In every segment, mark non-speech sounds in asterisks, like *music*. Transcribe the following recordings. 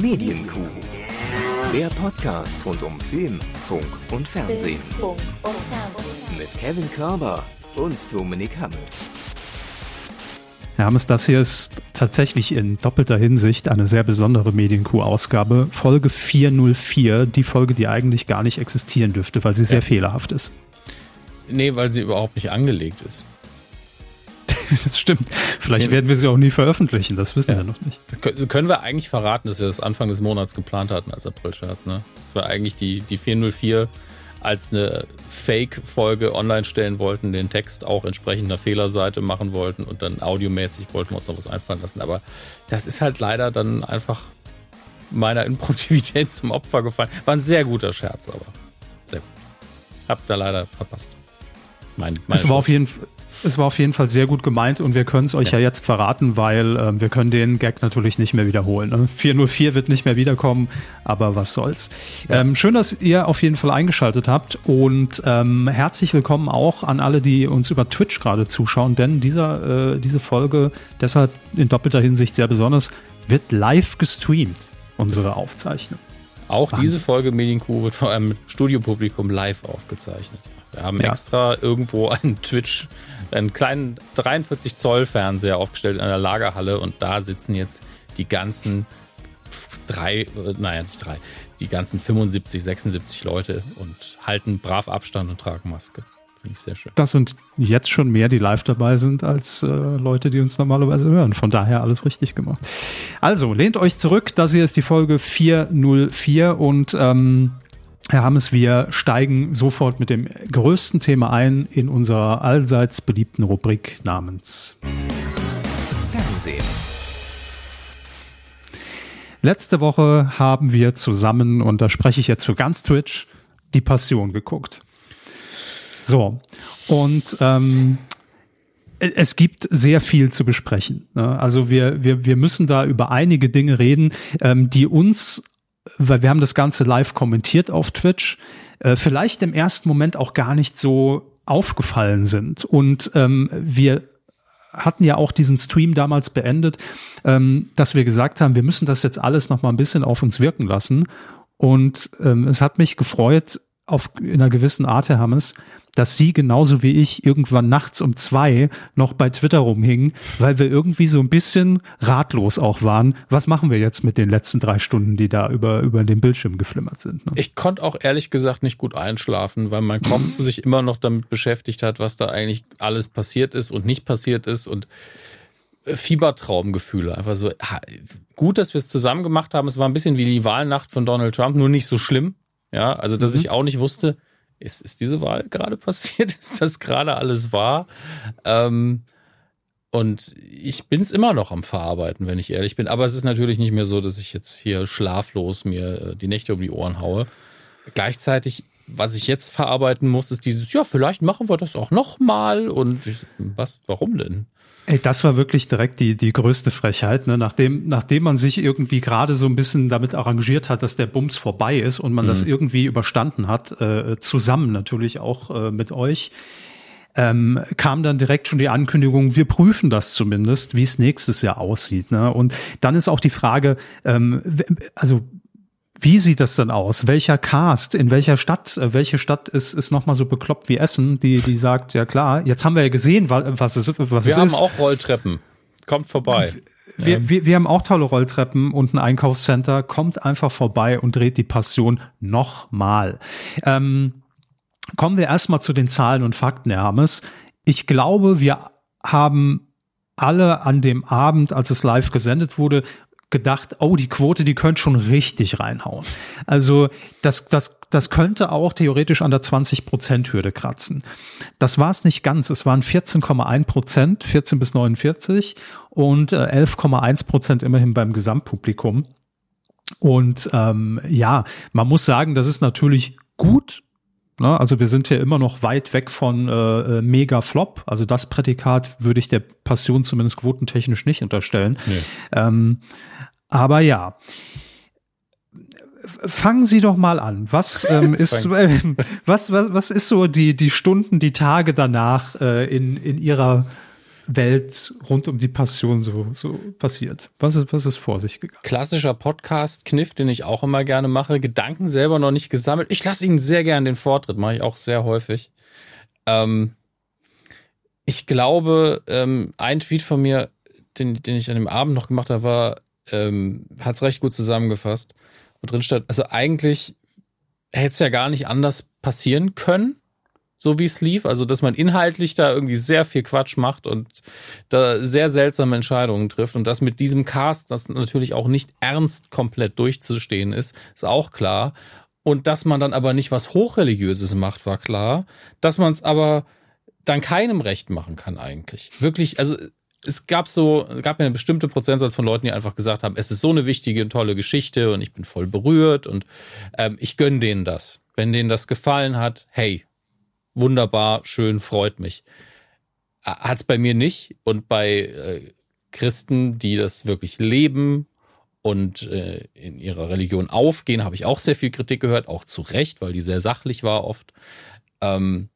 Medienkuh. Der Podcast rund um Film, Funk und Fernsehen. Mit Kevin Körber und Dominik Hammes. Herr Hammes, das hier ist tatsächlich in doppelter Hinsicht eine sehr besondere Medienkuh-Ausgabe. Folge 404, die Folge, die eigentlich gar nicht existieren dürfte, weil sie sehr fehlerhaft ist. Nee, weil sie überhaupt nicht angelegt ist. *laughs* das stimmt. Vielleicht werden wir sie auch nie veröffentlichen, das wissen ja. wir noch nicht. Das können wir eigentlich verraten, dass wir das Anfang des Monats geplant hatten als April-Scherz. Ne? Das war eigentlich die, die 404 als eine Fake-Folge online stellen wollten, den Text auch entsprechend einer Fehlerseite machen wollten und dann audiomäßig wollten wir uns noch was einfallen lassen. Aber das ist halt leider dann einfach meiner Improduktivität *laughs* zum Opfer gefallen. War ein sehr guter Scherz, aber sehr gut. Hab da leider verpasst. Mein, es, war auf jeden, es war auf jeden Fall sehr gut gemeint und wir können es euch ja. ja. jetzt verraten, weil äh, wir können den Gag natürlich nicht mehr wiederholen. Ne? 404 wird nicht mehr wiederkommen, aber was soll's. Ja. Ähm, schön, dass ihr auf jeden Fall eingeschaltet habt und ähm, herzlich willkommen auch an alle, die uns über Twitch gerade zuschauen, denn dieser, äh, diese Folge, deshalb in doppelter Hinsicht sehr besonders, wird live gestreamt, unsere Aufzeichnung. Auch Wahnsinn. diese Folge Medienkuh wird vor einem Studiopublikum live aufgezeichnet. Wir haben ja. extra irgendwo einen Twitch, einen kleinen 43 Zoll Fernseher aufgestellt in einer Lagerhalle und da sitzen jetzt die ganzen drei, naja, nicht drei, die ganzen 75, 76 Leute und halten brav Abstand und tragen Maske. Finde ich sehr schön. Das sind jetzt schon mehr, die live dabei sind, als äh, Leute, die uns normalerweise hören. Von daher alles richtig gemacht. Also, lehnt euch zurück. Das hier ist die Folge 404 und ähm, Herr Hammes, wir steigen sofort mit dem größten Thema ein in unserer allseits beliebten Rubrik namens Fernsehen. Letzte Woche haben wir zusammen, und da spreche ich jetzt für ganz Twitch, die Passion geguckt. So, und ähm, es gibt sehr viel zu besprechen. Ne? Also wir, wir, wir müssen da über einige Dinge reden, ähm, die uns weil wir haben das Ganze live kommentiert auf Twitch, äh, vielleicht im ersten Moment auch gar nicht so aufgefallen sind. Und ähm, wir hatten ja auch diesen Stream damals beendet, ähm, dass wir gesagt haben, wir müssen das jetzt alles noch mal ein bisschen auf uns wirken lassen. Und ähm, es hat mich gefreut, auf in einer gewissen Art, Herr Hammes, dass sie genauso wie ich irgendwann nachts um zwei noch bei Twitter rumhingen, weil wir irgendwie so ein bisschen ratlos auch waren. Was machen wir jetzt mit den letzten drei Stunden, die da über, über den Bildschirm geflimmert sind? Ne? Ich konnte auch ehrlich gesagt nicht gut einschlafen, weil mein Kopf *clears throat* sich immer noch damit beschäftigt hat, was da eigentlich alles passiert ist und nicht passiert ist und äh, Fiebertraumgefühle. Einfach so, gut, dass wir es zusammen gemacht haben. Es war ein bisschen wie die Wahlnacht von Donald Trump, nur nicht so schlimm. Ja, also dass mhm. ich auch nicht wusste, ist, ist diese Wahl gerade *laughs* passiert? Ist das gerade alles wahr? Ähm, und ich bin es immer noch am Verarbeiten, wenn ich ehrlich bin. Aber es ist natürlich nicht mehr so, dass ich jetzt hier schlaflos mir äh, die Nächte um die Ohren haue. Gleichzeitig, was ich jetzt verarbeiten muss, ist dieses, ja, vielleicht machen wir das auch nochmal. Und ich, was, warum denn? Ey, das war wirklich direkt die, die größte Frechheit, ne? nachdem, nachdem man sich irgendwie gerade so ein bisschen damit arrangiert hat, dass der Bums vorbei ist und man mhm. das irgendwie überstanden hat, äh, zusammen natürlich auch äh, mit euch, ähm, kam dann direkt schon die Ankündigung, wir prüfen das zumindest, wie es nächstes Jahr aussieht. Ne? Und dann ist auch die Frage, ähm, also wie sieht das dann aus? Welcher Cast, in welcher Stadt, äh, welche Stadt ist, ist nochmal so bekloppt wie Essen, die, die sagt, ja klar, jetzt haben wir ja gesehen, was es, was wir es ist. Wir haben auch Rolltreppen. Kommt vorbei. Wir, ja. wir, wir haben auch tolle Rolltreppen und ein Einkaufscenter. Kommt einfach vorbei und dreht die Passion nochmal. Ähm, kommen wir erstmal zu den Zahlen und Fakten, Herr Hammes. Ich glaube, wir haben alle an dem Abend, als es live gesendet wurde, gedacht, oh, die Quote, die könnte schon richtig reinhauen. Also das, das, das könnte auch theoretisch an der 20-Prozent-Hürde kratzen. Das war es nicht ganz. Es waren 14,1 Prozent, 14 bis 49 und 11,1 äh, Prozent immerhin beim Gesamtpublikum. Und ähm, ja, man muss sagen, das ist natürlich gut, Ne? Also wir sind ja immer noch weit weg von äh, äh, Mega Flop. Also das Prädikat würde ich der Passion zumindest quotentechnisch nicht unterstellen. Nee. Ähm, aber ja. Fangen Sie doch mal an. Was ähm, *laughs* ist äh, *laughs* was, was was ist so die die Stunden, die Tage danach äh, in in Ihrer Welt rund um die Passion so, so passiert? Was ist, was ist vor sich gegangen? Klassischer Podcast-Kniff, den ich auch immer gerne mache. Gedanken selber noch nicht gesammelt. Ich lasse Ihnen sehr gerne den Vortritt, mache ich auch sehr häufig. Ähm, ich glaube, ähm, ein Tweet von mir, den, den ich an dem Abend noch gemacht habe, war, ähm, hat es recht gut zusammengefasst, wo drin steht, also eigentlich hätte es ja gar nicht anders passieren können so wie es lief. Also, dass man inhaltlich da irgendwie sehr viel Quatsch macht und da sehr seltsame Entscheidungen trifft. Und dass mit diesem Cast das natürlich auch nicht ernst komplett durchzustehen ist, ist auch klar. Und dass man dann aber nicht was Hochreligiöses macht, war klar. Dass man es aber dann keinem recht machen kann eigentlich. Wirklich, also es gab so, gab mir eine bestimmte Prozentsatz von Leuten, die einfach gesagt haben, es ist so eine wichtige und tolle Geschichte und ich bin voll berührt und ähm, ich gönne denen das. Wenn denen das gefallen hat, hey, wunderbar, schön, freut mich. Hat es bei mir nicht. Und bei äh, Christen, die das wirklich leben und äh, in ihrer Religion aufgehen, habe ich auch sehr viel Kritik gehört, auch zu Recht, weil die sehr sachlich war oft. Ähm,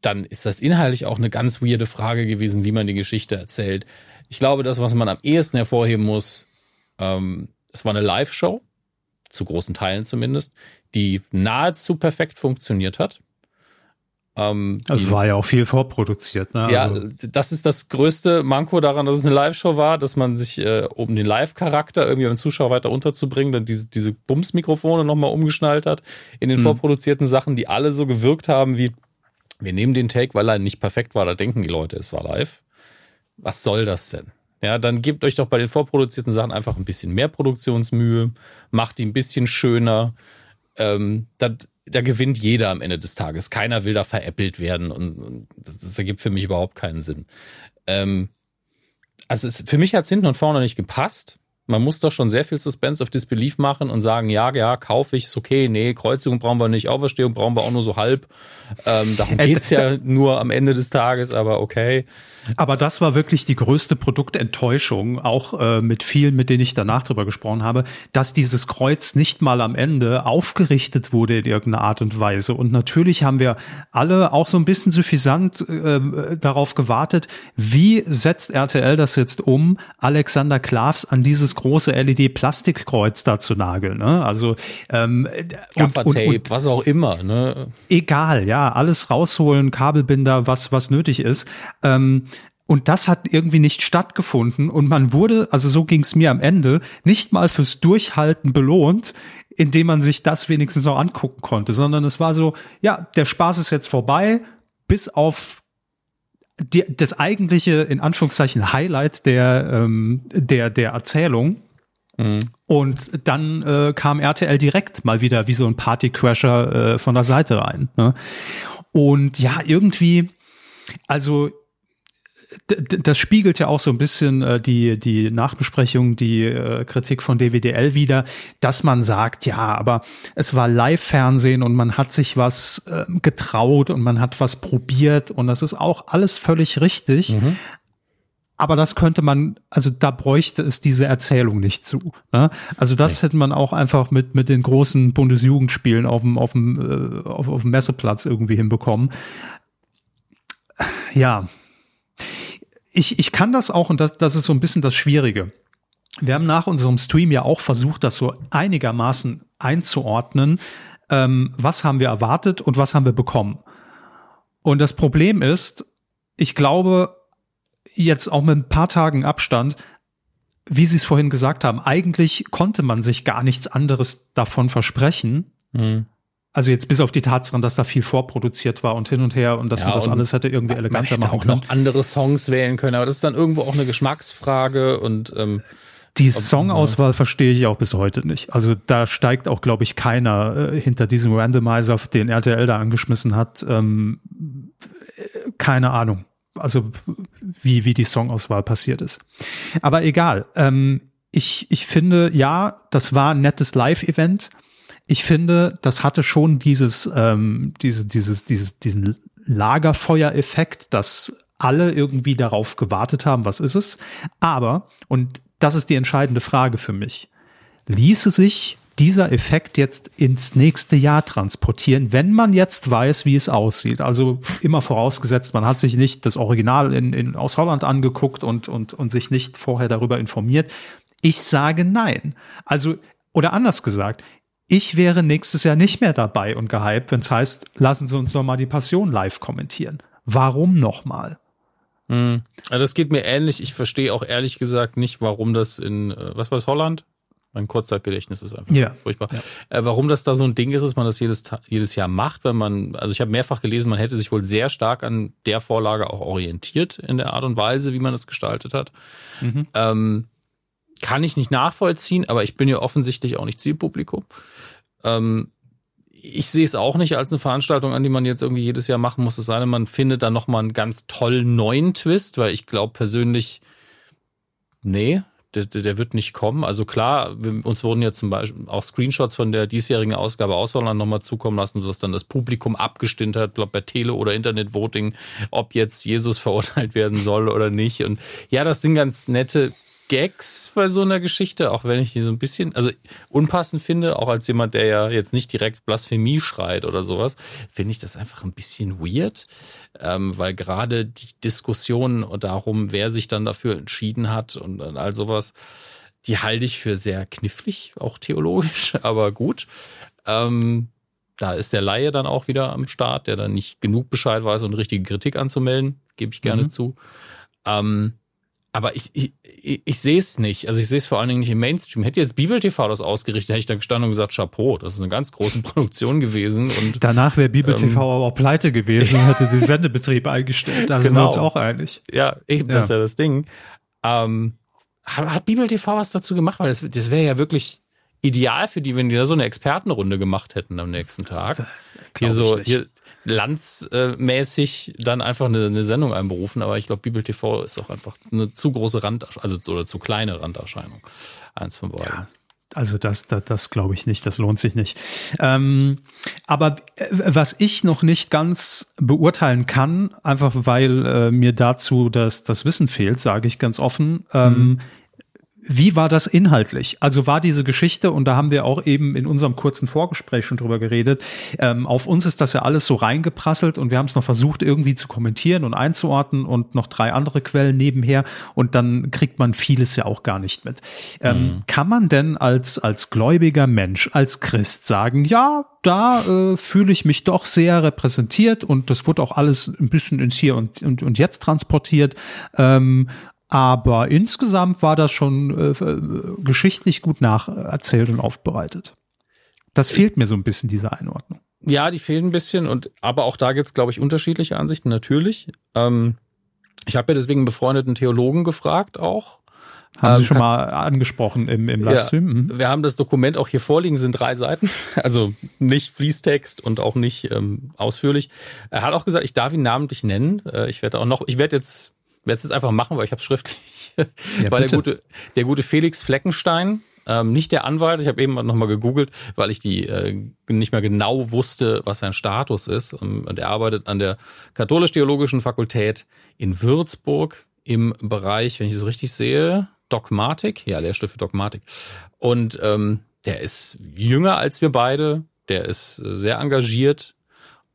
dann ist das inhaltlich auch eine ganz weirde Frage gewesen, wie man die Geschichte erzählt. Ich glaube, das, was man am ehesten hervorheben muss, ähm, es war eine Live-Show, zu großen Teilen zumindest, die nahezu perfekt funktioniert hat. Ähm, also war ja auch viel vorproduziert. Ne? Ja, also. das ist das größte Manko daran, dass es eine Live-Show war, dass man sich, äh, um den Live-Charakter irgendwie den Zuschauer weiter unterzubringen, dann diese, diese Bums-Mikrofone nochmal umgeschnallt hat in den hm. vorproduzierten Sachen, die alle so gewirkt haben wie, wir nehmen den Take, weil er nicht perfekt war, da denken die Leute, es war live. Was soll das denn? Ja, dann gebt euch doch bei den vorproduzierten Sachen einfach ein bisschen mehr Produktionsmühe, macht die ein bisschen schöner. Ähm, das da gewinnt jeder am Ende des Tages. Keiner will da veräppelt werden und, und das, das, ergibt für mich überhaupt keinen Sinn. Ähm, also es, für mich hat es hinten und vorne nicht gepasst. Man muss doch schon sehr viel Suspense of Disbelief machen und sagen, ja, ja, kaufe ich, ist okay, nee, Kreuzigung brauchen wir nicht, Auferstehung brauchen wir auch nur so halb. Ähm, darum äh, geht's ja *laughs* nur am Ende des Tages, aber okay. Aber das war wirklich die größte Produktenttäuschung, auch äh, mit vielen, mit denen ich danach drüber gesprochen habe, dass dieses Kreuz nicht mal am Ende aufgerichtet wurde in irgendeiner Art und Weise. Und natürlich haben wir alle auch so ein bisschen suffisant äh, darauf gewartet, wie setzt RTL das jetzt um, Alexander Klavs an dieses große LED-Plastikkreuz da zu nageln. Ne? Also ähm, und, und, und, was auch immer. Ne? Egal, ja, alles rausholen, Kabelbinder, was was nötig ist. Ähm, und das hat irgendwie nicht stattgefunden. Und man wurde, also so ging es mir am Ende, nicht mal fürs Durchhalten belohnt, indem man sich das wenigstens noch angucken konnte, sondern es war so, ja, der Spaß ist jetzt vorbei, bis auf die, das eigentliche, in Anführungszeichen, Highlight der, ähm, der, der Erzählung. Mhm. Und dann äh, kam RTL direkt mal wieder wie so ein Partycrasher äh, von der Seite rein. Ne? Und ja, irgendwie, also das spiegelt ja auch so ein bisschen äh, die, die Nachbesprechung, die äh, Kritik von DWDL wieder, dass man sagt, ja, aber es war Live-Fernsehen und man hat sich was äh, getraut und man hat was probiert und das ist auch alles völlig richtig. Mhm. Aber das könnte man, also da bräuchte es diese Erzählung nicht zu. Ne? Also das hätte man auch einfach mit, mit den großen Bundesjugendspielen auf dem, auf dem, äh, auf, auf dem Messeplatz irgendwie hinbekommen. Ja, ich, ich kann das auch und das, das ist so ein bisschen das Schwierige. Wir haben nach unserem Stream ja auch versucht, das so einigermaßen einzuordnen. Ähm, was haben wir erwartet und was haben wir bekommen? Und das Problem ist, ich glaube, jetzt auch mit ein paar Tagen Abstand, wie Sie es vorhin gesagt haben, eigentlich konnte man sich gar nichts anderes davon versprechen. Mhm. Also jetzt bis auf die Tatsache, dass da viel vorproduziert war und hin und her und dass ja, man das alles hätte irgendwie eleganter man hätte machen auch noch andere Songs wählen können, aber das ist dann irgendwo auch eine Geschmacksfrage und ähm, die Songauswahl verstehe ich auch bis heute nicht. Also da steigt auch, glaube ich, keiner äh, hinter diesem Randomizer, den RTL da angeschmissen hat. Ähm, keine Ahnung. Also wie, wie die Songauswahl passiert ist. Aber egal. Ähm, ich, ich finde, ja, das war ein nettes Live-Event ich finde, das hatte schon dieses, ähm, diese, dieses, dieses, diesen Lagerfeuereffekt, dass alle irgendwie darauf gewartet haben, was ist es. Aber, und das ist die entscheidende Frage für mich, ließe sich dieser Effekt jetzt ins nächste Jahr transportieren, wenn man jetzt weiß, wie es aussieht? Also immer vorausgesetzt, man hat sich nicht das Original in, in, aus Holland angeguckt und, und, und sich nicht vorher darüber informiert. Ich sage nein. Also, oder anders gesagt, ich wäre nächstes Jahr nicht mehr dabei und gehypt, wenn es heißt, lassen Sie uns noch mal die Passion live kommentieren. Warum nochmal? Mhm. Also das geht mir ähnlich. Ich verstehe auch ehrlich gesagt nicht, warum das in, äh, was war es, Holland? Mein Kurzzeitgedächtnis ist einfach ja. furchtbar. Ja. Äh, warum das da so ein Ding ist, dass man das jedes, jedes Jahr macht, wenn man, also ich habe mehrfach gelesen, man hätte sich wohl sehr stark an der Vorlage auch orientiert in der Art und Weise, wie man es gestaltet hat. Mhm. Ähm, kann ich nicht nachvollziehen, aber ich bin ja offensichtlich auch nicht Zielpublikum. Ähm, ich sehe es auch nicht als eine Veranstaltung an, die man jetzt irgendwie jedes Jahr machen muss. Es sei denn, man findet da nochmal einen ganz tollen neuen Twist, weil ich glaube persönlich, nee, der, der, wird nicht kommen. Also klar, wir, uns wurden ja zum Beispiel auch Screenshots von der diesjährigen Ausgabe aus Holland nochmal zukommen lassen, sodass dann das Publikum abgestimmt hat, glaube bei Tele- oder Internetvoting, ob jetzt Jesus verurteilt werden soll oder nicht. Und ja, das sind ganz nette Gags bei so einer Geschichte, auch wenn ich die so ein bisschen, also unpassend finde, auch als jemand, der ja jetzt nicht direkt Blasphemie schreit oder sowas, finde ich das einfach ein bisschen weird, ähm, weil gerade die Diskussion darum, wer sich dann dafür entschieden hat und, und all sowas, die halte ich für sehr knifflig, auch theologisch, *laughs* aber gut. Ähm, da ist der Laie dann auch wieder am Start, der dann nicht genug Bescheid weiß und richtige Kritik anzumelden, gebe ich gerne mhm. zu. Ähm, aber ich, ich, ich, ich sehe es nicht. Also ich sehe es vor allen Dingen nicht im Mainstream. Hätte jetzt Bibel TV das ausgerichtet, hätte ich da gestanden und gesagt, Chapeau, das ist eine ganz große *laughs* Produktion gewesen. Und Danach wäre Bibel TV ähm, aber auch pleite gewesen und *laughs* hätte den Sendebetrieb eingestellt. Da genau. sind wir uns auch einig. Ja, eben, ja. das ist ja das Ding. Ähm, hat, hat Bibel TV was dazu gemacht? Weil das, das wäre ja wirklich ideal für die, wenn die da so eine Expertenrunde gemacht hätten am nächsten Tag. Hier so, hier, landsmäßig dann einfach eine, eine Sendung einberufen, aber ich glaube, Bibel TV ist auch einfach eine zu große Randerscheinung, also oder zu kleine Randerscheinung. Eins von beiden. Ja. Also das, das, das glaube ich nicht, das lohnt sich nicht. Ähm, aber äh, was ich noch nicht ganz beurteilen kann, einfach weil äh, mir dazu das, das Wissen fehlt, sage ich ganz offen, ähm, mhm. Wie war das inhaltlich? Also war diese Geschichte, und da haben wir auch eben in unserem kurzen Vorgespräch schon drüber geredet, ähm, auf uns ist das ja alles so reingeprasselt und wir haben es noch versucht irgendwie zu kommentieren und einzuordnen und noch drei andere Quellen nebenher und dann kriegt man vieles ja auch gar nicht mit. Ähm, mhm. Kann man denn als, als gläubiger Mensch, als Christ sagen, ja, da äh, fühle ich mich doch sehr repräsentiert und das wird auch alles ein bisschen ins Hier und, und, und Jetzt transportiert. Ähm, aber insgesamt war das schon äh, äh, geschichtlich gut nacherzählt und aufbereitet. Das fehlt mir so ein bisschen, diese Einordnung. Ja, die fehlen ein bisschen und aber auch da gibt es, glaube ich, unterschiedliche Ansichten, natürlich. Ähm, ich habe ja deswegen einen befreundeten Theologen gefragt auch. Haben ähm, Sie schon mal angesprochen im, im Livestream? Ja, mhm. Wir haben das Dokument auch hier vorliegen, sind drei Seiten, *laughs* also nicht Fließtext und auch nicht ähm, ausführlich. Er hat auch gesagt, ich darf ihn namentlich nennen. Äh, ich werde auch noch, ich werde jetzt werde es jetzt einfach machen, weil ich habe es schriftlich. *laughs* Ja, weil der gute, der gute Felix Fleckenstein, ähm, nicht der Anwalt, ich habe eben nochmal gegoogelt, weil ich die äh, nicht mehr genau wusste, was sein Status ist. Ähm, und er arbeitet an der Katholisch-Theologischen Fakultät in Würzburg im Bereich, wenn ich es richtig sehe, Dogmatik. Ja, Lehrstuhl für Dogmatik. Und ähm, der ist jünger als wir beide, der ist sehr engagiert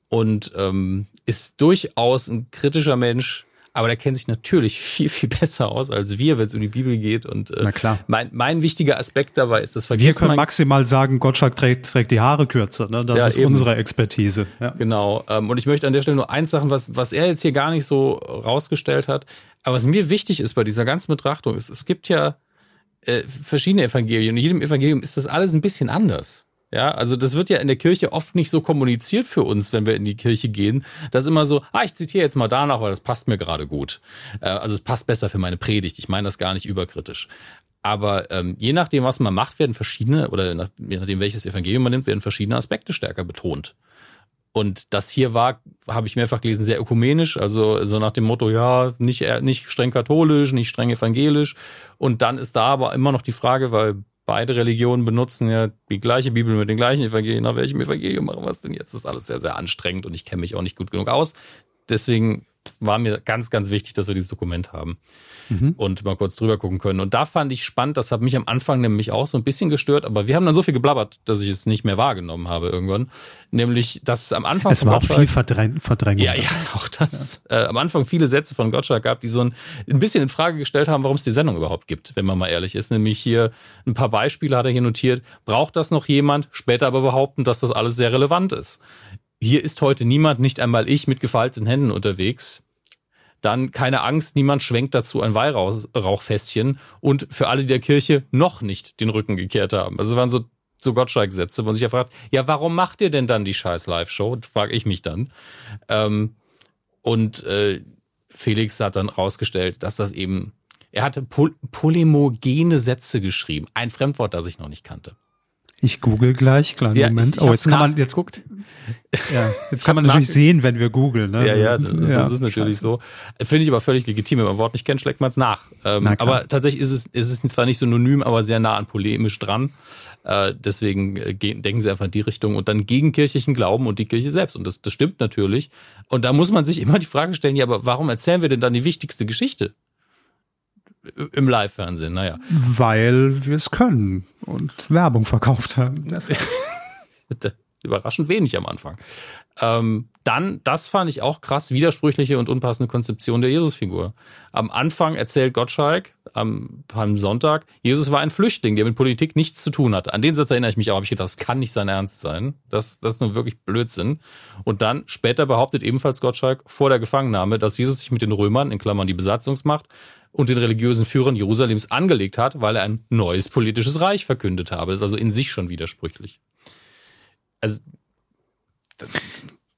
und ähm, ist durchaus ein kritischer Mensch, aber der kennt sich natürlich viel, viel besser aus als wir, wenn es um die Bibel geht. Und äh, Na klar. Mein, mein wichtiger Aspekt dabei ist, das vergisst Wir können maximal sagen, Gottschalk trägt, trägt die Haare kürzer. Ne? Das ja, ist eben. unsere Expertise. Ja. Genau. Ähm, und ich möchte an der Stelle nur eins sagen, was, was er jetzt hier gar nicht so rausgestellt hat. Aber was mir wichtig ist bei dieser ganzen Betrachtung, ist, es gibt ja äh, verschiedene Evangelien. In jedem Evangelium ist das alles ein bisschen anders. Ja, also das wird ja in der Kirche oft nicht so kommuniziert für uns, wenn wir in die Kirche gehen. Das ist immer so, ah, ich zitiere jetzt mal danach, weil das passt mir gerade gut. Äh, also es passt besser für meine Predigt. Ich meine das gar nicht überkritisch. Aber ähm, je nachdem, was man macht, werden verschiedene, oder nach, je nachdem, welches Evangelium man nimmt, werden verschiedene Aspekte stärker betont. Und das hier war, habe ich mehrfach gelesen, sehr ökumenisch, also so nach dem Motto, ja, nicht, nicht streng katholisch, nicht streng evangelisch. Und dann ist da aber immer noch die Frage, weil beide Religionen benutzen ja die gleiche Bibel mit den gleichen Evangelien. Nach welchem Evangelium machen wir es denn jetzt? Das ist alles sehr, sehr anstrengend und ich kenne mich auch nicht gut genug aus. Deswegen war mir ganz, ganz wichtig, dass wir dieses Dokument haben mhm. und mal kurz drüber gucken können. Und da fand ich spannend, das hat mich am Anfang nämlich auch so ein bisschen gestört, aber wir haben dann so viel geblabbert, dass ich es nicht mehr wahrgenommen habe irgendwann. Nämlich, dass am Anfang es war auch viel Verdräng Verdrängung. Ja, ja, *laughs* auch das. Ja. Äh, am Anfang viele Sätze von Gottschalk gab, die so ein, ein bisschen in Frage gestellt haben, warum es die Sendung überhaupt gibt, wenn man mal ehrlich ist. Nämlich hier ein paar Beispiele hat er hier notiert. Braucht das noch jemand? Später aber behaupten, dass das alles sehr relevant ist. Hier ist heute niemand, nicht einmal ich, mit gefalteten Händen unterwegs dann keine Angst, niemand schwenkt dazu ein Weihrauchfässchen und für alle, die der Kirche noch nicht den Rücken gekehrt haben. Also es waren so, so Gottschalk-Sätze, wo man sich ja fragt, ja, warum macht ihr denn dann die scheiß Live-Show? Frage ich mich dann. Ähm, und äh, Felix hat dann rausgestellt, dass das eben, er hatte pol polemogene Sätze geschrieben. Ein Fremdwort, das ich noch nicht kannte. Ich google gleich, kleinen ja, Moment. Ich, ich oh, jetzt kann man jetzt guckt. *laughs* Ja, jetzt kann man natürlich sehen, wenn wir googeln. Ne? Ja, ja, das, ja, ist natürlich Scheiße. so. Finde ich aber völlig legitim. Wenn man ein Wort nicht kennt, schlägt man es nach. Ähm, aber tatsächlich ist es, ist es zwar nicht synonym, aber sehr nah an polemisch dran. Äh, deswegen äh, denken sie einfach in die Richtung und dann gegen kirchlichen Glauben und die Kirche selbst. Und das, das stimmt natürlich. Und da muss man sich immer die Frage stellen, ja, aber warum erzählen wir denn dann die wichtigste Geschichte? Im Live-Fernsehen, naja. Weil wir es können und Werbung verkauft haben. *laughs* Überraschend wenig am Anfang. Ähm, dann, das fand ich auch krass, widersprüchliche und unpassende Konzeption der Jesusfigur. Am Anfang erzählt Gottschalk am Palm Sonntag, Jesus war ein Flüchtling, der mit Politik nichts zu tun hatte. An den Satz erinnere ich mich auch, habe ich gedacht, das kann nicht sein Ernst sein. Das, das ist nur wirklich Blödsinn. Und dann später behauptet ebenfalls Gottschalk vor der Gefangennahme, dass Jesus sich mit den Römern, in Klammern die Besatzungsmacht, und den religiösen Führern Jerusalems angelegt hat, weil er ein neues politisches Reich verkündet habe. Das ist also in sich schon widersprüchlich. Also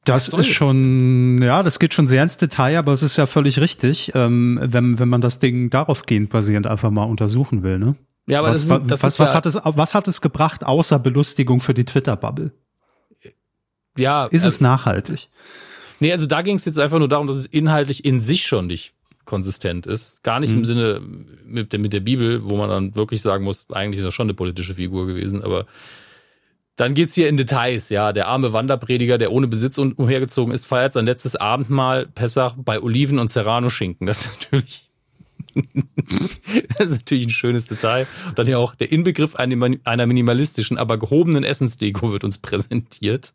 das ist schon, ja, das geht schon sehr ins Detail, aber es ist ja völlig richtig, ähm, wenn, wenn man das Ding darauf gehend basierend einfach mal untersuchen will, ne? Ja, aber was, das, das was, was ja hat es, was hat es gebracht, außer Belustigung für die Twitter-Bubble? Ja. Ist also, es nachhaltig? Nee, also da ging es jetzt einfach nur darum, dass es inhaltlich in sich schon nicht konsistent ist. Gar nicht mhm. im Sinne mit der, mit der Bibel, wo man dann wirklich sagen muss, eigentlich ist er schon eine politische Figur gewesen, aber dann geht's hier in Details, ja. Der arme Wanderprediger, der ohne Besitz umhergezogen ist, feiert sein letztes Abendmahl Pessach bei Oliven und Serrano-Schinken. Das ist natürlich, *laughs* das ist natürlich ein schönes Detail. Und dann ja auch der Inbegriff einer minimalistischen, aber gehobenen Essensdeko wird uns präsentiert.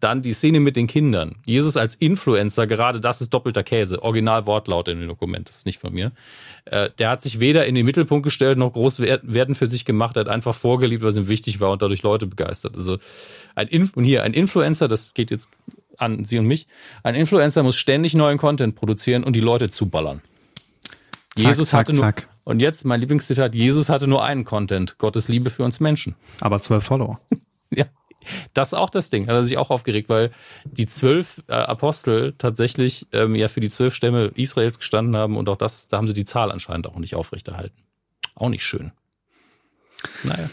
Dann die Szene mit den Kindern. Jesus als Influencer, gerade das ist doppelter Käse. Original Wortlaut in dem Dokument, das ist nicht von mir. Äh, der hat sich weder in den Mittelpunkt gestellt noch groß werden für sich gemacht. Er hat einfach vorgeliebt, was ihm wichtig war und dadurch Leute begeistert. Also ein Inf und hier ein Influencer, das geht jetzt an Sie und mich. Ein Influencer muss ständig neuen Content produzieren und die Leute zuballern. Zack, Jesus zack, hatte nur, zack. und jetzt mein Lieblingszitat, Jesus hatte nur einen Content, Gottes Liebe für uns Menschen. Aber zwölf Follower. *laughs* ja. Das ist auch das Ding. Hat er sich auch aufgeregt, weil die zwölf äh, Apostel tatsächlich ähm, ja für die zwölf Stämme Israels gestanden haben und auch das, da haben sie die Zahl anscheinend auch nicht aufrechterhalten. Auch nicht schön. Naja.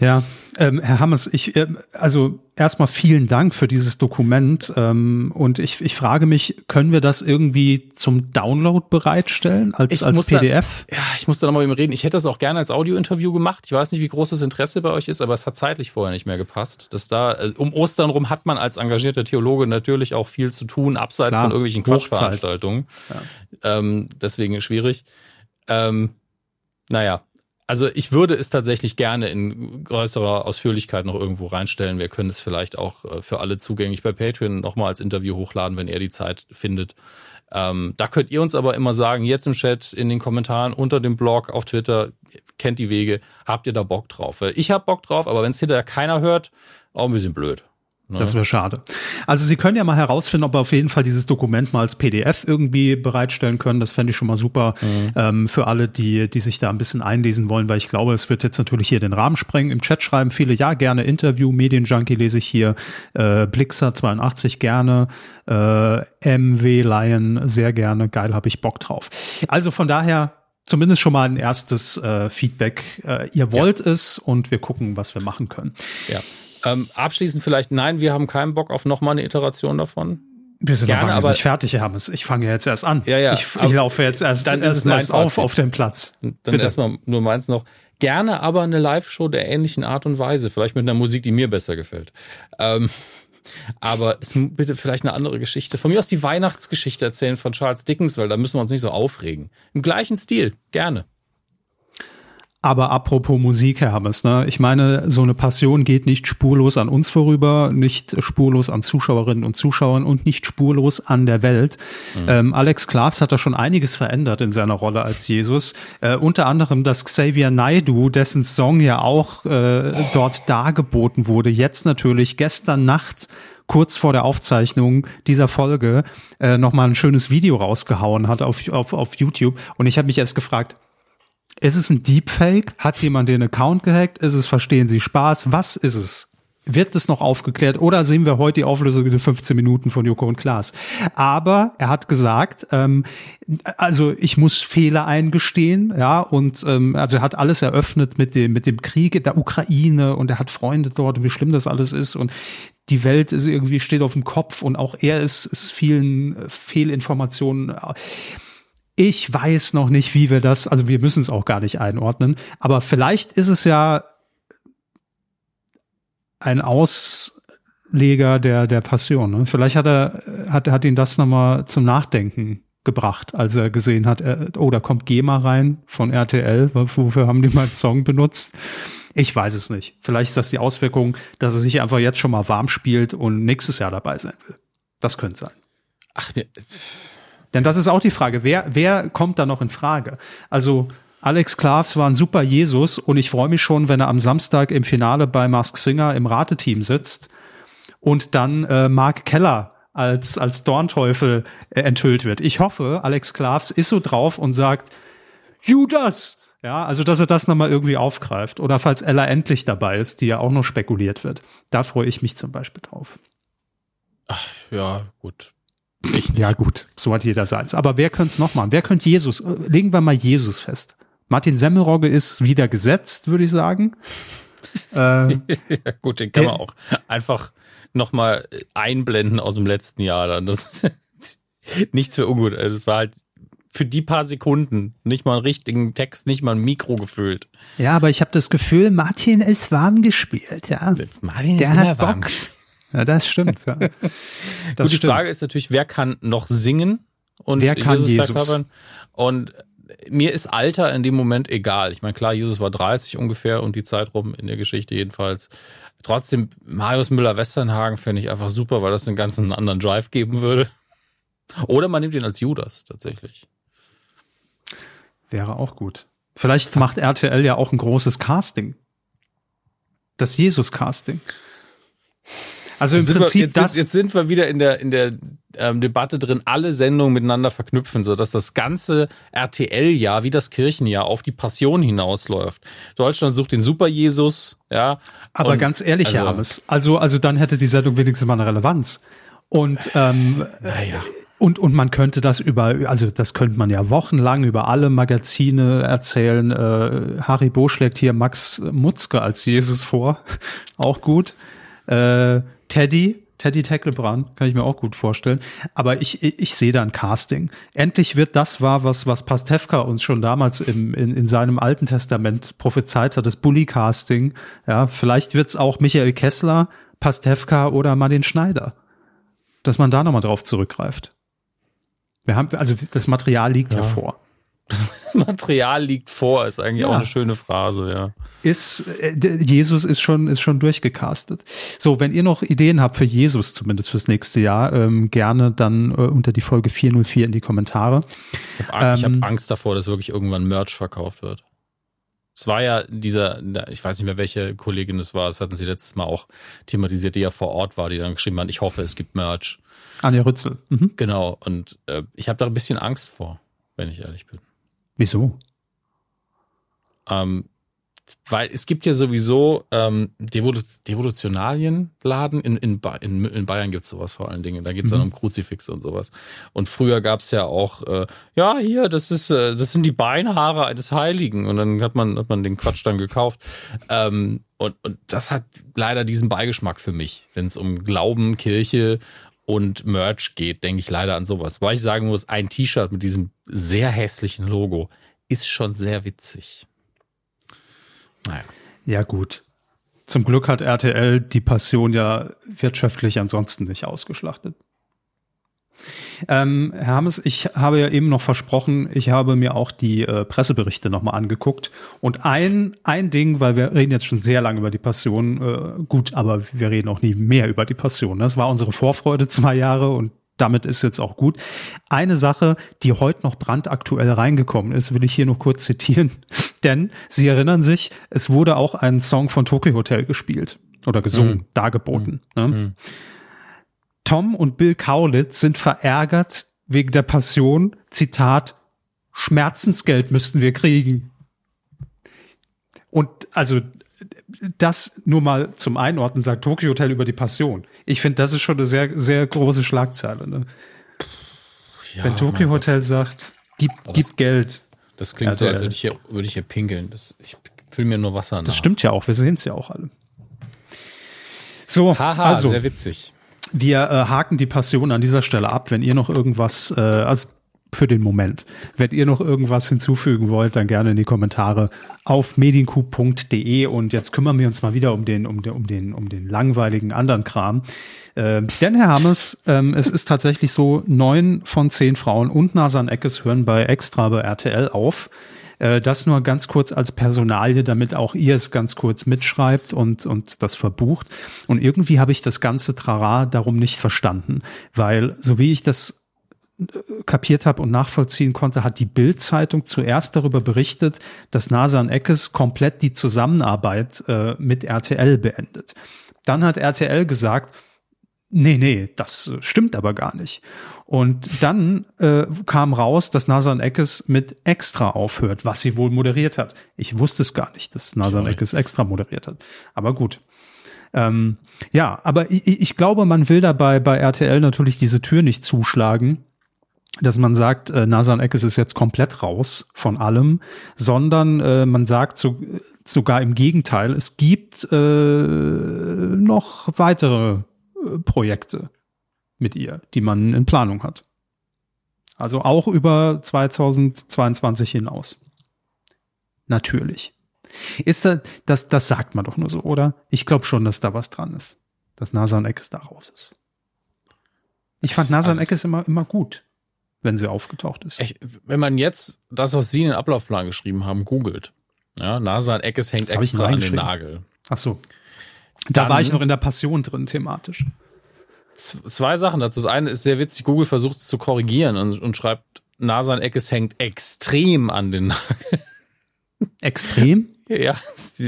Ja, ähm, Herr Hammers, ich, äh, also erstmal vielen Dank für dieses Dokument. Ähm, und ich, ich frage mich, können wir das irgendwie zum Download bereitstellen als, als PDF? Da, ja, ich muss da nochmal mit ihm reden. Ich hätte das auch gerne als Audiointerview gemacht. Ich weiß nicht, wie groß das Interesse bei euch ist, aber es hat zeitlich vorher nicht mehr gepasst. Dass da, äh, um Ostern rum hat man als engagierter Theologe natürlich auch viel zu tun, abseits Klar, von irgendwelchen Quatschveranstaltungen. Ja. Ähm, deswegen schwierig. Ähm, naja, also ich würde es tatsächlich gerne in größerer Ausführlichkeit noch irgendwo reinstellen. Wir können es vielleicht auch äh, für alle zugänglich bei Patreon nochmal als Interview hochladen, wenn er die Zeit findet. Ähm, da könnt ihr uns aber immer sagen, jetzt im Chat, in den Kommentaren, unter dem Blog, auf Twitter, kennt die Wege, habt ihr da Bock drauf? Ich hab Bock drauf, aber wenn es hinterher keiner hört, auch ein bisschen blöd. Ne? Das wäre schade. Also Sie können ja mal herausfinden, ob wir auf jeden Fall dieses Dokument mal als PDF irgendwie bereitstellen können. Das fände ich schon mal super mhm. ähm, für alle, die, die sich da ein bisschen einlesen wollen, weil ich glaube, es wird jetzt natürlich hier den Rahmen sprengen. Im Chat schreiben viele, ja, gerne Interview, Medienjunkie lese ich hier, äh, Blixer 82 gerne, äh, MW Lion sehr gerne, geil, habe ich Bock drauf. Also von daher zumindest schon mal ein erstes äh, Feedback. Äh, ihr wollt ja. es und wir gucken, was wir machen können. Ja. Ähm, abschließend vielleicht, nein, wir haben keinen Bock auf nochmal eine Iteration davon. Wir sind Gerne, aber nicht fertig, Herr Hammes. Ich fange jetzt erst an. Ja, ja, ich, ich laufe jetzt erst, dann erst, erst auf auf dem Platz. Dann erstmal nur meins noch. Gerne aber eine Live-Show der ähnlichen Art und Weise. Vielleicht mit einer Musik, die mir besser gefällt. Ähm, Aber es bitte vielleicht eine andere Geschichte. Von mir aus die Weihnachtsgeschichte erzählen von Charles Dickens, weil da müssen wir uns nicht so aufregen. Im gleichen Stil, gerne. Aber apropos Musik, Herr Hammes, ne? ich meine, so eine Passion geht nicht spurlos an uns vorüber, nicht spurlos an Zuschauerinnen und Zuschauern und nicht spurlos an der Welt. Mhm. Ähm, Alex Klavs hat da schon einiges verändert in seiner Rolle als Jesus. Äh, unter anderem, dass Xavier Naidu, dessen Song ja auch äh, dort dargeboten wurde, jetzt natürlich gestern Nacht kurz vor der Aufzeichnung dieser Folge äh, nochmal ein schönes Video rausgehauen hat auf, auf, auf YouTube. Und ich habe mich erst gefragt, ist es ein Deepfake? Hat jemand den Account gehackt? Ist es Verstehen Sie Spaß? Was ist es? Wird es noch aufgeklärt oder sehen wir heute die Auflösung in den 15 Minuten von Joko und Klaas? Aber er hat gesagt, ähm, also ich muss Fehler eingestehen, ja, und ähm, also er hat alles eröffnet mit dem mit dem Krieg der Ukraine und er hat Freunde dort und wie schlimm das alles ist und die Welt ist irgendwie steht auf dem Kopf und auch er ist, ist vielen Fehlinformationen ich weiß noch nicht, wie wir das, also wir müssen es auch gar nicht einordnen, aber vielleicht ist es ja ein Ausleger der, der Passion. Ne? Vielleicht hat er, hat, hat ihn das nochmal zum Nachdenken gebracht, als er gesehen hat, er, oh, da kommt GEMA rein von RTL, wofür haben die mal einen Song benutzt? Ich weiß es nicht. Vielleicht ist das die Auswirkung, dass er sich einfach jetzt schon mal warm spielt und nächstes Jahr dabei sein will. Das könnte sein. Ach, mir, denn das ist auch die Frage, wer, wer kommt da noch in Frage? Also Alex Klavs war ein super Jesus und ich freue mich schon, wenn er am Samstag im Finale bei Mask Singer im Rateteam sitzt und dann äh, Mark Keller als, als Dornteufel äh, enthüllt wird. Ich hoffe, Alex Klavs ist so drauf und sagt, Judas! Ja, also dass er das nochmal irgendwie aufgreift. Oder falls Ella endlich dabei ist, die ja auch noch spekuliert wird. Da freue ich mich zum Beispiel drauf. Ach, ja, gut. Ja, gut, so hat jeder seins. Aber wer könnte es noch machen? Wer könnte Jesus? Äh, legen wir mal Jesus fest. Martin Semmelrogge ist wieder gesetzt, würde ich sagen. *laughs* äh, ja, gut, den kann man auch einfach nochmal einblenden aus dem letzten Jahr dann. Das ist *laughs* nichts für ungut. Also, es war halt für die paar Sekunden nicht mal einen richtigen Text, nicht mal ein Mikro gefüllt. Ja, aber ich habe das Gefühl, Martin ist warm gespielt, ja. Martin ist Der immer warm gespielt. Ja, das stimmt. Ja. *laughs* Das Gut, die stimmt. Frage ist natürlich, wer kann noch singen und wer kann Jesus, Jesus? verkörpern? Und mir ist Alter in dem Moment egal. Ich meine, klar, Jesus war 30 ungefähr und die Zeit rum in der Geschichte jedenfalls. Trotzdem, Marius Müller-Westernhagen fände ich einfach super, weil das den ganzen anderen Drive geben würde. Oder man nimmt ihn als Judas tatsächlich. Wäre auch gut. Vielleicht macht RTL ja auch ein großes Casting. Das Jesus-Casting. Also im Prinzip wir, jetzt, das. Jetzt sind wir wieder in der, in der ähm, Debatte drin, alle Sendungen miteinander verknüpfen, sodass das ganze RTL-Jahr wie das Kirchenjahr auf die Passion hinausläuft. Deutschland sucht den Super-Jesus, ja. Aber ganz ehrlich, also, Herr Ames, also, also dann hätte die Sendung wenigstens mal eine Relevanz. Und, ähm, naja. Und, und man könnte das über, also das könnte man ja wochenlang über alle Magazine erzählen. Äh, Haribo schlägt hier Max Mutzke als Jesus vor. *laughs* Auch gut. Äh, Teddy, Teddy Tecklebrand, kann ich mir auch gut vorstellen. Aber ich, ich, ich sehe da ein Casting. Endlich wird das wahr, was, was Pastewka uns schon damals im, in, in seinem Alten Testament prophezeit hat, das Bully-Casting. Ja, vielleicht wird's auch Michael Kessler, Pastewka oder Martin Schneider. Dass man da nochmal drauf zurückgreift. Wir haben, also das Material liegt ja, ja vor. Das Material liegt vor, ist eigentlich ja. auch eine schöne Phrase, ja. Ist, äh, Jesus ist schon, ist schon durchgecastet. So, wenn ihr noch Ideen habt für Jesus, zumindest fürs nächste Jahr, ähm, gerne dann äh, unter die Folge 404 in die Kommentare. Ich habe ähm, hab Angst davor, dass wirklich irgendwann Merch verkauft wird. Es war ja dieser, ich weiß nicht mehr, welche Kollegin es war, das hatten sie letztes Mal auch thematisiert, die ja vor Ort war, die dann geschrieben hat, ich hoffe, es gibt Merch. Anja Rützel. Mhm. Genau, und äh, ich habe da ein bisschen Angst vor, wenn ich ehrlich bin. Wieso? Ähm, weil es gibt ja sowieso ähm, Devolutionalienladen. In, in, in, in Bayern gibt es sowas vor allen Dingen. Da geht es dann mhm. um Kruzifixe und sowas. Und früher gab es ja auch, äh, ja, hier, das ist, äh, das sind die Beinhaare eines Heiligen. Und dann hat man, hat man den Quatsch dann gekauft. Ähm, und, und das hat leider diesen Beigeschmack für mich, wenn es um Glauben, Kirche und Merch geht, denke ich leider an sowas. Weil ich sagen muss, ein T-Shirt mit diesem sehr hässlichen Logo ist schon sehr witzig. Naja. Ja, gut. Zum Glück hat RTL die Passion ja wirtschaftlich ansonsten nicht ausgeschlachtet. Ähm, Herr Hammes, ich habe ja eben noch versprochen, ich habe mir auch die äh, Presseberichte nochmal angeguckt. Und ein, ein Ding, weil wir reden jetzt schon sehr lange über die Passion, äh, gut, aber wir reden auch nie mehr über die Passion. Das war unsere Vorfreude zwei Jahre und damit ist jetzt auch gut. Eine Sache, die heute noch brandaktuell reingekommen ist, will ich hier noch kurz zitieren. *laughs* Denn Sie erinnern sich, es wurde auch ein Song von Tokyo Hotel gespielt oder gesungen, mhm. dargeboten. Mhm. Ne? Mhm. Tom und Bill Kaulitz sind verärgert wegen der Passion. Zitat, Schmerzensgeld müssten wir kriegen. Und also das nur mal zum Einordnen sagt Tokyo Hotel über die Passion. Ich finde, das ist schon eine sehr, sehr große Schlagzeile. Ne? Ja, Wenn Tokyo Hotel sagt, gib, gib Geld. Das klingt also, so, als würde ich hier, würde ich hier pinkeln. Das, ich fülle mir nur Wasser nach. Das stimmt ja auch, wir sehen es ja auch alle. So, Haha, also, sehr witzig. Wir äh, haken die Passion an dieser Stelle ab. Wenn ihr noch irgendwas, äh, also für den Moment. Wenn ihr noch irgendwas hinzufügen wollt, dann gerne in die Kommentare auf mediencoup.de und jetzt kümmern wir uns mal wieder um den, um den, um den, um den langweiligen anderen Kram. Äh, denn Herr Hammes, ähm, es ist tatsächlich so, neun von zehn Frauen und Nasan Eckes hören bei Extra bei RTL auf. Äh, das nur ganz kurz als Personalie, damit auch ihr es ganz kurz mitschreibt und, und das verbucht. Und irgendwie habe ich das ganze Trara darum nicht verstanden, weil so wie ich das kapiert habe und nachvollziehen konnte, hat die Bild-Zeitung zuerst darüber berichtet, dass Nasan Eckes komplett die Zusammenarbeit äh, mit RTL beendet. Dann hat RTL gesagt, nee, nee, das stimmt aber gar nicht. Und dann äh, kam raus, dass Nasan Eckes mit Extra aufhört, was sie wohl moderiert hat. Ich wusste es gar nicht, dass Nasan Eckes Extra moderiert hat. Aber gut. Ähm, ja, aber ich, ich glaube, man will dabei bei RTL natürlich diese Tür nicht zuschlagen, dass man sagt, äh, Nasan Eckes ist jetzt komplett raus von allem, sondern äh, man sagt so, sogar im Gegenteil, es gibt äh, noch weitere äh, Projekte mit ihr, die man in Planung hat. Also auch über 2022 hinaus. Natürlich. Ist da, das, das sagt man doch nur so, oder? Ich glaube schon, dass da was dran ist. Dass Nasan Eckes da raus ist. Ich fand Nasan Eckes immer, immer gut wenn sie aufgetaucht ist. Ich, wenn man jetzt das, was Sie in den Ablaufplan geschrieben haben, googelt, ja, Nase an Eckes hängt extra an den Nagel. Ach so. Da Dann, war ich noch in der Passion drin, thematisch. Zwei Sachen dazu. Das eine ist sehr witzig, Google versucht es zu korrigieren und, und schreibt, Nase an Eckes hängt extrem an den Nagel. *laughs* Extrem? Ja,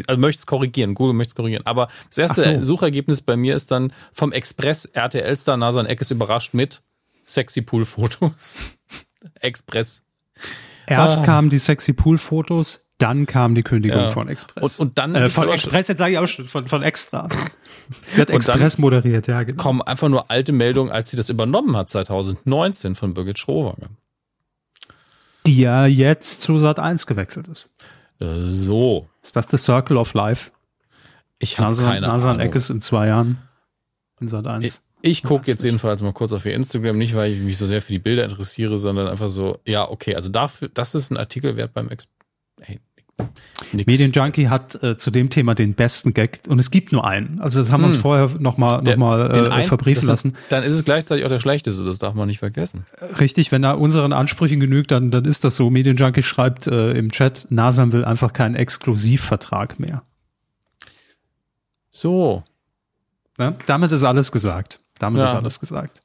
also möchte es korrigieren. Google möchte es korrigieren. Aber das erste so. Suchergebnis bei mir ist dann vom Express RTL-Star Nasan Eckes überrascht mit sexy Pool-Fotos. *laughs* Express. Erst ah. kamen die sexy Pool-Fotos, dann kam die Kündigung ja. von Express. Und, und dann äh, von Express, jetzt sage ich auch schon, von, von Extra. *laughs* Sie hat Express moderiert, ja, genau. Kommen einfach nur alte Meldungen, als sie das übernommen hat, 2019 von Birgit Schrowanger. Die ja jetzt zu Sat 1 gewechselt ist. Äh, so. Ist das the Circle of Life? Ich habe keine Nasan Ahnung. Eckes in zwei Jahren in Sat 1. Ich gucke jetzt jedenfalls mal kurz auf ihr Instagram, nicht weil ich mich so sehr für die Bilder interessiere, sondern einfach so, ja, okay, also dafür, das ist ein Artikel wert beim Ex hey, Medienjunkie hat äh, zu dem Thema den besten Gag und es gibt nur einen. Also das haben wir uns hm. vorher nochmal noch mal, äh, verbriefen lassen. Ist, dann ist es gleichzeitig auch der schlechteste, das darf man nicht vergessen. Richtig, wenn er unseren Ansprüchen genügt, dann, dann ist das so. Medienjunkie schreibt äh, im Chat, Nasam will einfach keinen Exklusivvertrag mehr. So. Ja, damit ist alles gesagt. Damit ja. ist alles gesagt.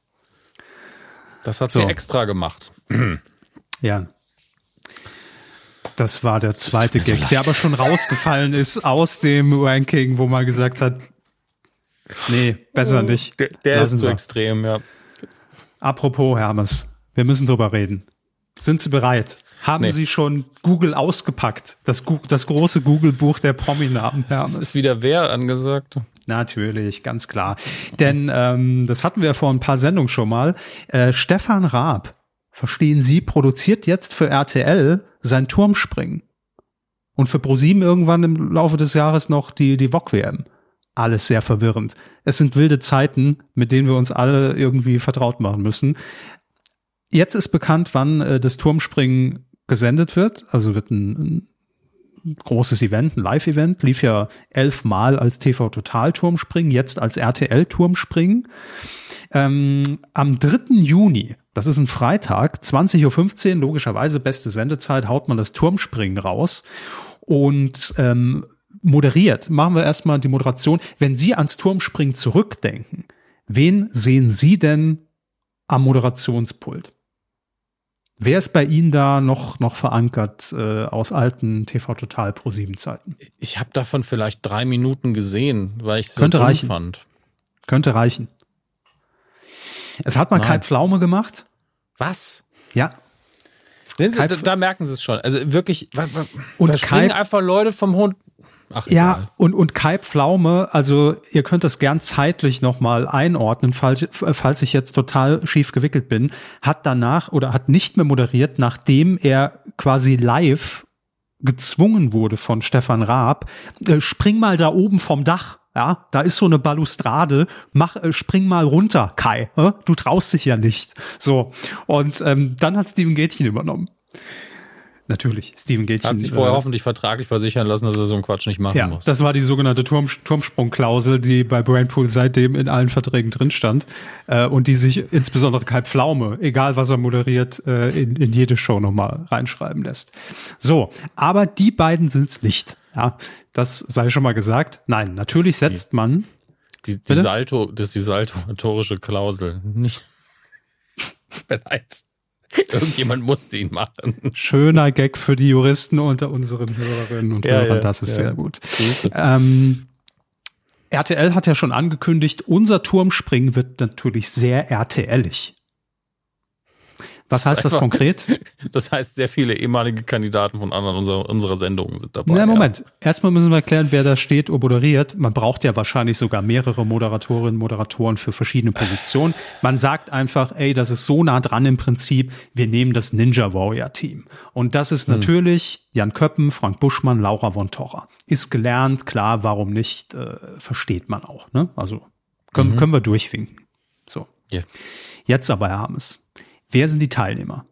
Das hat so. sie extra gemacht. ja. Das war der zweite Gag, so der aber schon rausgefallen ist aus dem Ranking, wo man gesagt hat, nee, besser nicht. Der, der ist zu wir. extrem, ja. Apropos Hermes, wir müssen drüber reden. Sind Sie bereit? Haben nee. Sie schon Google ausgepackt? Das, das große Google-Buch der Prominamen. Hermes. Ist wieder wer angesagt? Natürlich, ganz klar. Denn ähm, das hatten wir vor ein paar Sendungen schon mal. Äh, Stefan Raab, verstehen Sie, produziert jetzt für RTL sein Turmspringen. Und für ProSieben irgendwann im Laufe des Jahres noch die, die VOG-WM. Alles sehr verwirrend. Es sind wilde Zeiten, mit denen wir uns alle irgendwie vertraut machen müssen. Jetzt ist bekannt, wann äh, das Turmspringen gesendet wird. Also wird ein, großes Event, ein Live-Event, lief ja elfmal als TV-Total-Turmspringen, jetzt als RTL-Turmspringen. Ähm, am 3. Juni, das ist ein Freitag, 20.15 Uhr, logischerweise beste Sendezeit, haut man das Turmspringen raus und ähm, moderiert. Machen wir erstmal die Moderation. Wenn Sie ans Turmspringen zurückdenken, wen sehen Sie denn am Moderationspult? Wer ist bei Ihnen da noch, noch verankert äh, aus alten TV Total Pro 7 Zeiten? Ich habe davon vielleicht drei Minuten gesehen, weil ich es Könnte reichen. fand. Könnte reichen. Es hat mal Nein. Kai Pflaume gemacht. Was? Ja. Sie, da, da merken Sie es schon. Also wirklich, Und da springen Kai- einfach Leute vom Hund. Ach, Ja, egal. und, und Kai Pflaume, also ihr könnt das gern zeitlich nochmal einordnen, falls, falls ich jetzt total schief gewickelt bin, hat danach oder hat nicht mehr moderiert, nachdem er quasi live gezwungen wurde von Stefan Raab, äh, spring mal da oben vom Dach. Ja, da ist so eine Balustrade. Mach, äh, spring mal runter, Kai. Äh? Du traust dich ja nicht. So. Und ähm, dann hat Steven Gätchen übernommen. Natürlich, Steven Gätchen. Hat sich vorher äh, hoffentlich vertraglich versichern lassen, dass er so einen Quatsch nicht machen ja, muss. das war die sogenannte Turm, Turmsprungklausel, die bei Brainpool seitdem in allen Verträgen drin stand äh, und die sich insbesondere Kai Pflaume, egal was er moderiert, äh, in, in jede Show nochmal reinschreiben lässt. So, aber die beiden sind's nicht. Ja, das sei schon mal gesagt. Nein, natürlich die- setzt man. Die, die? Salto, das ist die saltoatorische Klausel. Nicht. *laughs* Bereits. *laughs* Irgendjemand musste ihn machen. Schöner Gag für die Juristen unter unseren Hörerinnen und Ja, Hörern, ja, das ist ja. sehr gut. Ähm, RTL hat ja schon angekündigt, unser Turmspringen wird natürlich sehr RTLig. Was heißt das konkret? *laughs* Das heißt, sehr viele ehemalige Kandidaten von anderen unserer, unserer Sendungen sind dabei. Na, Moment. Erstmal müssen wir erklären, wer da steht und moderiert. Man braucht ja wahrscheinlich sogar mehrere Moderatorinnen und Moderatoren für verschiedene Positionen. Man sagt einfach, ey, das ist so nah dran im Prinzip, wir nehmen das Ninja Warrior Team. Und das ist natürlich Jan Köppen, Frank Buschmann, Laura von Torra. Ist gelernt, klar, warum nicht, äh, versteht man auch. Ne? Also können, können wir durchwinken. So. Ja. Jetzt aber, Herr Hammes, wer sind die Teilnehmer?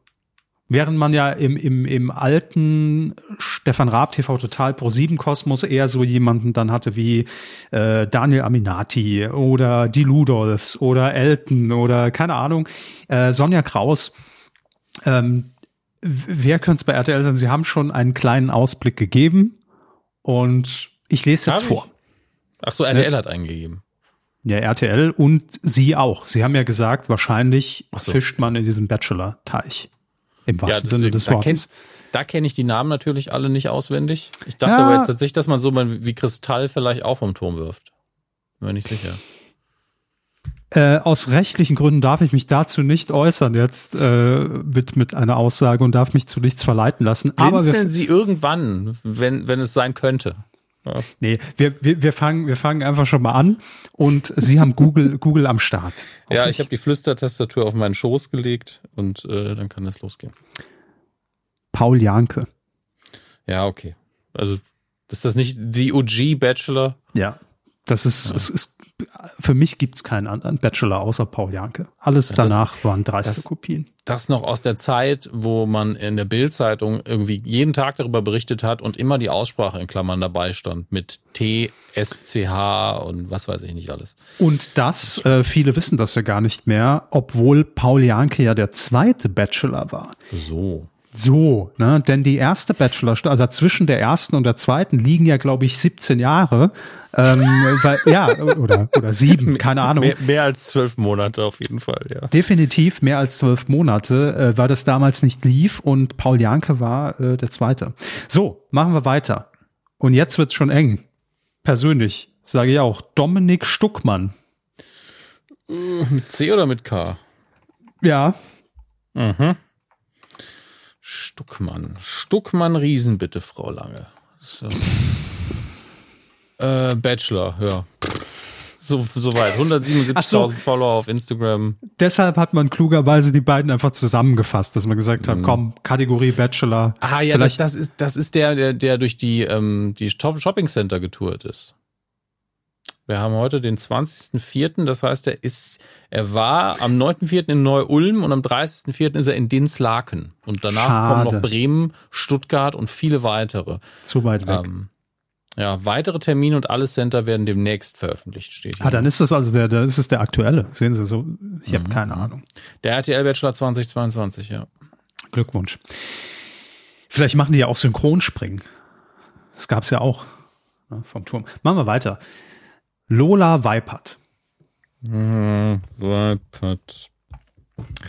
Während man ja im, im, im alten Stefan Raab TV Total Pro 7 Kosmos eher so jemanden dann hatte wie äh, Daniel Aminati oder die Ludolfs oder Elton oder keine Ahnung, äh, Sonja Kraus. Ähm, wer könnte es bei RTL sein? Sie haben schon einen kleinen Ausblick gegeben und ich lese jetzt Hab vor. Ach so, RTL hat eingegeben. Ja, RTL und Sie auch. Sie haben ja gesagt, wahrscheinlich so. fischt man in diesem Bachelor-Teich. Im wahrsten Sinne deswegen, des Wortes. Da kenne ich die Namen natürlich alle nicht auswendig. Ich dachte Ja. aber jetzt tatsächlich, dass man so mal wie Kristall vielleicht auch vom Turm wirft. Bin mir nicht sicher. Äh, aus rechtlichen Gründen darf ich mich dazu nicht äußern jetzt äh, mit, mit einer Aussage und darf mich zu nichts verleiten lassen. Aber wir, Sie irgendwann, wenn, wenn es sein könnte. Ja. nee, wir, wir, wir, fangen, wir fangen einfach schon mal an und Sie haben Google, *laughs* Google am Start. Ja, ich habe die Flüstertastatur auf meinen Schoß gelegt und äh, dann kann das losgehen. Paul Janke. Ja, okay. Also ist das nicht die OG Bachelor? Ja. Das ist, es ist für mich gibt's keinen anderen Bachelor außer Paul Janke. Alles das- danach waren dreiste das- Kopien. Das noch aus der Zeit, wo man in der Bildzeitung irgendwie jeden Tag darüber berichtet hat und immer die Aussprache in Klammern dabei stand mit T, S, C, H und was weiß ich nicht alles. Und das, äh, viele wissen das ja gar nicht mehr, obwohl Paul Janke ja der zweite Bachelor war. So. So, ne, denn die erste Bachelor, also zwischen der ersten und der zweiten liegen ja, glaube ich, 17 Jahre. Ähm, *laughs* weil, ja, oder, oder sieben, keine Ahnung. Mehr, mehr als zwölf Monate auf jeden Fall, ja. Definitiv mehr als zwölf Monate, äh, weil das damals nicht lief und Paul Janke war äh, der zweite. So, machen wir weiter. Und jetzt wird's schon eng. Persönlich, sage ich auch. Dominik Stuckmann. Mit C oder mit K? Ja, Mhm. Stuckmann. Stuckmann Riesen, bitte, Frau Lange. So. äh, Bachelor, ja. So, so weit. Ach 177.000 so. Follower auf Instagram. deshalb hat man klugerweise die beiden einfach zusammengefasst, dass man gesagt hat, komm, Kategorie Bachelor. Ah ja, das, das, ist, das ist der, der, der durch die, ähm, die Shopping Center getourt ist. Wir haben heute den 20.04., das heißt, er ist, er war am 9.04. in Neu-Ulm und am 30.04. ist er in Dinslaken. Und danach Schade. kommen noch Bremen, Stuttgart und viele weitere. Zu weit weg. Ähm, ja, weitere Termine und alle Center werden demnächst veröffentlicht, steht hier. ah, dann ist das also der, der ist es der aktuelle. Sehen Sie so? Ich habe Mhm. keine Ahnung. Der RTL Bachelor 2022, ja. Glückwunsch. Vielleicht machen die ja auch Synchronspringen. Das gab es ja auch ne, vom Turm. Machen wir weiter. Lola Weipert. Mhm, Weipert.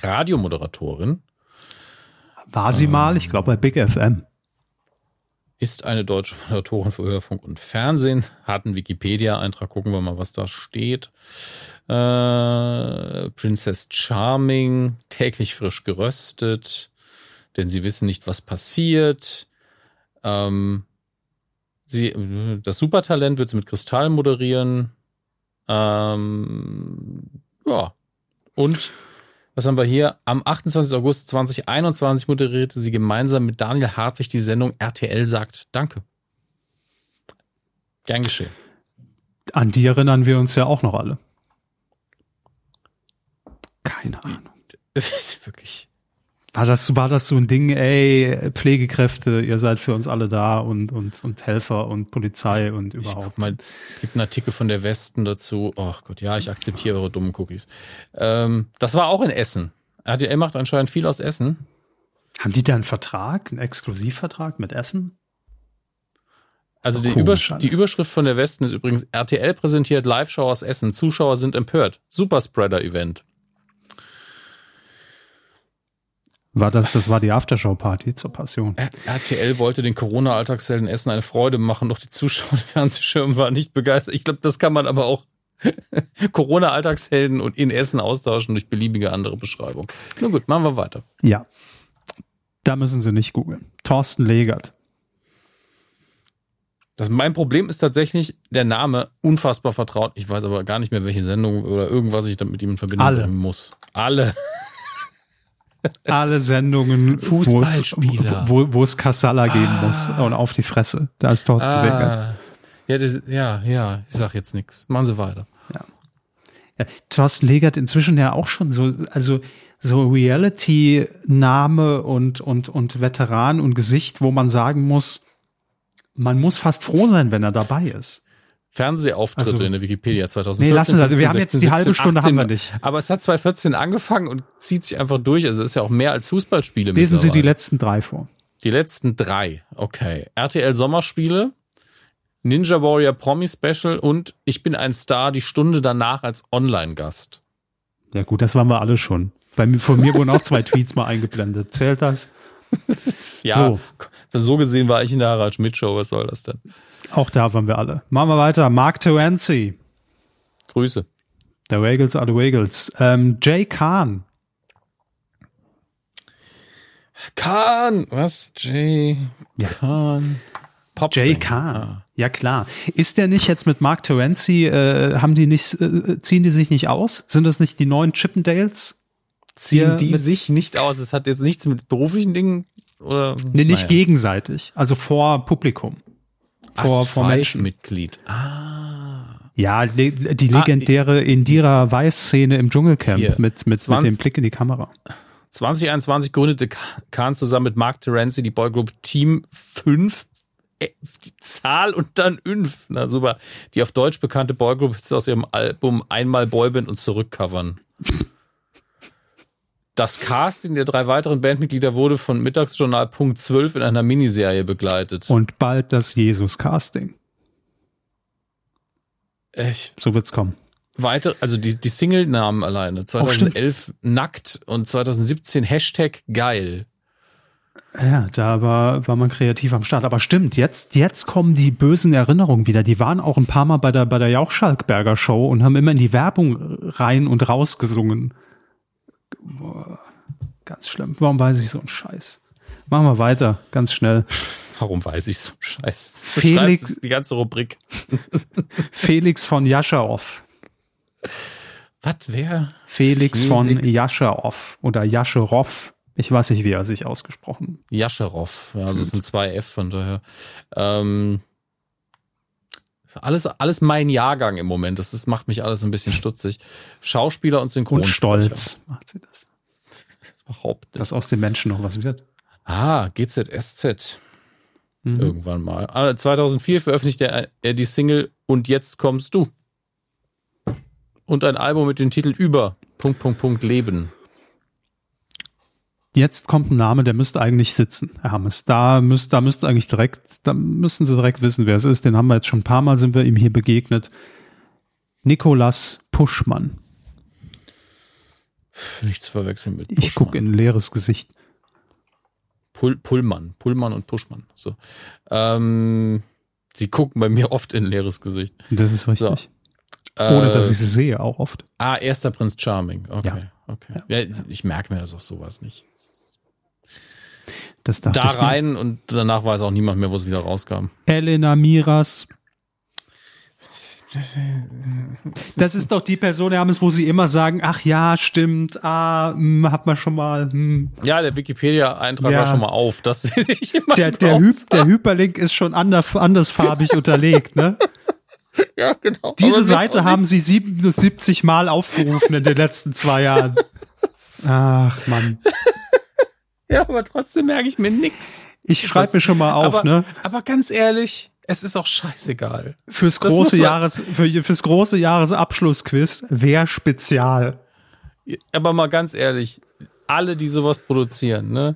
Radiomoderatorin War sie mal, ich glaube, bei Big FM. ist eine deutsche Moderatorin für Hörfunk und Fernsehen. Hat einen Wikipedia-Eintrag. Gucken wir mal, was da steht. Äh, Princess Charming, täglich frisch geröstet, denn sie wissen nicht, was passiert. Ähm, sie, das Supertalent wird sie mit Kristall moderieren. Ähm, ja. Und was haben wir hier? Am 28. August 2021 moderierte sie gemeinsam mit Daniel Hartwig die Sendung RTL sagt Danke. Gern geschehen. An die erinnern wir uns ja auch noch alle. Keine Ahnung. *laughs* Das ist wirklich. War das, war das so ein Ding, ey, Pflegekräfte, ihr seid für uns alle da und, und, und Helfer und Polizei und Ich überhaupt. guck mal, gibt einen Artikel von der Westen dazu. Oh Gott, ja, ich akzeptiere eure dummen Cookies. Ähm, das war auch in Essen. RTL macht anscheinend viel aus Essen. Haben die da einen Vertrag, einen Exklusivvertrag mit Essen? Also die, Übersch alles. die Überschrift von der Westen ist übrigens RTL präsentiert Live-Show aus Essen. Zuschauer sind empört. Superspreader-Event. War das, das war die Aftershow-Party zur Passion. RTL wollte den Corona-Alltagshelden Essen eine Freude machen, doch die Zuschauer der Fernsehschirm waren nicht begeistert. Ich glaube, das kann man aber auch *laughs* Corona-Alltagshelden und in Essen austauschen durch beliebige andere Beschreibung. Nun gut, machen wir weiter. Ja. Da müssen Sie nicht googeln. Thorsten Legert. Das, mein Problem ist tatsächlich der Name unfassbar vertraut. Ich weiß aber gar nicht mehr, welche Sendung oder irgendwas ich damit mit ihm in Verbindung Alle. bringen muss. Alle. Alle Sendungen, Fußballspieler. wo, wo es Kassala geben Ah. muss und auf die Fresse. Da ist Thorsten Legert. Ah, ja, das, ja, ja, ich sag jetzt nichts. Machen Sie weiter. Ja, Thorsten Legert inzwischen ja auch schon so, also so Reality-Name und, und, und Veteran und Gesicht, wo man sagen muss, man muss fast froh sein, wenn er dabei ist. Fernsehauftritte Also- in der Wikipedia 2014. Nee, lassen Sie das. Wir 15, haben jetzt 16, die halbe 17, Stunde 18. haben wir nicht. Aber es hat 2014 angefangen und zieht sich einfach durch. Also es ist ja auch mehr als Fußballspiele. Lesen Sie die letzten drei vor. Die letzten drei. Okay. RTL Sommerspiele, Ninja Warrior Promi Special und Ich bin ein Star die Stunde danach als Online-Gast. Ja gut, das waren wir alle schon. Bei von mir wurden auch zwei *laughs* Tweets mal eingeblendet. Zählt das? Ja, So. so. gesehen war ich in der Harald Schmidt Show. Was soll das denn? Auch da waren wir alle. Machen wir weiter. Mark Terenzi. Grüße. Der Wagels are the Wagels. Ähm, Jay Kahn. Kahn. Was? Jay Ja. Kahn. Pop Jay Kahn. Ja klar. Ist der nicht jetzt mit Mark Terenzi, äh, haben die nicht, äh, ziehen die sich nicht aus? Sind das nicht die neuen Chippendales? Ziehen die mit- sich nicht aus? Es hat jetzt nichts mit beruflichen Dingen oder? Nee, nicht Naja. gegenseitig. Also vor Publikum. Vor, Als vor Menschen. Mitglied. Ah. Ja, le- die Ah, legendäre Indira Weiß-Szene im Dschungelcamp Hier. mit, mit, mit 20 dem Blick in die Kamera. 2021 gründete Kahn zusammen mit Mark Terenzi die Boygroup Team 5. Äh, Die Zahl und dann 5. Na super. Die auf Deutsch bekannte Boygroup ist aus ihrem Album Einmal Boyband und zurückcovern. Das Casting der drei weiteren Bandmitglieder wurde von Mittagsjournal Punkt 12 in einer Miniserie begleitet. Und bald das Jesus-Casting. Ich, So wird's kommen. weiter, also die, die Single-Namen alleine. 2011 nackt und 2017 Hashtag geil. Ja, da war, war man kreativ am Start. Aber stimmt, jetzt, jetzt kommen die bösen Erinnerungen wieder. Die waren auch ein paar Mal bei der, bei der Jauch-Schalkberger Show und haben immer in die Werbung rein und raus gesungen. Boah, ganz schlimm. Warum weiß ich so einen Scheiß? Machen wir weiter, ganz schnell. Warum weiß ich so einen Scheiß? Felix- die ganze Rubrik. *laughs* Felix von Jascharow. Was, wer? Felix, von Felix. Jascharow oder Jascherow. Ich weiß nicht, wie er sich ausgesprochen. Jascherow. Ja, also es sind zwei F von daher. Ähm, Alles, alles mein Jahrgang im Moment. Das, das macht mich alles ein bisschen stutzig. Schauspieler und Und Synchronsprecher. stolz macht sie das. Überhaupt nicht. Dass aus den Menschen noch was wird. Ah, GZSZ. Mhm. Irgendwann mal. Ah, 2004 veröffentlichte er, er die Single Und jetzt kommst du. Und ein Album mit dem Titel Über. Punkt, Punkt, Punkt, Leben. Jetzt kommt ein Name, der müsste eigentlich sitzen, Herr Hammes. Da müsst, da müsste eigentlich direkt, da müssen Sie direkt wissen, wer es ist. Den haben wir jetzt schon ein paar Mal, sind wir ihm hier begegnet. Nikolas Puschmann. Nichts zu verwechseln mit Ich gucke in ein leeres Gesicht. Pull, Pullmann. Pullmann und Puschmann. So. Ähm, sie gucken bei mir oft in ein leeres Gesicht. Das ist richtig. So. Ohne Äh, dass ich sie sehe, auch oft. Ah, erster Prinz Charming. Okay, Ja. okay. Ja. ich merke mir das auch sowas nicht. Das dachte Da ich mir. rein und danach weiß auch niemand mehr, wo es wieder rauskam. Elena Miras. Das ist doch die Person, Herr Hammes, wo sie immer sagen, ach ja, stimmt, ah, hm, hat man schon mal, hm. Ja, der Wikipedia-Eintrag Ja. war schon mal auf. dass *laughs* der, der, Hy der Hyperlink ist schon ander, andersfarbig *laughs* unterlegt, ne? Ja, genau. Diese Seite haben sie 77 Mal aufgerufen in den letzten zwei Jahren. *laughs* Ach, Mann. *laughs* Ja, aber trotzdem merke ich mir nix. Ich schreibe mir schon mal auf, aber, ne? Aber ganz ehrlich, es ist auch scheißegal. Fürs das große Jahres, für, fürs große Jahresabschlussquiz, wer Spezial? Aber mal ganz ehrlich, alle, die sowas produzieren, ne?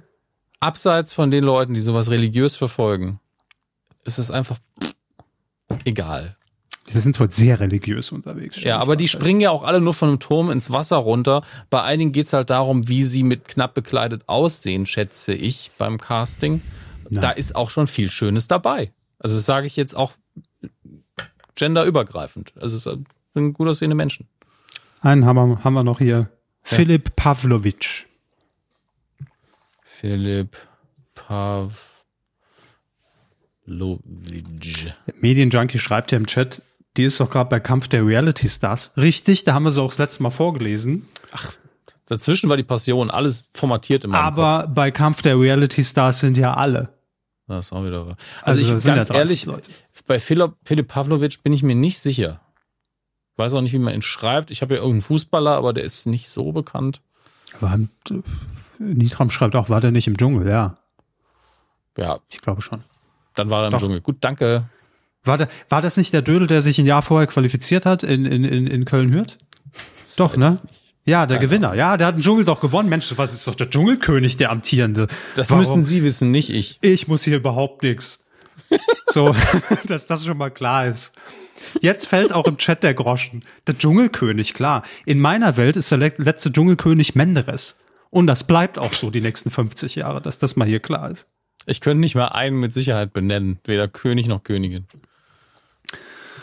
Abseits von den Leuten, die sowas religiös verfolgen, ist es einfach egal. Die sind heute sehr religiös unterwegs. Ja, aber die fest. springen ja auch alle nur von einem Turm ins Wasser runter. Bei einigen geht's halt darum, wie sie mit knapp bekleidet aussehen, schätze ich, beim Casting. Na. Da ist auch schon viel Schönes dabei. Also das sage ich jetzt auch genderübergreifend. Also es sind gut aussehende Menschen. Einen haben wir, haben wir noch hier. Philipp Pavlovic. Philipp Pavlovic. Medienjunkie schreibt ja im Chat, die ist doch gerade bei Kampf der Reality Stars. Richtig, da haben wir sie auch das letzte Mal vorgelesen. Dazwischen war die Passion, alles formatiert in meinem Kopf. Aber bei Kampf der Reality Stars sind ja alle. Das ist auch wieder wahr. Also Also, ich ganz ja 30 ehrlich, Leute. bei Philipp, Philipp Pavlovic bin ich mir nicht sicher. Weiß auch nicht, wie man ihn schreibt. Ich habe ja irgendeinen Fußballer, aber der ist nicht so bekannt. Aber, äh, Nitram schreibt auch, war der nicht im Dschungel? Ja, Ja, ich glaube schon. dann war er im Doch. Dschungel. Gut, danke. War, der, war das nicht der Dödel, der sich ein Jahr vorher qualifiziert hat in, in, in, in Köln-Hürth? Doch, ne? nicht. Ja, der Gewinner. Ja, der hat den Dschungel doch gewonnen. Mensch, das ist doch der Dschungelkönig, der amtierende. Das Warum? müssen Sie wissen, nicht ich. Ich muss hier überhaupt nichts. *laughs* So, *laughs* dass das schon mal klar ist. Jetzt fällt auch im Chat der Groschen. Der Dschungelkönig, klar. In meiner Welt ist der le- letzte Dschungelkönig Menderes. Und das bleibt auch so die nächsten 50 Jahre, dass das mal hier klar ist. Ich könnte nicht mal einen mit Sicherheit benennen. Weder König noch Königin.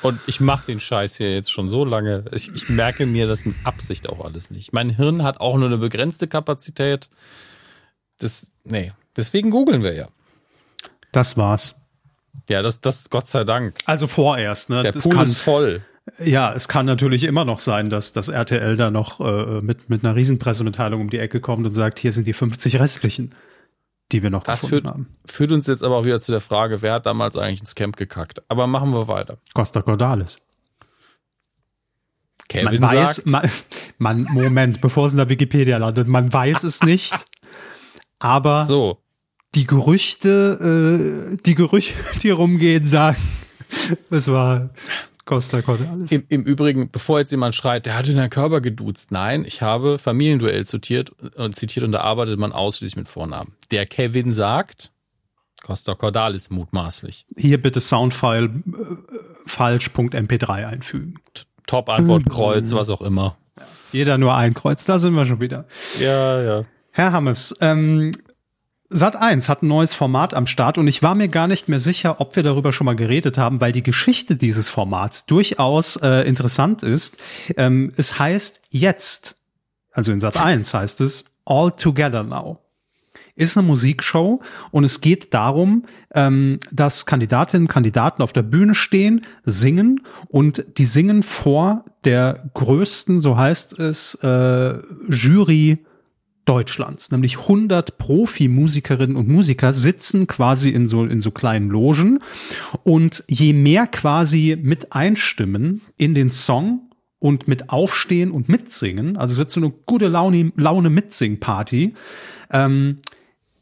Und ich mache den Scheiß hier jetzt schon so lange. Ich, ich merke mir das mit Absicht auch alles nicht. Mein Hirn hat auch nur eine begrenzte Kapazität. Das, nee. Deswegen googeln wir ja. Das war's. Ja, das, das Gott sei Dank. Also vorerst, ne? Der Das Pool kann, ist voll. ja, es kann natürlich immer noch sein, dass das RTL da noch äh, mit, mit einer Riesenpressemitteilung um die Ecke kommt und sagt, hier sind die 50 restlichen, die wir noch Das gefunden führt, haben. führt uns jetzt aber auch wieder zu der Frage, wer hat damals eigentlich ins Camp gekackt? Aber machen wir weiter. Costa Cordalis. Kevin man weiß, sagt, man, man, Moment, bevor es in der Wikipedia landet, man weiß es nicht, aber so, die Gerüchte, äh, die Gerüchte, die rumgehen, sagen, es war Costa Cordalis. im, im Übrigen, bevor jetzt jemand schreit, der hat in der Körper geduzt. Nein, ich habe Familienduell zitiert und zitiert und da arbeitet man ausschließlich mit Vornamen. Der Kevin sagt, Costa Cordalis mutmaßlich. Hier bitte Soundfile äh, falsch.mp3 einfügen. Top-Antwort, Kreuz, was auch immer. Jeder nur ein Kreuz, da sind wir schon wieder. Ja, ja. Herr Hammes, ähm, Sat 1 hat ein neues Format am Start und ich war mir gar nicht mehr sicher, ob wir darüber schon mal geredet haben, weil die Geschichte dieses Formats durchaus äh, interessant ist. Ähm, es heißt jetzt, also in Sat 1 heißt es All Together Now. Ist eine Musikshow und es geht darum, ähm, dass Kandidatinnen und Kandidaten auf der Bühne stehen, singen und die singen vor der größten, so heißt es, äh, Jury Deutschlands, nämlich 100 Profimusikerinnen und Musiker sitzen quasi in so, in so kleinen Logen und je mehr quasi mit einstimmen in den Song und mit aufstehen und mitsingen, also es wird so eine gute Laune, Laune Mitsing-Party, ähm,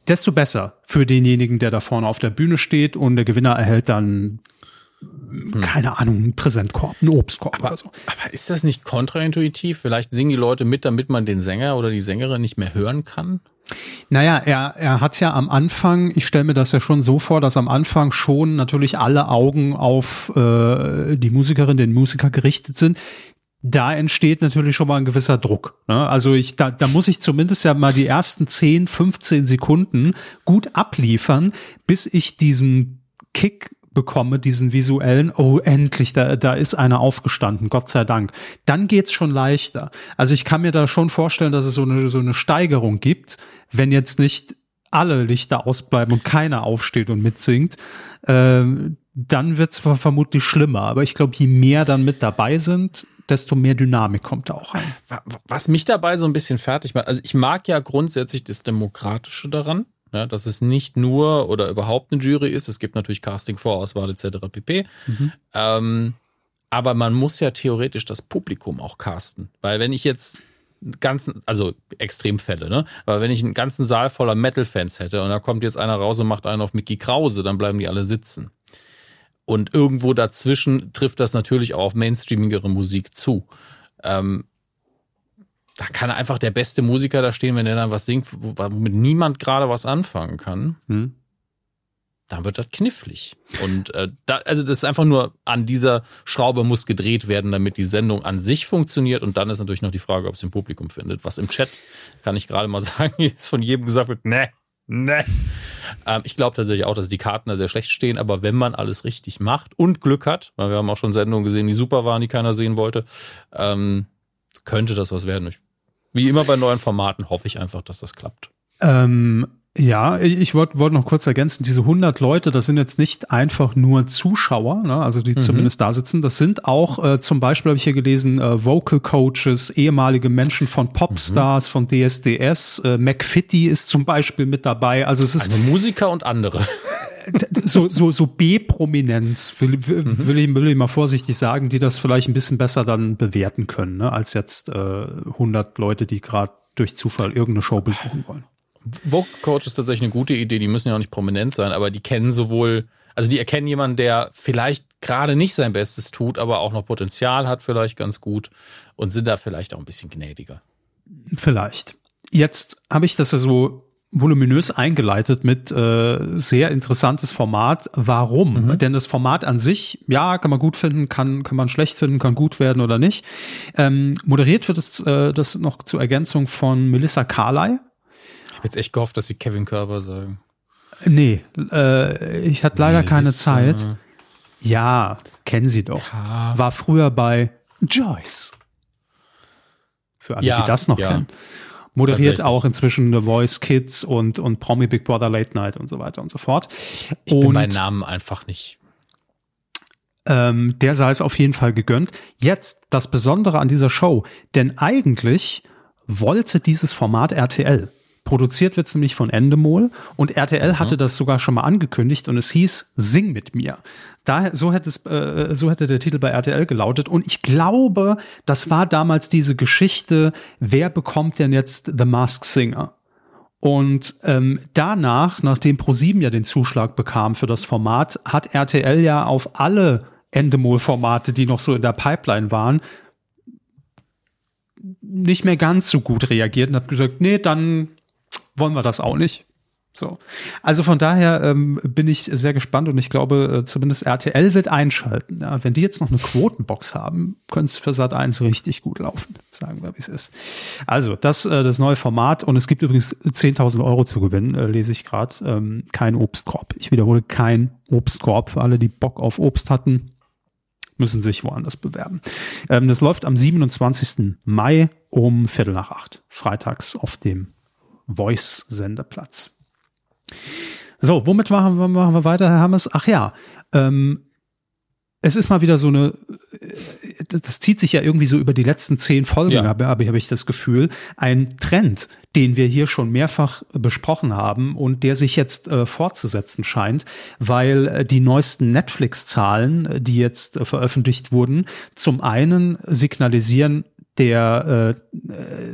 desto besser für denjenigen, der da vorne auf der Bühne steht und der Gewinner erhält dann. Keine Ahnung, einen Präsentkorb, einen Obstkorb aber, oder so. Aber ist das nicht kontraintuitiv? Vielleicht singen die Leute mit, damit man den Sänger oder die Sängerin nicht mehr hören kann? Naja, er, er hat ja am Anfang, ich stelle mir das ja schon so vor, dass am Anfang schon natürlich alle Augen auf äh, die Musikerin, den Musiker gerichtet sind. Da entsteht natürlich schon mal ein gewisser Druck. Ne? Also ich, da, da muss ich zumindest ja mal die ersten 10, 15 Sekunden gut abliefern, bis ich diesen Kick bekomme, diesen visuellen, oh, endlich, da, da ist einer aufgestanden, Gott sei Dank. Dann geht's schon leichter. Also ich kann mir da schon vorstellen, dass es so eine, so eine Steigerung gibt, wenn jetzt nicht alle Lichter ausbleiben und keiner aufsteht und mitsingt, ähm, dann wird's vermutlich schlimmer. Aber ich glaube, je mehr dann mit dabei sind, desto mehr Dynamik kommt da auch rein. Was mich dabei so ein bisschen fertig macht, also ich mag ja grundsätzlich das Demokratische daran. Ja, dass es nicht nur oder überhaupt eine Jury ist. Es gibt natürlich Casting, Vorauswahl etc. pp. Mhm. Ähm, aber man muss ja theoretisch das Publikum auch casten. Weil wenn ich jetzt ganzen, also Extremfälle, ne? Aber wenn ich einen ganzen Saal voller Metal-Fans hätte und da kommt jetzt einer raus und macht einen auf Mickey Krause, dann bleiben die alle sitzen. Und irgendwo dazwischen trifft das natürlich auch auf mainstreamigere Musik zu. Ähm, da kann einfach der beste Musiker da stehen, wenn er dann was singt, womit niemand gerade was anfangen kann. Hm. Dann wird das knifflig. Und äh, da, also das ist einfach nur an dieser Schraube muss gedreht werden, damit die Sendung an sich funktioniert. Und dann ist natürlich noch die Frage, ob es im Publikum findet. Was im Chat, kann ich gerade mal *laughs* sagen, ist von jedem gesagt wird, ne, ne. Ähm, ich glaube tatsächlich auch, dass die Karten da sehr schlecht stehen. Aber wenn man alles richtig macht und Glück hat, weil wir haben auch schon Sendungen gesehen, die super waren, die keiner sehen wollte, ähm, könnte das was werden. Ich wie immer bei neuen Formaten hoffe ich einfach, dass das klappt. Ähm, ja, ich wollte wollt noch kurz ergänzen, diese 100 Leute, das sind jetzt nicht einfach nur Zuschauer, ne, also die mhm. zumindest da sitzen, das sind auch äh, zum Beispiel, habe ich hier gelesen, äh, Vocal Coaches, ehemalige Menschen von Popstars, mhm. von DSDS, äh, McFitty ist zum Beispiel mit dabei, also es ist... Also Musiker und andere. So, so, so B-Prominenz, will, will, mhm. will, ich, will ich mal vorsichtig sagen, die das vielleicht ein bisschen besser dann bewerten können, ne, als jetzt äh, 100 Leute, die gerade durch Zufall irgendeine Show besuchen wollen. Vogue Coach ist tatsächlich eine gute Idee, die müssen ja auch nicht prominent sein, aber die kennen sowohl, also die erkennen jemanden, der vielleicht gerade nicht sein Bestes tut, aber auch noch Potenzial hat, vielleicht ganz gut und sind da vielleicht auch ein bisschen gnädiger. Vielleicht. Jetzt habe ich das ja so voluminös eingeleitet mit äh, sehr interessantes Format. Warum? Mhm. Denn das Format an sich, ja, kann man gut finden, kann, kann man schlecht finden, kann gut werden oder nicht. Ähm, moderiert wird es äh, das noch zur Ergänzung von Melissa Carley. Ich habe jetzt echt gehofft, dass sie Kevin Körber sagen. Nee, äh, ich hatte leider nee, keine Zeit. Ja, kennen Sie doch. War früher bei Joyce. Für alle, ja, die das noch ja. kennen moderiert auch inzwischen The Voice Kids und, und Promi Big Brother Late Night und so weiter und so fort. Ich und, bin bei Namen einfach nicht. Ähm, der sei es auf jeden Fall gegönnt. Jetzt das Besondere an dieser Show, denn eigentlich wollte dieses Format RTL. Produziert wird es nämlich von Endemol und RTL mhm. hatte das sogar schon mal angekündigt und es hieß Sing mit mir. Da, so hätte es, äh, so hätte der Titel bei RTL gelautet und ich glaube, das war damals diese Geschichte, wer bekommt denn jetzt The Mask Singer? Und ähm, danach, nachdem ProSieben ja den Zuschlag bekam für das Format, hat RTL ja auf alle Endemol-Formate, die noch so in der Pipeline waren, nicht mehr ganz so gut reagiert und hat gesagt, nee, dann wollen wir das auch nicht. So. Also von daher ähm, bin ich sehr gespannt und ich glaube, äh, zumindest RTL wird einschalten. Ja, wenn die jetzt noch eine Quotenbox haben, könnte es für Sat 1 richtig gut laufen. Sagen wir, wie es ist. Also, das äh, das neue Format und es gibt übrigens 10.000 Euro zu gewinnen, äh, lese ich gerade. Ähm, kein Obstkorb. Ich wiederhole, kein Obstkorb für alle, die Bock auf Obst hatten müssen sich woanders bewerben. Ähm, das läuft am 27. Mai um Viertel nach acht, freitags auf dem Voice-Sendeplatz. So, womit machen wir, machen wir weiter, Herr Hammes? Ach ja, ähm, es ist mal wieder so eine, das zieht sich ja irgendwie so über die letzten zehn Folgen, ja. habe, habe ich das Gefühl, ein Trend, den wir hier schon mehrfach besprochen haben und der sich jetzt äh, fortzusetzen scheint, weil äh, die neuesten Netflix-Zahlen, die jetzt äh, veröffentlicht wurden, zum einen signalisieren, der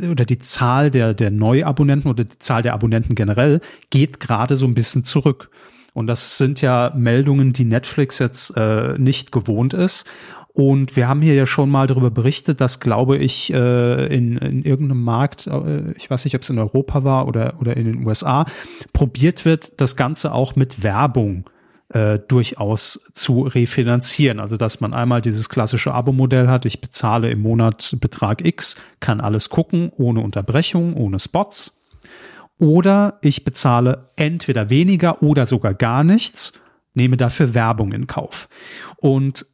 äh, oder die Zahl der der Neuabonnenten oder die Zahl der Abonnenten generell geht gerade so ein bisschen zurück. Und das sind ja Meldungen, die Netflix jetzt äh, nicht gewohnt ist. Und wir haben hier ja schon mal darüber berichtet, dass, glaube ich, äh, in, in irgendeinem Markt, äh, ich weiß nicht, ob es in Europa war oder, oder in den USA, probiert wird, das Ganze auch mit Werbung äh, durchaus zu refinanzieren. Also dass man einmal dieses klassische Abo-Modell hat, ich bezahle im Monat Betrag X, kann alles gucken, ohne Unterbrechung, ohne Spots. Oder ich bezahle entweder weniger oder sogar gar nichts, nehme dafür Werbung in Kauf. Und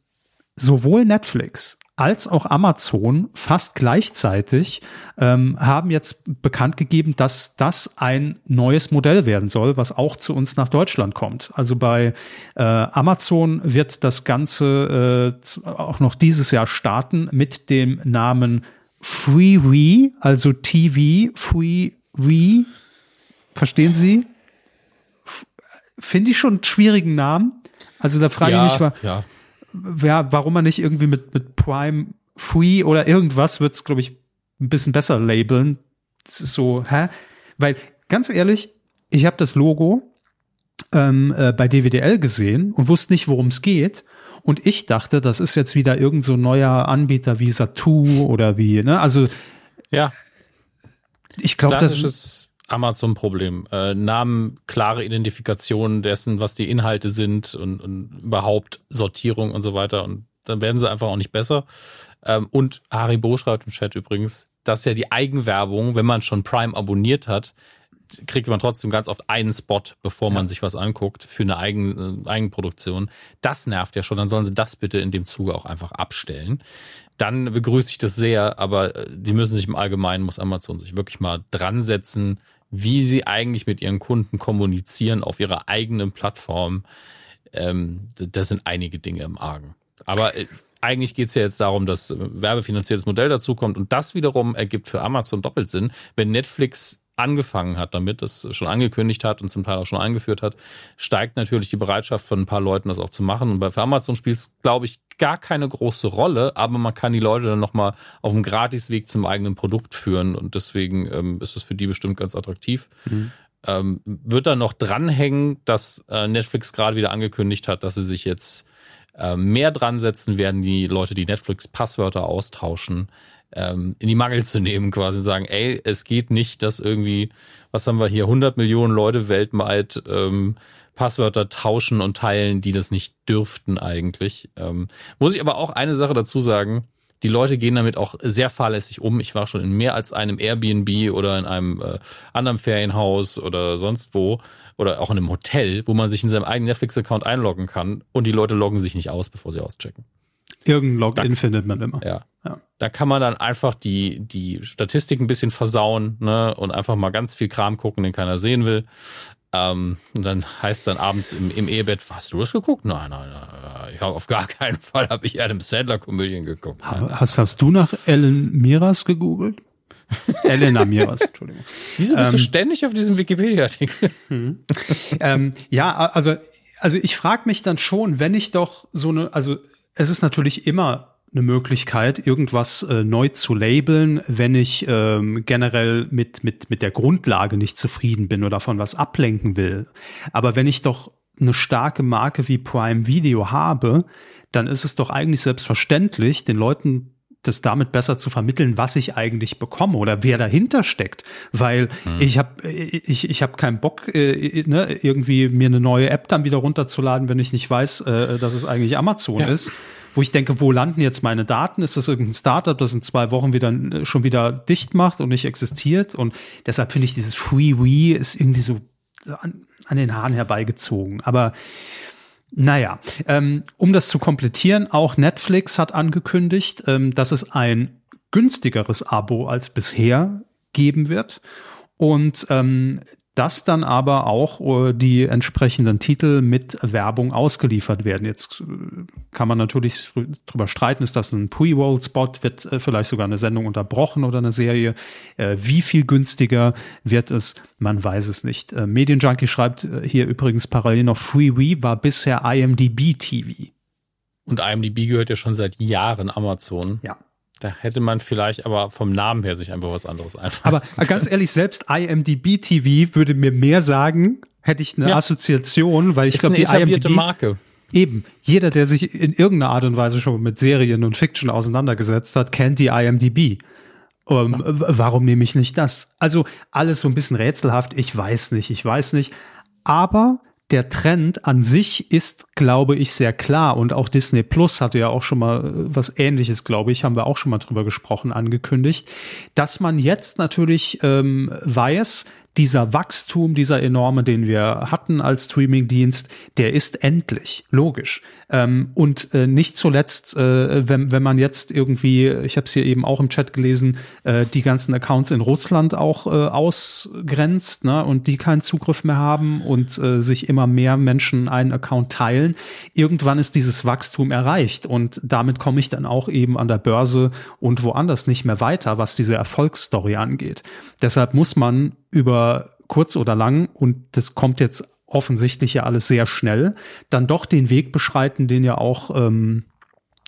sowohl Netflix als auch Amazon fast gleichzeitig ähm, haben jetzt bekannt gegeben, dass das ein neues Modell werden soll, was auch zu uns nach Deutschland kommt. Also bei äh, Amazon wird das Ganze äh, auch noch dieses Jahr starten mit dem Namen FreeWe, also TV FreeWe. Verstehen Sie? Finde ich schon einen schwierigen Namen. Also da frage ja, ich mich, ja ja, warum man nicht irgendwie mit, mit Prime Free oder irgendwas wird es, glaube ich, ein bisschen besser labeln. Das ist so, hä? Weil, ganz ehrlich, ich habe das Logo ähm, äh, bei DWDL gesehen und wusste nicht, worum es geht. Und ich dachte, das ist jetzt wieder irgend so ein neuer Anbieter wie Satu oder wie, ne? Also, ja. Ich glaube, das ist Amazon-Problem. Äh, Namen, klare Identifikation dessen, was die Inhalte sind und, und, überhaupt Sortierung und so weiter. Und dann werden sie einfach auch nicht besser. Ähm, und Haribo schreibt im Chat übrigens, dass ja die Eigenwerbung, wenn man schon Prime abonniert hat, kriegt man trotzdem ganz oft einen Spot, bevor man sich was anguckt für eine Eigen, äh, Eigenproduktion. Das nervt ja schon. Dann sollen sie das bitte in dem Zuge auch einfach abstellen. Dann begrüße ich das sehr, aber äh, die müssen sich im Allgemeinen, muss Amazon sich wirklich mal dran setzen, wie sie eigentlich mit ihren Kunden kommunizieren auf ihrer eigenen Plattform. Ähm, das sind einige Dinge im Argen. Aber äh, eigentlich geht es ja jetzt darum, dass werbefinanziertes Modell dazukommt und das wiederum ergibt für Amazon doppelt Sinn, wenn Netflix angefangen hat damit, das schon angekündigt hat und zum Teil auch schon eingeführt hat, steigt natürlich die Bereitschaft von ein paar Leuten, das auch zu machen. Und bei Amazon spielt es, glaube ich, gar keine große Rolle, aber man kann die Leute dann nochmal auf dem Gratisweg zum eigenen Produkt führen und deswegen ähm, ist es für die bestimmt ganz attraktiv. Mhm. Ähm, wird dann noch dranhängen, dass äh, Netflix gerade wieder angekündigt hat, dass sie sich jetzt äh, mehr dran setzen werden, die Leute, die Netflix-Passwörter austauschen, ähm, in die Mangel zu nehmen, quasi sagen, ey, es geht nicht, dass irgendwie, was haben wir hier, 100 Millionen Leute weltweit ähm, Passwörter tauschen und teilen, die das nicht dürften eigentlich. Ähm, muss ich aber auch eine Sache dazu sagen, die Leute gehen damit auch sehr fahrlässig um. Ich war schon in mehr als einem Airbnb oder in einem äh, anderen Ferienhaus oder sonst wo oder auch in einem Hotel, wo man sich in seinem eigenen Netflix-Account einloggen kann und die Leute loggen sich nicht aus, bevor sie auschecken. Irgendein Login da, findet man immer. Ja. ja. Da kann man dann einfach die, die Statistik ein bisschen versauen ne, und einfach mal ganz viel Kram gucken, den keiner sehen will. Ähm, und dann heißt dann abends im, im Ehebett, hast du das geguckt? Nein, nein, nein. Ich auf gar keinen Fall habe ich Adam Sandler Komödien geguckt. Hast, hast du nach Ellen Miras gegoogelt? *laughs* Elena Miras, Entschuldigung. Wieso bist ähm, du ständig auf diesem Wikipedia-Artikel? Hm. ähm, ja, also, also ich frage mich dann schon, wenn ich doch so eine, also es ist natürlich immer eine Möglichkeit, irgendwas äh, neu zu labeln, wenn ich ähm, generell mit, mit, mit der Grundlage nicht zufrieden bin oder von was ablenken will. Aber wenn ich doch eine starke Marke wie Prime Video habe, dann ist es doch eigentlich selbstverständlich, den Leuten das damit besser zu vermitteln, was ich eigentlich bekomme oder wer dahinter steckt, weil hm. ich habe ich, ich hab keinen Bock äh, ne, irgendwie mir eine neue App dann wieder runterzuladen, wenn ich nicht weiß, äh, dass es eigentlich Amazon ja. ist wo ich denke, wo landen jetzt meine Daten? Ist das irgendein Startup, das in zwei Wochen wieder äh, schon wieder dicht macht und nicht existiert? Und deshalb finde ich dieses Free ist irgendwie so an, an den Haaren herbeigezogen. Aber naja, ähm, um das zu komplettieren, auch Netflix hat angekündigt, ähm, dass es ein günstigeres Abo als bisher geben wird. Und ähm, dass dann aber auch äh, die entsprechenden Titel mit Werbung ausgeliefert werden. Jetzt äh, kann man natürlich drüber streiten, ist das ein Pre-Roll-Spot, wird äh, vielleicht sogar eine Sendung unterbrochen oder eine Serie. Wie viel günstiger wird es? Man weiß es nicht. Medienjunkie schreibt hier übrigens parallel noch FreeWe war bisher IMDb TV. Und IMDb gehört ja schon seit Jahren Amazon. Ja. Da hätte man vielleicht aber vom Namen her sich einfach was anderes einfallen Aber ganz ehrlich, selbst IMDb TV würde mir mehr sagen, hätte ich eine ja. Assoziation, weil ich glaube, die IMDb Marke. Eben, jeder, der sich in irgendeiner Art und Weise schon mit Serien und Fiction auseinandergesetzt hat, kennt die IMDb. Ähm, warum nehme ich nicht das? Also alles so ein bisschen rätselhaft. Ich weiß nicht, ich weiß nicht. Aber der Trend an sich ist, glaube ich, sehr klar. Und auch Disney Plus hatte ja auch schon mal äh, was Ähnliches, glaube ich, haben wir auch schon mal drüber gesprochen, angekündigt, dass man jetzt natürlich ähm, weiß, dieser Wachstum, dieser enorme, den wir hatten als Streamingdienst, der ist endlich, logisch. Ähm, und äh, nicht zuletzt, äh, wenn, wenn man jetzt irgendwie, ich habe es hier eben auch im Chat gelesen, äh, die ganzen Accounts in Russland auch äh, ausgrenzt ne, und die keinen Zugriff mehr haben und äh, sich immer mehr Menschen einen Account teilen, irgendwann ist dieses Wachstum erreicht und damit komme ich dann auch eben an der Börse und woanders nicht mehr weiter, was diese Erfolgsstory angeht. Deshalb muss man über kurz oder lang, und das kommt jetzt offensichtlich ja alles sehr schnell, dann doch den Weg beschreiten, den ja auch ähm,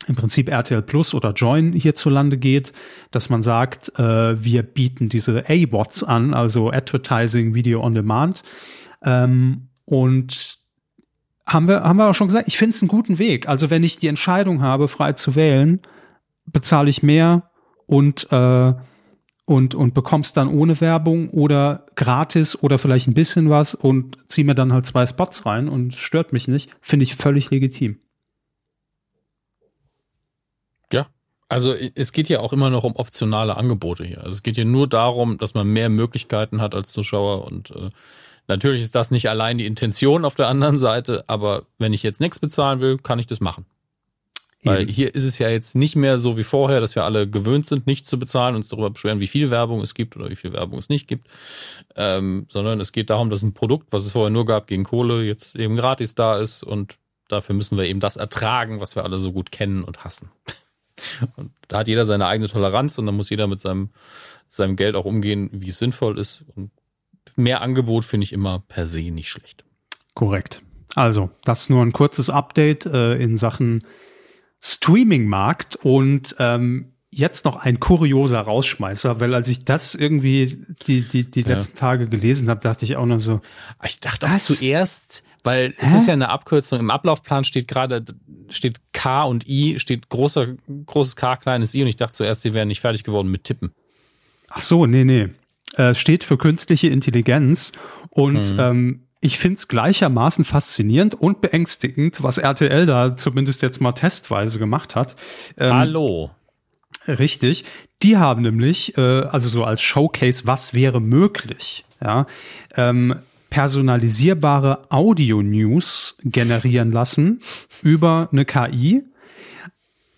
im Prinzip RTL Plus oder Join hierzulande geht, dass man sagt, äh, wir bieten diese A-Bots an, also Advertising Video on Demand. Ähm, und haben wir, haben wir auch schon gesagt, ich finde es einen guten Weg. Also wenn ich die Entscheidung habe, frei zu wählen, bezahle ich mehr und äh, und, und bekommst dann ohne Werbung oder gratis oder vielleicht ein bisschen was und zieh mir dann halt zwei Spots rein und stört mich nicht, finde ich völlig legitim. Ja, also es geht ja auch immer noch um optionale Angebote hier. Also es geht hier nur darum, dass man mehr Möglichkeiten hat als Zuschauer und äh, natürlich ist das nicht allein die Intention auf der anderen Seite, aber wenn ich jetzt nichts bezahlen will, kann ich das machen. Weil hier ist es ja jetzt nicht mehr so wie vorher, dass wir alle gewöhnt sind, nicht zu bezahlen, uns darüber beschweren, wie viel Werbung es gibt oder wie viel Werbung es nicht gibt, ähm, sondern es geht darum, dass ein Produkt, was es vorher nur gab gegen Kohle, jetzt eben gratis da ist und dafür müssen wir eben das ertragen, was wir alle so gut kennen und hassen. *laughs* Und da hat jeder seine eigene Toleranz und dann muss jeder mit seinem, seinem Geld auch umgehen, wie es sinnvoll ist. Und mehr Angebot finde ich immer per se nicht schlecht. Korrekt. Also, das ist nur ein kurzes Update äh, in Sachen Streaming-Markt und ähm, jetzt noch ein kurioser Rausschmeißer, weil als ich das irgendwie die, die, die letzten ja. Tage gelesen habe, dachte ich auch noch so. Ich dachte auch zuerst, weil es Hä? ist ja eine Abkürzung. Im Ablaufplan steht gerade, steht K und I, steht großer, großes K, kleines I und ich dachte zuerst, sie wären nicht fertig geworden mit Tippen. Ach so, nee, nee. Es steht für künstliche Intelligenz und mhm. ähm, ich finde es gleichermaßen faszinierend und beängstigend, was RTL da zumindest jetzt mal testweise gemacht hat. Ähm, Hallo. Richtig. Die haben nämlich, äh, also so als Showcase, was wäre möglich, ja, ähm, personalisierbare Audio-News generieren lassen über eine KI,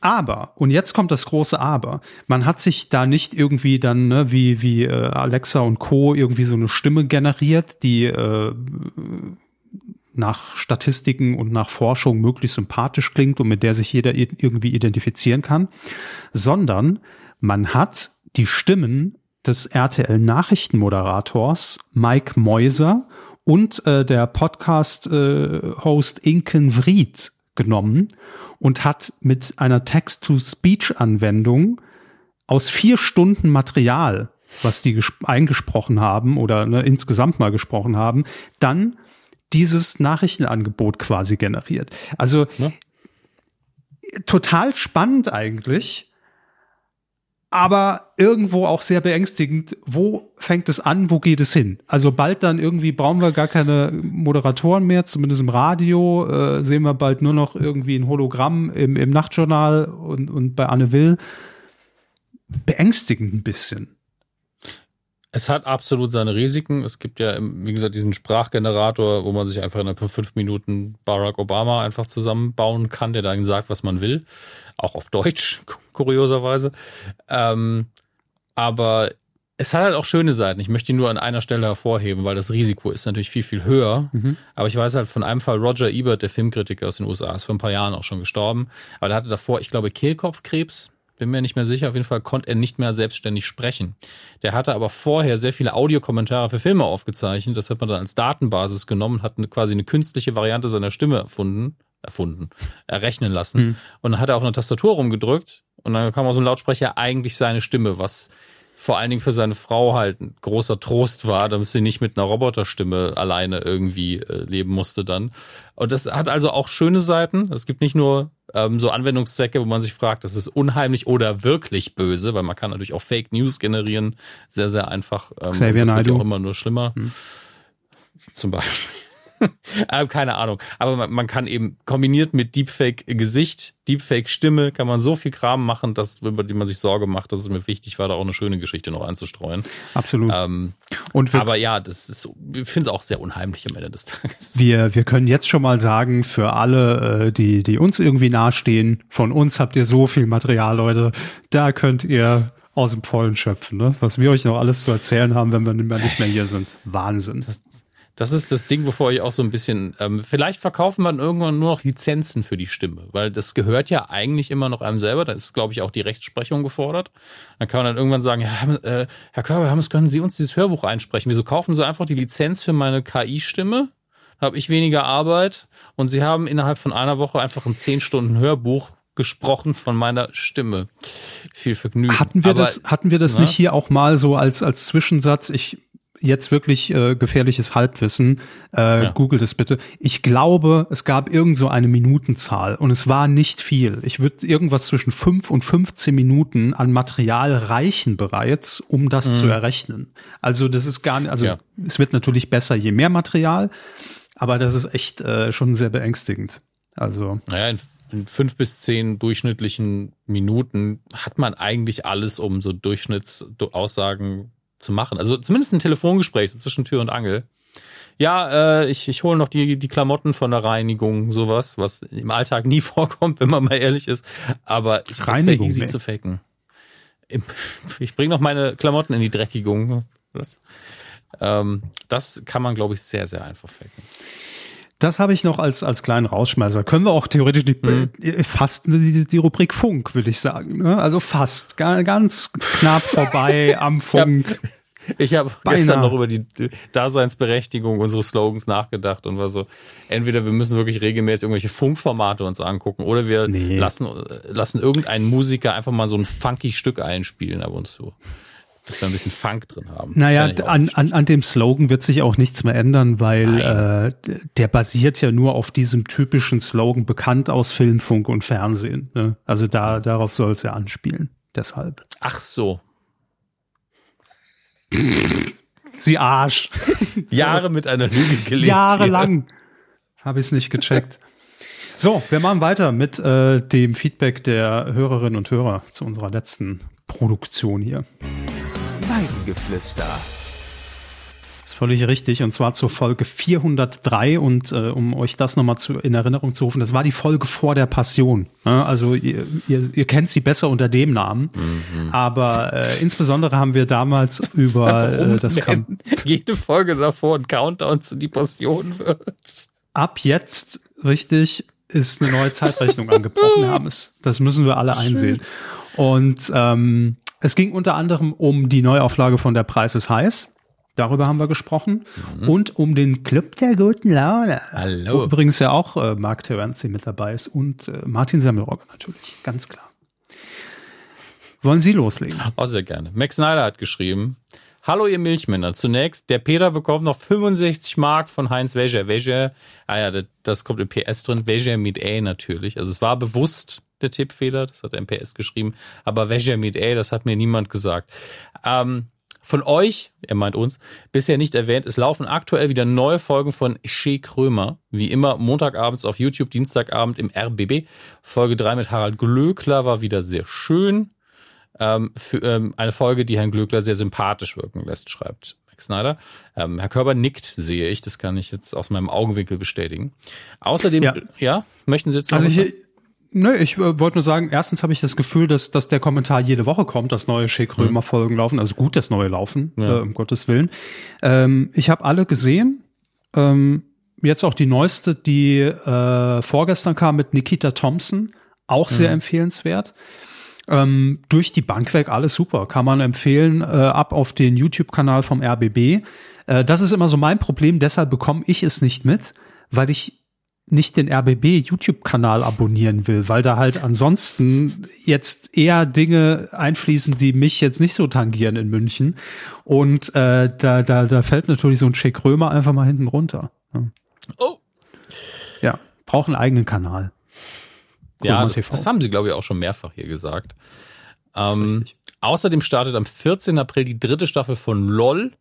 aber, und jetzt kommt das große Aber, man hat sich da nicht irgendwie dann, ne, wie, wie äh, Alexa und Co. irgendwie so eine Stimme generiert, die äh, nach Statistiken und nach Forschung möglichst sympathisch klingt und mit der sich jeder irgendwie identifizieren kann, sondern man hat die Stimmen des RTL Nachrichtenmoderators Mike Meuser und äh, der Podcast-Host äh, Inken Vried genommen und hat mit einer Text-to-Speech-Anwendung aus vier Stunden Material, was die eingesprochen haben oder ne, insgesamt mal gesprochen haben, dann dieses Nachrichtenangebot quasi generiert. Also ja. total spannend eigentlich aber irgendwo auch sehr beängstigend. Wo fängt es an? Wo geht es hin? Also bald dann irgendwie brauchen wir gar keine Moderatoren mehr, zumindest im Radio. Äh, sehen wir bald nur noch irgendwie ein Hologramm im, im Nachtjournal und, und bei Anne Will. Beängstigend ein bisschen. Es hat absolut seine Risiken. Es gibt ja, wie gesagt, diesen Sprachgenerator, wo man sich einfach in fünf Minuten Barack Obama einfach zusammenbauen kann, der dann sagt, was man will. Auch auf Deutsch, kurioserweise. Ähm, aber es hat halt auch schöne Seiten. Ich möchte ihn nur an einer Stelle hervorheben, weil das Risiko ist natürlich viel, viel höher. Mhm. Aber ich weiß halt von einem Fall, Roger Ebert, der Filmkritiker aus den USA, ist vor ein paar Jahren auch schon gestorben. Aber der hatte davor, ich glaube, Kehlkopfkrebs. Bin mir nicht mehr sicher. Auf jeden Fall konnte er nicht mehr selbstständig sprechen. Der hatte aber vorher sehr viele Audiokommentare für Filme aufgezeichnet. Das hat man dann als Datenbasis genommen, hat eine, quasi eine künstliche Variante seiner Stimme erfunden, erfunden, errechnen lassen. Mhm. Und dann hat er auf einer Tastatur rumgedrückt und dann kam aus dem Lautsprecher eigentlich seine Stimme, was vor allen Dingen für seine Frau halt ein großer Trost war, damit sie nicht mit einer Roboterstimme alleine irgendwie äh, leben musste dann. Und das hat also auch schöne Seiten. Es gibt nicht nur ähm, so Anwendungszwecke, wo man sich fragt, das ist unheimlich oder wirklich böse, weil man kann natürlich auch Fake News generieren, sehr, sehr einfach. Ähm, Xavier das wird ja auch immer nur schlimmer. Hm. Zum Beispiel. Äh, keine Ahnung. Aber man, man, kann eben kombiniert mit Deepfake-Gesicht, Deepfake-Stimme, kann man so viel Kram machen, dass, über die man sich Sorge macht, dass es mir wichtig war, da auch eine schöne Geschichte noch einzustreuen. Absolut. Ähm, Und aber ja, das ist, ich finde es auch sehr unheimlich am Ende des Tages. Wir, wir können jetzt schon mal sagen, für alle, äh, die, die uns irgendwie nahestehen, von uns habt ihr so viel Material, Leute, da könnt ihr aus dem Vollen schöpfen, ne? Was wir euch noch alles zu erzählen haben, wenn wir nicht mehr hier sind. Wahnsinn. Das, das ist das Ding, wovor ich auch so ein bisschen, ähm, vielleicht verkaufen wir irgendwann nur noch Lizenzen für die Stimme, weil das gehört ja eigentlich immer noch einem selber. Da ist, glaube ich, auch die Rechtsprechung gefordert. Dann kann man dann irgendwann sagen, ja, äh, Herr Körber, Hermes, können Sie uns dieses Hörbuch einsprechen? Wieso kaufen Sie einfach die Lizenz für meine KI-Stimme? Habe ich weniger Arbeit und Sie haben innerhalb von einer Woche einfach ein 10 Stunden Hörbuch gesprochen von meiner Stimme. Viel Vergnügen. Hatten wir Aber, das, hatten wir das na? nicht hier auch mal so als, als Zwischensatz? Ich jetzt wirklich äh, gefährliches Halbwissen. Äh, ja. Google das bitte. Ich glaube, es gab irgend so eine Minutenzahl und es war nicht viel. Ich würde irgendwas zwischen fünf und 15 Minuten an Material reichen bereits, um das mhm. zu errechnen. Also das ist gar nicht, also ja. es wird natürlich besser, je mehr Material, aber das ist echt äh, schon sehr beängstigend. Also. Naja, in, in fünf bis zehn durchschnittlichen Minuten hat man eigentlich alles, um so Durchschnittsaussagen zu machen. Also zumindest ein Telefongespräch so zwischen Tür und Angel. Ja, äh, ich, ich hole noch die, die Klamotten von der Reinigung, sowas, was im Alltag nie *laughs* vorkommt, wenn man mal ehrlich ist. Aber ich, das wäre easy ey. zu faken. *laughs* Ich bringe noch meine Klamotten in die Dreckigung. Das, ähm, das kann man, glaube ich, sehr, sehr einfach faken. Das habe ich noch als, als kleinen Rausschmeißer. Können wir auch theoretisch die, mhm. fast die, die Rubrik Funk, würde ich sagen. Ne? Also fast, ganz knapp vorbei *laughs* am Funk. Ich habe hab gestern noch über die Daseinsberechtigung unseres Slogans nachgedacht und war so, entweder wir müssen wirklich regelmäßig irgendwelche Funkformate uns angucken oder wir nee. lassen, lassen irgendeinen Musiker einfach mal so ein funky Stück einspielen ab und zu dass wir ein bisschen Funk drin haben. Naja, an, an, an dem Slogan wird sich auch nichts mehr ändern, weil äh, der basiert ja nur auf diesem typischen Slogan, bekannt aus Film, Funk und Fernsehen. Ne? Also da, darauf soll es ja anspielen. Deshalb. Ach so. Sie Arsch. *laughs* Jahre mit einer Lüge gelebt. Jahrelang. Habe ich es nicht gecheckt. So, wir machen weiter mit äh, dem Feedback der Hörerinnen und Hörer zu unserer letzten Produktion hier. Weidengeflüster. Das ist völlig richtig und zwar zur Folge 403 und äh, um euch das nochmal zu, in Erinnerung zu rufen, das war die Folge vor der Passion. Ja, also ihr, ihr, ihr, kennt sie besser unter dem Namen, mhm. aber äh, insbesondere haben wir damals *laughs* über äh, das kam jede Folge davor ein Countdown zu die Passion wird. Ab jetzt richtig ist eine neue Zeitrechnung angebrochen, *laughs* Hermes. Das müssen wir alle einsehen. Und ähm, es ging unter anderem um die Neuauflage von Der Preis ist heiß. Darüber haben wir gesprochen. Mhm. Und um den Club der guten Laune. Hallo. Wo übrigens ja auch äh, Mark Terenzi mit dabei ist und äh, Martin Semmelrogge natürlich, ganz klar. Wollen Sie loslegen? Oh, sehr gerne. Max Snyder hat geschrieben, Hallo ihr Milchmänner. Zunächst, der Peter bekommt noch 65 Mark von Heinz Weger. Weger, ah ja, das kommt im PS drin. Weger mit A natürlich. Also es war bewusst der Tippfehler, das hat MPS geschrieben, aber Weger mit A, das hat mir niemand gesagt. Ähm, von euch, er meint uns, bisher nicht erwähnt, es laufen aktuell wieder neue Folgen von Shea Krömer. Wie immer Montagabends auf YouTube, Dienstagabend im RBB. Folge 3 mit Harald Glöckler war wieder sehr schön ähm, für ähm, eine Folge, die Herrn Glöckler sehr sympathisch wirken lässt, schreibt Max Snyder. Ähm, Herr Körber nickt, sehe ich. Das kann ich jetzt aus meinem Augenwinkel bestätigen. Außerdem, ja, ja möchten Sie jetzt noch Also Nö, ich äh, wollte nur sagen, erstens habe ich das Gefühl, dass, dass der Kommentar jede Woche kommt, dass neue Schick Römer. Folgen laufen, also gut, dass neue laufen, ja. äh, um Gottes Willen. Ähm, ich habe alle gesehen. Ähm, jetzt auch die neueste, die äh, vorgestern kam mit Nikita Thompson, auch sehr mhm. empfehlenswert. Ähm, durch die Bank weg alles super, kann man empfehlen, äh, ab auf den YouTube-Kanal vom RBB. Äh, das ist immer so mein Problem, deshalb bekomme ich es nicht mit, weil ich nicht den RBB YouTube-Kanal abonnieren will, weil da halt ansonsten jetzt eher Dinge einfließen, die mich jetzt nicht so tangieren in München. Und äh, da, da, da fällt natürlich so ein Schick Römer einfach mal hinten runter. Ja. Oh. Ja, braucht einen eigenen Kanal. Ja, das, das, haben sie, glaube ich, auch schon mehrfach hier gesagt. Ähm, außerdem startet am 14. April die dritte Staffel von LOL.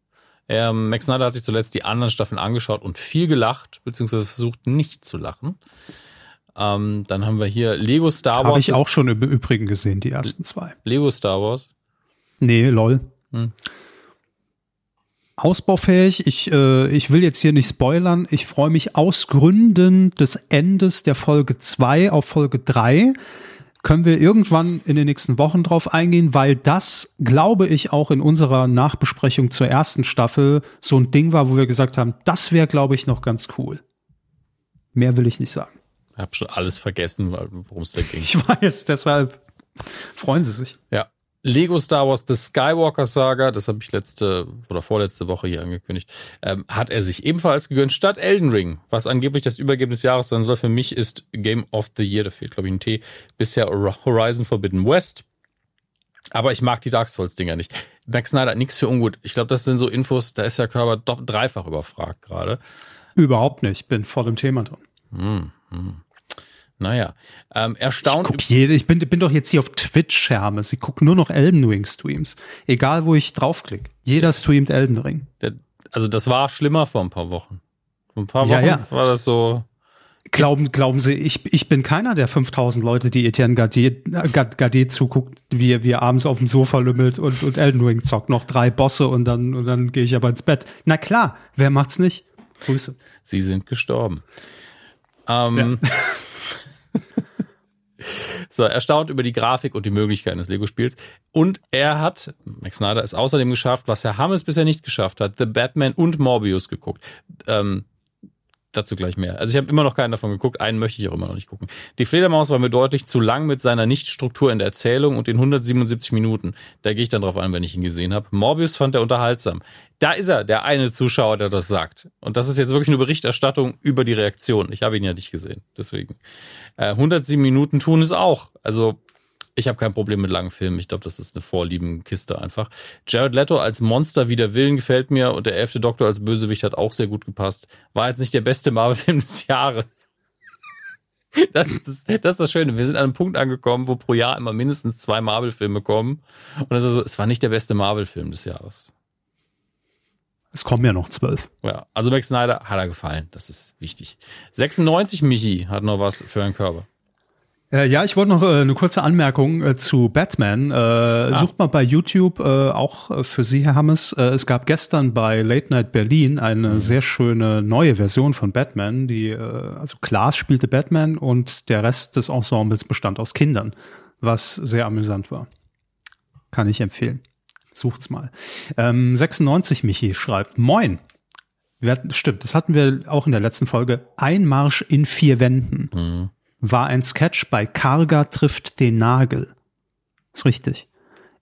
Ähm, Max Snyder hat sich zuletzt die anderen Staffeln angeschaut und viel gelacht, beziehungsweise versucht nicht zu lachen. Ähm, dann haben wir hier Lego Star Wars. Habe ich auch schon im Übrigen gesehen, die ersten zwei. Lego Star Wars? Nee, lol. Hm. Ausbaufähig. Ich, äh, ich will jetzt hier nicht spoilern. Ich freue mich aus Gründen des Endes der Folge 2 auf Folge 3 können wir irgendwann in den nächsten Wochen drauf eingehen, weil das, glaube ich, auch in unserer Nachbesprechung zur ersten Staffel so ein Ding war, wo wir gesagt haben, das wäre, glaube ich, noch ganz cool. Mehr will ich nicht sagen. Ich habe schon alles vergessen, worum es da ging. Ich weiß, deshalb freuen Sie sich. Ja. Lego Star Wars The Skywalker Saga, das habe ich letzte oder vorletzte Woche hier angekündigt, ähm, hat er sich ebenfalls gegönnt, statt Elden Ring, was angeblich das Übergeben des Jahres sein soll. Für mich ist Game of the Year, da fehlt glaube ich ein T, bisher Horizon Forbidden West. Aber ich mag die Dark Souls-Dinger nicht. Max Snyder hat nichts für ungut. Ich glaube, das sind so Infos, da ist der Körper doch dreifach überfragt gerade. Überhaupt nicht, bin voll im Thema drin. Hm, hm. Naja, ähm, erstaunt. Ich, jede, ich bin, bin doch jetzt hier auf Twitch, Hermes. Ich gucke nur noch Elden Ring Streams. Egal, wo ich draufklicke. Jeder streamt Elden Ring. Der, also das war schlimmer vor ein paar Wochen. Vor ein paar Wochen ja, ja. war das so. Glauben, glauben Sie, ich, ich bin keiner der 5000 Leute, die Etienne Gardet, Gardet zuguckt, wie er, wie er abends auf dem Sofa lümmelt und, und Elden Ring zockt. Noch drei Bosse und dann, und dann gehe ich aber ins Bett. Na klar, wer macht's nicht? Grüße. Sie sind gestorben. Ähm, ja. *laughs* *laughs* so, erstaunt über die Grafik und die Möglichkeiten des Lego-Spiels. Und er hat, Max Snyder es außerdem geschafft, was Herr Hammes bisher nicht geschafft hat, The Batman und Morbius geguckt. Ähm, dazu gleich mehr. Also ich habe immer noch keinen davon geguckt, einen möchte ich auch immer noch nicht gucken. Die Fledermaus war mir deutlich zu lang mit seiner Nichtstruktur in der Erzählung und den 177 Minuten. Da gehe ich dann drauf ein, wenn ich ihn gesehen habe. Morbius fand er unterhaltsam. Da ist er, der eine Zuschauer, der das sagt. Und das ist jetzt wirklich eine Berichterstattung über die Reaktion. Ich habe ihn ja nicht gesehen, deswegen. Äh, 107 Minuten tun es auch. Also ich habe kein Problem mit langen Filmen. Ich glaube, das ist eine Vorliebenkiste einfach. Jared Leto als Monster wider Willen gefällt mir und der elfte Doktor als Bösewicht hat auch sehr gut gepasst. War jetzt nicht der beste Marvel-Film *laughs* des Jahres. Das ist das, das ist das Schöne. Wir sind an einem Punkt angekommen, wo pro Jahr immer mindestens zwei Marvel-Filme kommen. Und das ist so, es war nicht der beste Marvel-Film des Jahres. Es kommen ja noch zwölf. Ja, also Max Snyder hat er gefallen. Das ist wichtig. 96 Michi hat noch was für einen Körper. Äh, ja, ich wollte noch äh, eine kurze Anmerkung äh, zu Batman. Ah. Sucht mal bei YouTube, auch für Sie, Herr Hammes. Es gab gestern bei Late Night Berlin eine mhm. sehr schöne neue Version von Batman. Die, äh, also Klaas spielte Batman und der Rest des Ensembles bestand aus Kindern, was sehr amüsant war. Kann ich empfehlen. Sucht's mal. Ähm, 96 Michi schreibt, Moin. Wir, stimmt, das hatten wir auch in der letzten Folge. Ein Marsch in vier Wänden. Mhm war ein Sketch bei Karga trifft den Nagel. Ist richtig.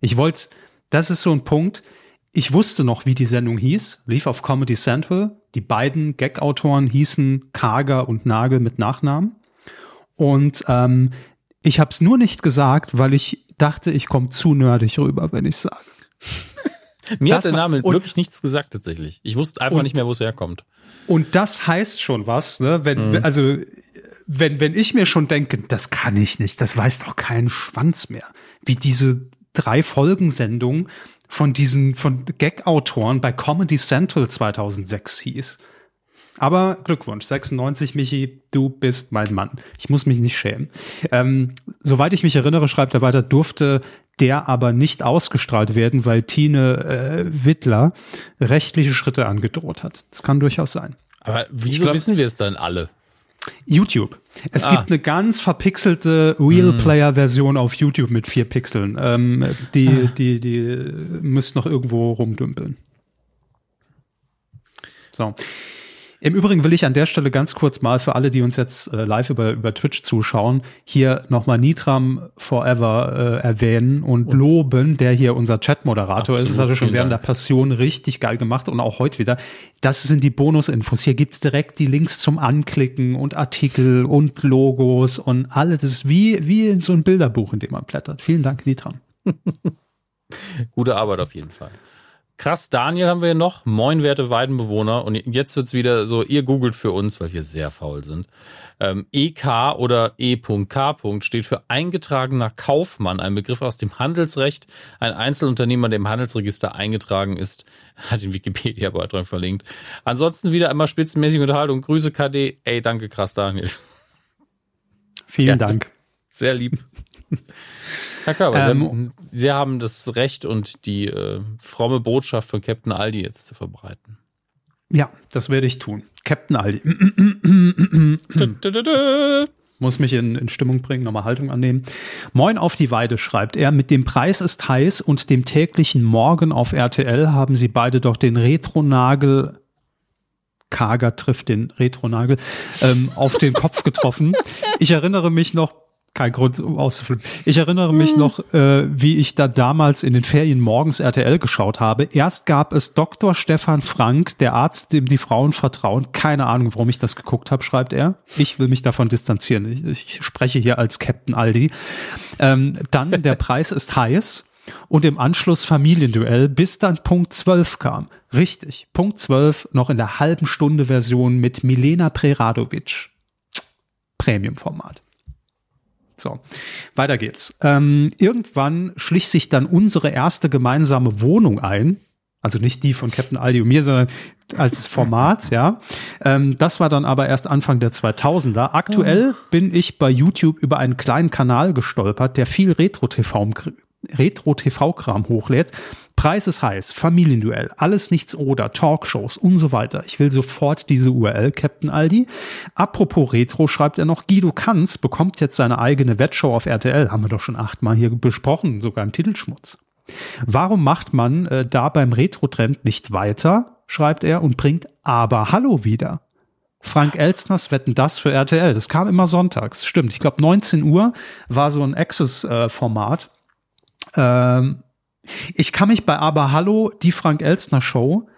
Ich wollte, das ist so ein Punkt. Ich wusste noch, wie die Sendung hieß, lief auf Comedy Central. Die beiden Gag-Autoren hießen Karga und Nagel mit Nachnamen. Und ähm, ich habe es nur nicht gesagt, weil ich dachte, ich komme zu nerdig rüber, wenn ich sage. *laughs* Mir das hat der Name war, wirklich nichts gesagt tatsächlich. Ich wusste einfach und, nicht mehr, wo es herkommt. Und das heißt schon was, ne? Wenn, mhm. also wenn, wenn ich mir schon denke, das kann ich nicht, das weiß doch kein Schwanz mehr, wie diese drei Folgensendung von diesen, von Gag-Autoren bei Comedy Central 2006 hieß. Aber Glückwunsch, 96, Michi, du bist mein Mann. Ich muss mich nicht schämen. Ähm, soweit ich mich erinnere, schreibt er weiter, durfte der aber nicht ausgestrahlt werden, weil Tine äh, Wittler rechtliche Schritte angedroht hat. Das kann durchaus sein. Aber wieso glaub, wissen wir es dann alle? YouTube. Es ah. gibt eine ganz verpixelte Real-Player-Version auf YouTube mit vier Pixeln. Ähm, die, ah. die, die müsst noch irgendwo rumdümpeln. So. Im Übrigen will ich an der Stelle ganz kurz mal für alle, die uns jetzt äh, live über, über Twitch zuschauen, hier nochmal Nitram Forever äh, erwähnen und, und loben, der hier unser Chat-Moderator ist. Das hat er schon während Dank. der Passion richtig geil gemacht und auch heute wieder. Das sind die Bonusinfos. Hier gibt's direkt die Links zum Anklicken und Artikel und Logos und alles. Das ist wie, wie in so ein Bilderbuch, in dem man blättert. Vielen Dank, Nitram. *laughs* Gute Arbeit auf jeden Fall. Krass, Daniel haben wir noch. Moin, werte Weidenbewohner. Und jetzt wird's wieder so, ihr googelt für uns, weil wir sehr faul sind. Ähm, EK oder E.K. steht für eingetragener Kaufmann, ein Begriff aus dem Handelsrecht. Ein Einzelunternehmer, der im Handelsregister eingetragen ist, *laughs* hat den Wikipedia-Beitrag verlinkt. Ansonsten wieder einmal spitzenmäßige Unterhaltung. Grüße KD. Ey, danke, krass, Daniel. Vielen ja, Dank. Sehr lieb. *laughs* Herr Körber, ähm, Sie, Sie, haben das Recht und die äh, fromme Botschaft von Captain Aldi jetzt zu verbreiten. Ja, das werde ich tun. Captain Aldi. Muss mich in, in Stimmung bringen, nochmal Haltung annehmen. Moin auf die Weide, schreibt er. Mit dem Preis ist heiß und dem täglichen Morgen auf RTL haben sie beide doch den Retronagel Kager trifft den Retronagel ähm, auf den Kopf getroffen. Ich erinnere mich noch kein Grund, um auszuflippen. Ich erinnere mich noch, äh, wie ich da damals in den Ferien morgens RTL geschaut habe. Erst gab es Dr. Stefan Frank, der Arzt, dem die Frauen vertrauen. Keine Ahnung, warum ich das geguckt habe, schreibt er. Ich will mich davon distanzieren. Ich, ich spreche hier als Captain Aldi. Ähm, dann der Preis ist heiß und im Anschluss Familienduell, bis dann Punkt 12 kam. Richtig, Punkt 12 noch in der halben Stunde Version mit Milena Preradovic. Premium-Format. So, weiter geht's. Ähm, irgendwann schlich sich dann unsere erste gemeinsame Wohnung ein. Also nicht die von Captain Aldi und mir, sondern als Format, ja. Ähm, das war dann aber erst Anfang der 2000er. Aktuell oh. bin ich bei YouTube über einen kleinen Kanal gestolpert, der viel Retro-TV Retro-TV-Kram hochlädt. Preis ist heiß, Familienduell, alles nichts oder, Talkshows und so weiter. Ich will sofort diese URL, Captain Aldi. Apropos Retro, schreibt er noch, Guido Kanz bekommt jetzt seine eigene Wettshow auf RTL. Haben wir doch schon achtmal hier besprochen, sogar im Titelschmutz. Warum macht man äh, da beim Retro-Trend nicht weiter, schreibt er, und bringt aber Hallo wieder? Frank Elstners wetten das für RTL. Das kam immer sonntags. Stimmt. Ich glaube, 19 Uhr war so ein Access-Format. Ähm, ich kann mich bei Aber Hallo, die Frank Elstner Show,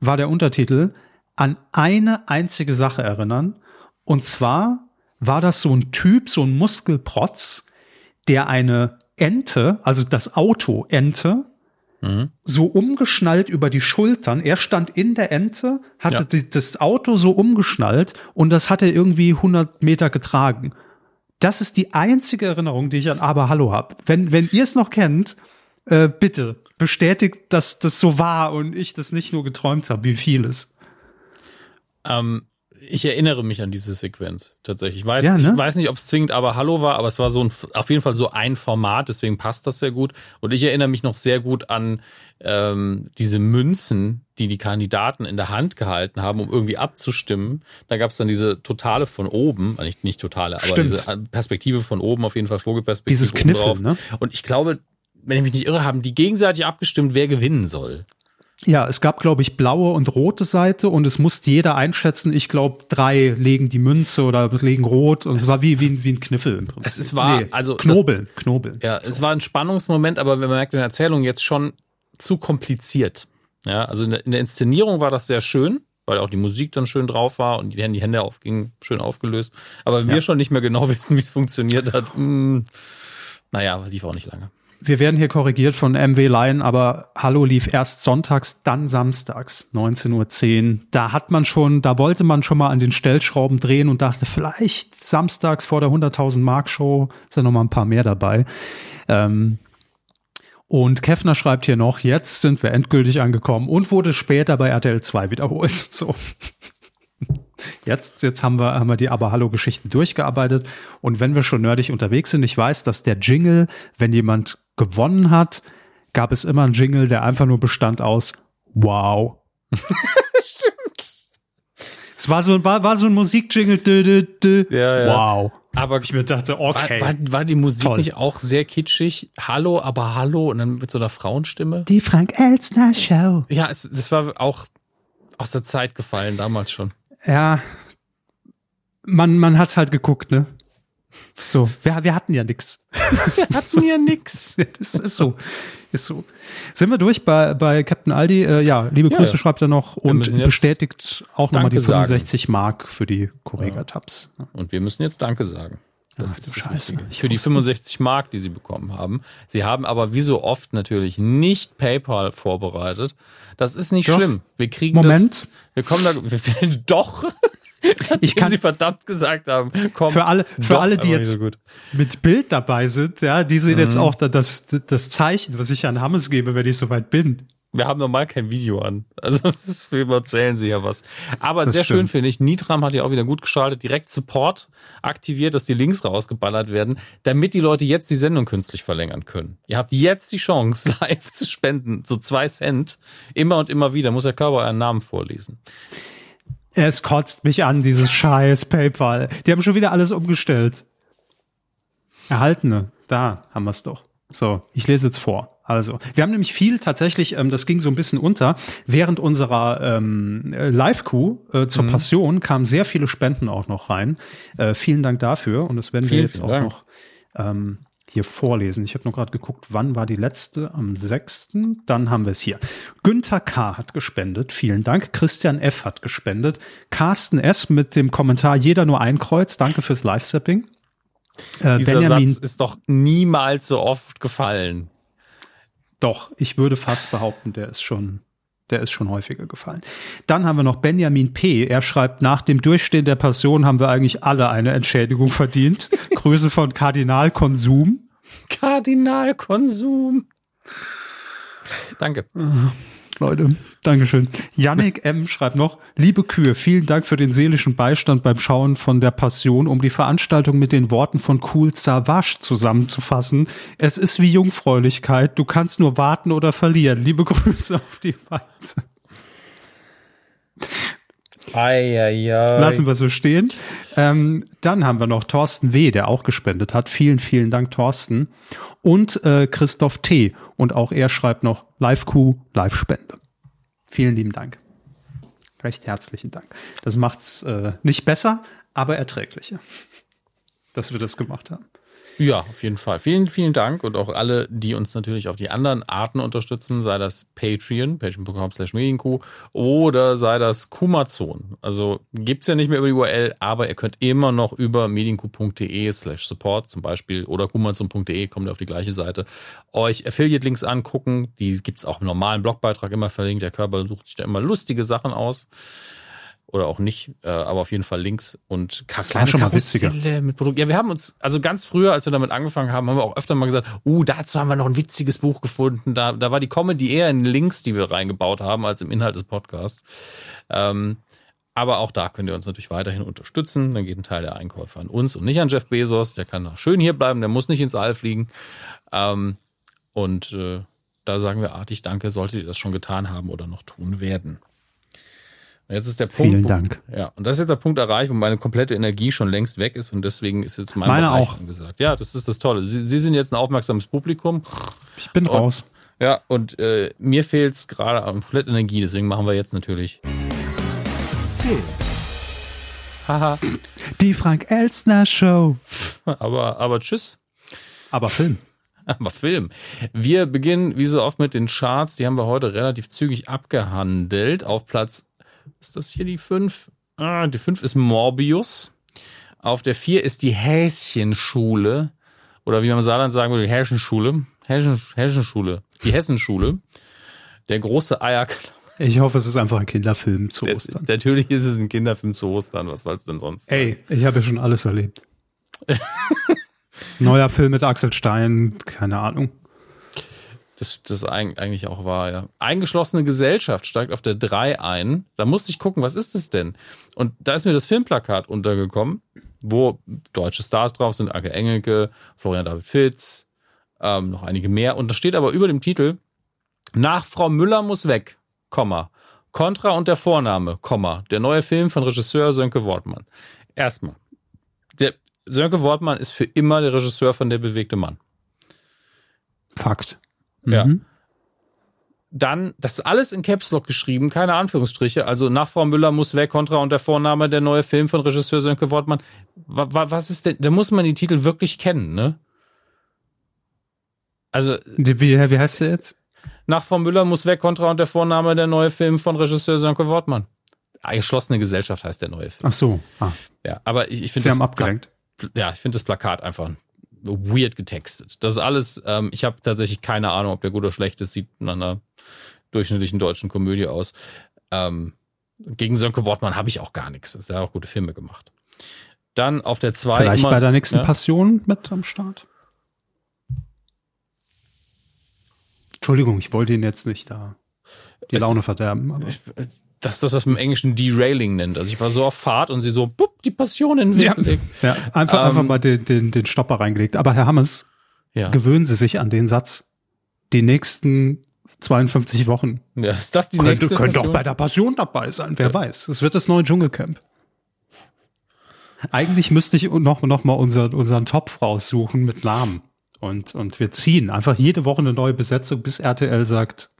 war der Untertitel, an eine einzige Sache erinnern. Und zwar war das so ein Typ, so ein Muskelprotz, der eine Ente, also das Auto Ente, mhm. so umgeschnallt über die Schultern. Er stand in der Ente, hatte ja. die, das Auto so umgeschnallt und das hat er irgendwie 100 Meter getragen. Das ist die einzige Erinnerung, die ich an Aber Hallo habe. Wenn, wenn ihr es noch kennt, äh, bitte bestätigt, dass das so war und ich das nicht nur geträumt habe, wie vieles. Ähm, ich erinnere mich an diese Sequenz tatsächlich. Ich weiß, ja, ne? ich weiß nicht, ob es zwingend aber Hallo war, aber es war so ein, auf jeden Fall so ein Format, deswegen passt das sehr gut. Und ich erinnere mich noch sehr gut an ähm, diese Münzen, die die Kandidaten in der Hand gehalten haben, um irgendwie abzustimmen. Da gab es dann diese totale von oben, äh, nicht, nicht totale, aber Stimmt. diese Perspektive von oben, auf jeden Fall Vogelperspektive. Dieses Kniffel, ne? Und ich glaube, wenn ich mich nicht irre, haben die gegenseitig abgestimmt, wer gewinnen soll. Ja, es gab, glaube ich, blaue und rote Seite und es musste jeder einschätzen. Ich glaube, drei legen die Münze oder legen rot und es, es war wie, wie, wie ein Kniffel im Prinzip. Es, es war, nee, also. Knobeln, das, Knobeln. Ja, es war ein Spannungsmoment, aber man merkt in der Erzählung jetzt schon zu kompliziert. Ja, also in der, in der Inszenierung war das sehr schön, weil auch die Musik dann schön drauf war und die Hände aufgingen, schön aufgelöst. Aber ja. wir schon nicht mehr genau *laughs* wissen, wie es funktioniert hat. Hm, naja, lief auch nicht lange wir werden hier korrigiert von MW Lion, aber Hallo lief erst sonntags, dann samstags, 19.10 Uhr. Da hat man schon, da wollte man schon mal an den Stellschrauben drehen und dachte, vielleicht samstags vor der 100.000 Mark Show sind noch mal ein paar mehr dabei. Ähm, und Keffner schreibt hier noch, jetzt sind wir endgültig angekommen und wurde später bei RTL 2 wiederholt. *laughs* So. Jetzt, jetzt haben wir, haben wir die Aber Hallo-Geschichte durchgearbeitet. Und wenn wir schon nerdig unterwegs sind, ich weiß, dass der Jingle, wenn jemand gewonnen hat, gab es immer einen Jingle, der einfach nur bestand aus Wow. *laughs* Stimmt. Es war so, war, war so ein Musikjingle. Dü. Ja, ja. Wow. Aber Ich mir dachte, okay. war, war, war die Musik Toll. nicht auch sehr kitschig? Hallo, aber hallo und dann mit so einer Frauenstimme? die Frank Elstner Show. Ja, es, das war auch aus der Zeit gefallen damals schon. Ja, man, man hat's halt geguckt, ne? So, wir, wir hatten ja nix. Wir hatten *laughs* ja nix. *laughs* Das ist so. Ist so. Sind wir durch bei, bei Captain Aldi? Äh, ja, liebe Ja, Grüße ja. schreibt er noch und bestätigt auch nochmal die Danke sagen. 65 Mark für die Correga-Tabs. Und wir müssen jetzt Danke sagen. Das Ach, ist Scheiße. Für die wusste 65 Mark, die sie bekommen haben. Sie haben aber wie so oft natürlich nicht PayPal vorbereitet. Das ist nicht Doch. schlimm. Wir kriegen Moment. das. Wir kommen da. *laughs* Wir, doch. *laughs* Ich kann sie verdammt gesagt haben. Komm, Für alle- für alle, die jetzt- So gut. mit Bild dabei sind, ja, die sehen Mhm. jetzt auch da- das, das Zeichen, was ich an Hammes gebe, wenn ich soweit bin. Wir haben normal kein Video an. Also *laughs* ist, wir erzählen sie ja was. Aber Das sehr schön stimmt. finde ich, Nitram hat ja auch wieder gut geschaltet, direkt Support aktiviert, dass die Links rausgeballert werden, damit die Leute jetzt die Sendung künstlich verlängern können. Ihr habt jetzt die Chance, *laughs* live zu spenden, so zwei Cent, immer und immer wieder. Muss der Körper euren Namen vorlesen. Es kotzt mich an, dieses scheiß PayPal. Die haben schon wieder alles umgestellt. Erhaltene, da haben wir es doch. So, ich lese jetzt vor. Also, wir haben nämlich viel tatsächlich, ähm, das ging so ein bisschen unter. Während unserer ähm, äh, Live-Coup äh, zur Passion kamen sehr viele Spenden auch noch rein. Äh, vielen Dank dafür. Und das werden wir Vielen, jetzt vielen auch Dank. noch ähm, hier vorlesen. Ich habe nur gerade geguckt, wann war die letzte? Am 6. Dann haben wir es hier. Günther K. hat gespendet. Vielen Dank. Christian F. hat gespendet. Carsten S. mit dem Kommentar Jeder nur ein Kreuz. Danke fürs Live-Sapping. Äh, Dieser Benjamin, Satz ist doch niemals so oft gefallen. doch, ich würde fast behaupten, der ist schon, der ist schon häufiger gefallen. Dann haben wir noch Benjamin P. Er schreibt, nach dem Durchstehen der Passion haben wir eigentlich alle eine Entschädigung verdient. *laughs* Grüße von Kardinal Konsum. Kardinalkonsum. Danke. Leute, Dankeschön. Yannick M. schreibt noch, liebe Kühe, vielen Dank für den seelischen Beistand beim Schauen von der Passion, um die Veranstaltung mit den Worten von Cool Savage zusammenzufassen. Es ist wie Jungfräulichkeit, du kannst nur warten oder verlieren. Liebe Grüße auf die Weite. Eieiei. Lassen wir so stehen. Ähm, dann haben wir noch Thorsten W., der auch gespendet hat. Vielen, vielen Dank, Thorsten. Und äh, Christoph T. Und auch er schreibt noch Live-Q, Live-Spende. Vielen lieben Dank. Recht herzlichen Dank. Das macht's äh, nicht besser, aber erträglicher, dass wir das gemacht haben. Ja, auf jeden Fall. Vielen, vielen Dank und auch alle, die uns natürlich auf die anderen Arten unterstützen, sei das Patreon, patreon.com slash medienkuh oder sei das Kumazon. Also gibt's ja nicht mehr über die URL, aber ihr könnt immer noch über medienkuh.de slash support zum Beispiel oder kumazon.de, kommt ihr auf die gleiche Seite, euch Affiliate-Links angucken. Die gibt's auch im normalen Blogbeitrag immer verlinkt. Der Körper sucht sich da immer lustige Sachen aus. Oder auch nicht, äh, aber auf jeden Fall Links und Das war schon mal witziger. Mit Produkt. Ja, wir haben uns, also ganz früher, als wir damit angefangen haben, haben wir auch öfter mal gesagt, uh, dazu haben wir noch ein witziges Buch gefunden. Da, da war die Comedy eher in Links, die wir reingebaut haben, als im Inhalt des Podcasts. Ähm, aber auch da könnt ihr uns natürlich weiterhin unterstützen. Dann geht ein Teil der Einkäufe an uns und nicht an Jeff Bezos. Der kann noch schön hier bleiben, der muss nicht ins All fliegen. Ähm, und äh, da sagen wir artig Danke, solltet ihr das schon getan haben oder noch tun werden. Und jetzt ist der Punkt. Vielen wo- Dank. Ja, und das ist jetzt der Punkt erreicht, wo meine komplette Energie schon längst weg ist und deswegen ist jetzt mein Meine Bereich auch. angesagt. Ja, das ist das Tolle. Sie, Sie sind jetzt ein aufmerksames Publikum. Ich bin raus. Ja, und äh, mir fehlt es gerade an komplett Energie, deswegen machen wir jetzt natürlich. Haha. Die Frank Elstner Show. aber, aber tschüss. Aber Film. Aber Film. Wir beginnen wie so oft mit den Charts. Die haben wir heute relativ zügig abgehandelt. Auf Platz, ist das hier die 5? Ah, die 5 ist Morbius. Auf der 4 ist die Häschenschule. Oder wie man im Saarland sagen würde, die Häschenschule. Häschen, Häschenschule. Die Hessenschule. Der große Eierklau. Ich hoffe, es ist einfach ein Kinderfilm zu Der- Ostern. Natürlich ist es ein Kinderfilm zu Ostern. Was soll's denn sonst? sein? Ey, ich habe ja schon alles erlebt. *laughs* Neuer Film mit Axel Stein, keine Ahnung. Das, das eig- eigentlich auch war, ja. Eingeschlossene Gesellschaft steigt auf der 3 ein. Da musste ich gucken, was ist das denn? Und da ist mir das Filmplakat untergekommen, wo deutsche Stars drauf sind, Anke Engelke, Florian David Fitz, ähm, noch einige mehr. Und da steht aber über dem Titel, nach Frau Müller muss weg, Komma, Contra und der Vorname, Komma, der neue Film von Regisseur Sönke Wortmann. Erstmal, der Sönke Wortmann ist für immer der Regisseur von Der bewegte Mann. Fakt. Ja. Mhm. Dann, das ist alles in Caps Lock geschrieben, keine Anführungsstriche. Also nach Frau Müller muss weg, Contra und der Vorname, der neue Film von Regisseur Sönke Wortmann. Was ist denn, da muss man die Titel wirklich kennen, ne? Also. Wie, wie heißt der jetzt? Nach Frau Müller muss weg, Contra und der Vorname, der neue Film von Regisseur Sönke Wortmann. Geschlossene Gesellschaft heißt der neue Film. Ach so. Ah. Ja, aber ich, ich finde. Sie haben abgelenkt. Ja, ich finde das Plakat einfach weird getextet. Das ist alles, ähm, ich habe tatsächlich keine Ahnung, ob der gut oder schlecht ist, sieht nach einer durchschnittlichen deutschen Komödie aus. Ähm, gegen Sönke Wortmann habe ich auch gar nichts. Er hat auch gute Filme gemacht. Dann auf der 2. Vielleicht immer, bei der nächsten ja? Passion mit am Start. Entschuldigung, ich wollte ihn jetzt nicht da die es, Laune verderben. Aber. Das ist das, was man im Englischen Derailing nennt. Also ich war so auf Fahrt und sie so, bupp, die Passion in den Weg gelegt. Ja, einfach, ähm, einfach mal den, den, den Stopper reingelegt. Aber Herr Hammers, ja. gewöhnen Sie sich an den Satz. Die nächsten 52 Wochen. Ja, ist das die Könnt, nächste Könnte auch bei der Passion dabei sein, wer ja. weiß. Es wird das neue Dschungelcamp. Eigentlich müsste ich noch, noch mal unser, unseren Topf raussuchen mit Lahm. Und, und wir ziehen einfach jede Woche eine neue Besetzung, bis RTL sagt,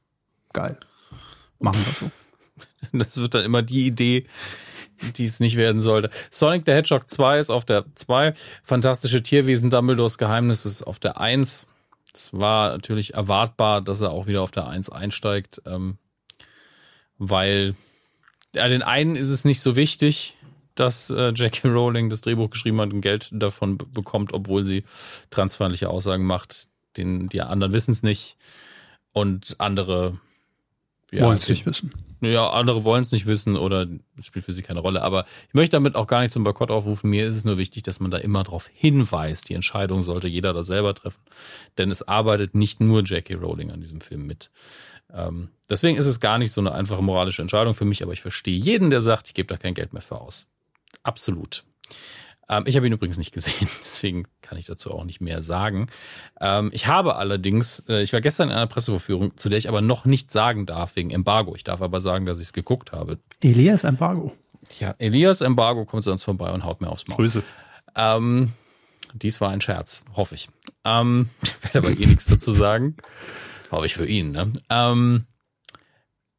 geil, machen wir so. *laughs* Das wird dann immer die Idee, die es nicht werden sollte. Sonic the Hedgehog 2 ist auf der 2. Fantastische Tierwesen Dumbledores Geheimnis ist auf der 1. Es war natürlich erwartbar, dass er auch wieder auf der 1 einsteigt, ähm, weil ja, den einen ist es nicht so wichtig, dass äh, Jackie Rowling das Drehbuch geschrieben hat und Geld davon bekommt, obwohl sie transfeindliche Aussagen macht. Den, die anderen wissen es nicht. Und andere ja, wollen es nicht wissen. Ja, andere wollen es nicht wissen oder es spielt für sie keine Rolle. Aber ich möchte damit auch gar nicht zum Boykott aufrufen. Mir ist es nur wichtig, dass man da immer darauf hinweist. Die Entscheidung sollte jeder da selber treffen. Denn es arbeitet nicht nur Jackie Rowling an diesem Film mit. Ähm, deswegen ist es gar nicht so eine einfache moralische Entscheidung für mich, aber ich verstehe jeden, der sagt, ich gebe da kein Geld mehr für aus. Absolut. Ähm, ich habe ihn übrigens nicht gesehen, *laughs* deswegen kann ich dazu auch nicht mehr sagen. Ähm, ich habe allerdings, äh, ich war gestern in einer Pressevorführung, zu der ich aber noch nicht sagen darf, wegen Embargo. Ich darf aber sagen, dass ich es geguckt habe. Elias Embargo. Ja, Elias Embargo kommt sonst vorbei und haut mir aufs Maul. Grüße. Ähm, dies war ein Scherz, hoffe ich. Ähm, *laughs* ich werde aber eh nichts dazu sagen. Hoffe ich für ihn, ne? Ähm,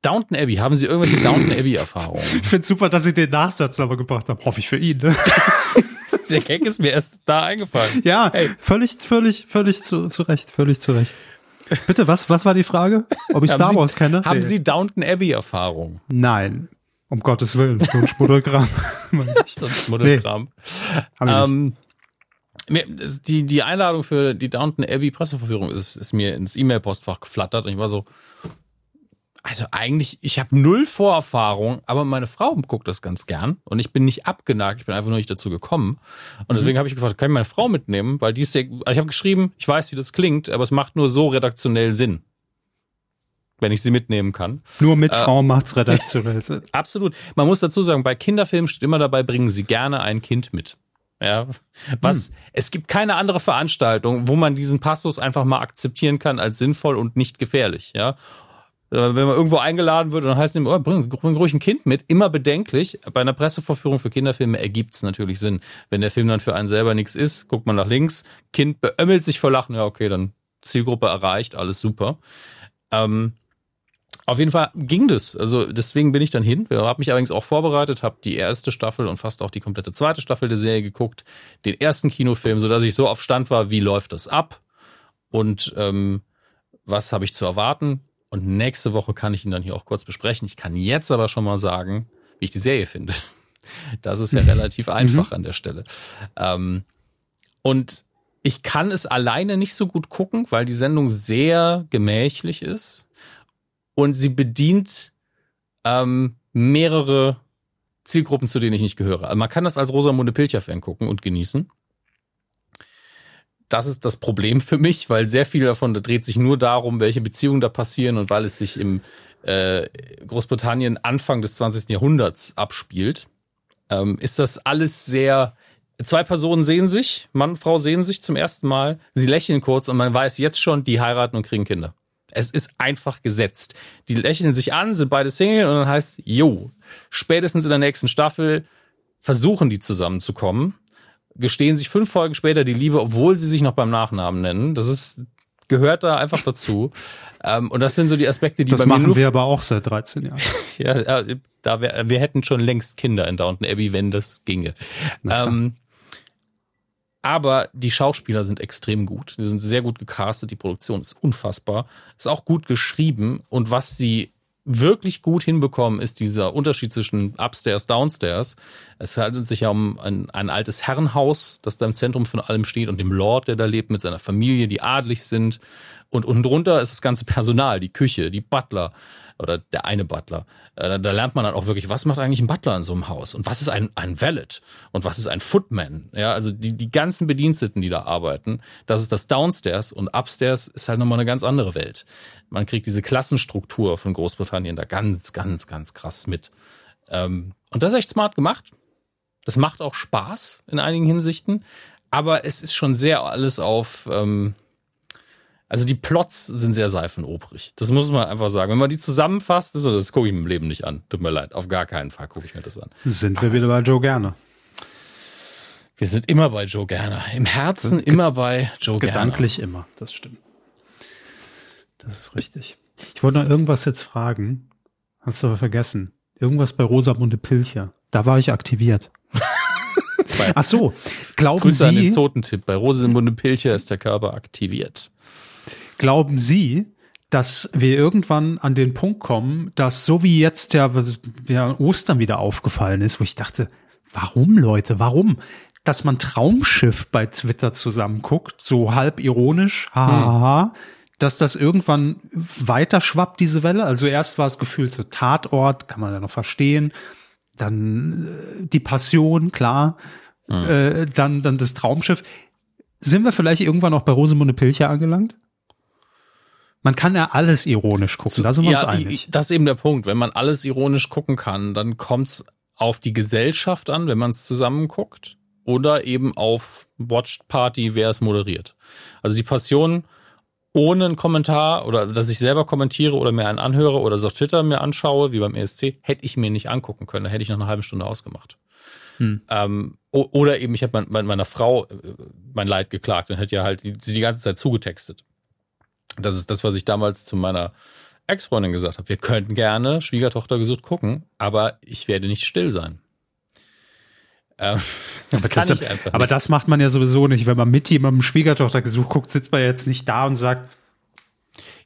Downton Abbey, haben Sie irgendwelche Downton Abbey-Erfahrungen? Ich finde super, dass Sie den Nachsatz aber gebracht haben. Hoffe ich für ihn. Ne? *laughs* *laughs* Der Gag ist mir erst da eingefallen. Ja, hey. völlig, völlig, völlig zu, zu Recht, völlig zu Recht. Bitte, was, was war die Frage? Ob ich Star Sie, Wars kenne? Haben nee. Sie Downton Abbey-Erfahrung? Nein. Um Gottes Willen, so ein Schmuddelkram. *laughs* so ein Schmuddelkram. Nee. Ähm, die, die Einladung für die Downton Abbey Presseverführung ist, ist mir ins E-Mail-Postfach geflattert und ich war so, also eigentlich, ich habe null Vorerfahrung, aber meine Frau guckt das ganz gern und ich bin nicht abgenagt, ich bin einfach nur nicht dazu gekommen. Und deswegen mhm. habe ich gefragt, kann ich meine Frau mitnehmen? Weil die ist sehr, ich habe geschrieben, ich weiß, wie das klingt, aber es macht nur so redaktionell Sinn. Wenn ich sie mitnehmen kann. Nur mit äh, Frau macht's redaktionell Sinn. *laughs* Absolut. Man muss dazu sagen, bei Kinderfilmen steht immer dabei, bringen Sie gerne ein Kind mit. Ja, was, hm. es gibt keine andere Veranstaltung, wo man diesen Passus einfach mal akzeptieren kann als sinnvoll und nicht gefährlich, ja. Äh, wenn man irgendwo eingeladen wird, dann heißt es, oh, bring, bring ruhig ein Kind mit. Immer bedenklich. Bei einer Pressevorführung für Kinderfilme ergibt es natürlich Sinn. Wenn der Film dann für einen selber nichts ist, guckt man nach links, Kind beömmelt sich vor Lachen, ja, okay, dann Zielgruppe erreicht, alles super. Ähm, auf jeden Fall ging das. Also deswegen bin ich dann hin. Ich habe mich allerdings auch vorbereitet, habe die erste Staffel und fast auch die komplette zweite Staffel der Serie geguckt, den ersten Kinofilm, sodass ich so auf Stand war, wie läuft das ab und ähm, was habe ich zu erwarten. Und nächste Woche kann ich ihn dann hier auch kurz besprechen. Ich kann jetzt aber schon mal sagen, wie ich die Serie finde. *laughs* Das ist ja relativ einfach mhm. an der Stelle. Ähm, und ich kann es alleine nicht so gut gucken, weil die Sendung sehr gemächlich ist und sie bedient ähm, mehrere Zielgruppen, zu denen ich nicht gehöre. Also man kann das als Rosamunde Pilcher-Fan gucken und genießen das ist das Problem für mich, weil sehr viel davon da dreht sich nur darum, welche Beziehungen da passieren und weil es sich im äh, Großbritannien Anfang des 20. Jahrhunderts abspielt, ähm, ist das alles sehr. Zwei Personen sehen sich, Mann und Frau sehen sich zum ersten Mal, sie lächeln kurz und man weiß jetzt schon, die heiraten und kriegen Kinder. Es ist einfach gesetzt. Die lächeln sich an, sind beide Single und dann heißt, jo, spätestens in der nächsten Staffel versuchen die zusammenzukommen, gestehen sich fünf Folgen später die Liebe, obwohl sie sich noch beim Nachnamen nennen. Das ist gehört da einfach dazu. *laughs* ähm, und das sind so die Aspekte, die das bei mir mir nur wir aber auch seit 13 Jahren. *laughs* ja, äh, da wär, wir hätten schon längst Kinder in Downton Abbey, wenn das ginge. Ähm, aber die Schauspieler sind extrem gut. Die sind sehr gut gecastet. Die Produktion ist unfassbar. Ist auch gut geschrieben. Und was sie wirklich gut hinbekommen, ist dieser Unterschied zwischen Upstairs, Downstairs. Es handelt sich ja um ein, ein altes Herrenhaus, das da im Zentrum von allem steht und dem Lord, der da lebt mit seiner Familie, die adlig sind. Und unten drunter ist das ganze Personal, die Küche, die Butler oder der eine Butler. Äh, da lernt man dann auch wirklich, was macht eigentlich ein Butler in so einem Haus? Und was ist ein, ein Valet? Und was ist ein Footman? Ja, also die, die ganzen Bediensteten, die da arbeiten, das ist das Downstairs und Upstairs ist halt nochmal eine ganz andere Welt. Man kriegt diese Klassenstruktur von Großbritannien da ganz, ganz, ganz krass mit. Ähm, und das ist echt smart gemacht. Das macht auch Spaß in einigen Hinsichten. Aber es ist schon sehr alles auf, ähm, also die Plots sind sehr seifenobrig. Das muss man einfach sagen. Wenn man die zusammenfasst, das, das gucke ich im Leben nicht an. Tut mir leid. Auf gar keinen Fall gucke ich mir das an. Sind wir wieder bei Joe Gerne. Wir sind immer bei Joe Gerner. Im Herzen Ge immer bei Joe Gerner. Gedanklich immer, das stimmt. Das ist richtig. Ich wollte noch irgendwas jetzt fragen. Hab's aber vergessen. Irgendwas bei Rosamunde Pilcher. Da war ich aktiviert. *laughs* Ach so, glauben Grüße Sie? an den Zotentipp. Bei Rosamunde Pilcher ist der Körper aktiviert. Glauben Sie, dass wir irgendwann an den Punkt kommen, dass so wie jetzt ja, ja Ostern wieder aufgefallen ist, wo ich dachte, warum Leute, warum? Dass man Traumschiff bei Twitter zusammenguckt, so halb ironisch, haha, hm. dass das irgendwann weiter schwappt, diese Welle. Also erst war es gefühlt so Tatort, kann man ja noch verstehen. Dann äh, die Passion, klar. Hm. Äh, dann, dann das Traumschiff. Sind wir vielleicht irgendwann auch bei Rosemunde Pilcher angelangt? Man kann ja alles ironisch gucken, da sind wir ja, uns einig. Das ist eben der Punkt. Wenn man alles ironisch gucken kann, dann kommt es auf die Gesellschaft an, wenn man es zusammen guckt. Oder eben auf Watched Party, wer es moderiert. Also die Passion ohne einen Kommentar oder dass ich selber kommentiere oder mir einen anhöre oder es auf Twitter mir anschaue, wie beim ESC, hätte ich mir nicht angucken können. Da hätte ich noch eine halbe Stunde ausgemacht. Hm. Ähm, oder eben, ich habe mein, meiner Frau äh, mein Leid geklagt und hätte ja halt die, die ganze Zeit zugetextet. Das ist das, was ich damals zu meiner Ex-Freundin gesagt habe. Wir könnten gerne Schwiegertochter gesucht gucken, aber ich werde nicht still sein. Ähm, *laughs* das kann das, ich einfach nicht. Aber das macht man ja sowieso nicht. Wenn man mit jemandem Schwiegertochter gesucht guckt, sitzt man jetzt nicht da und sagt,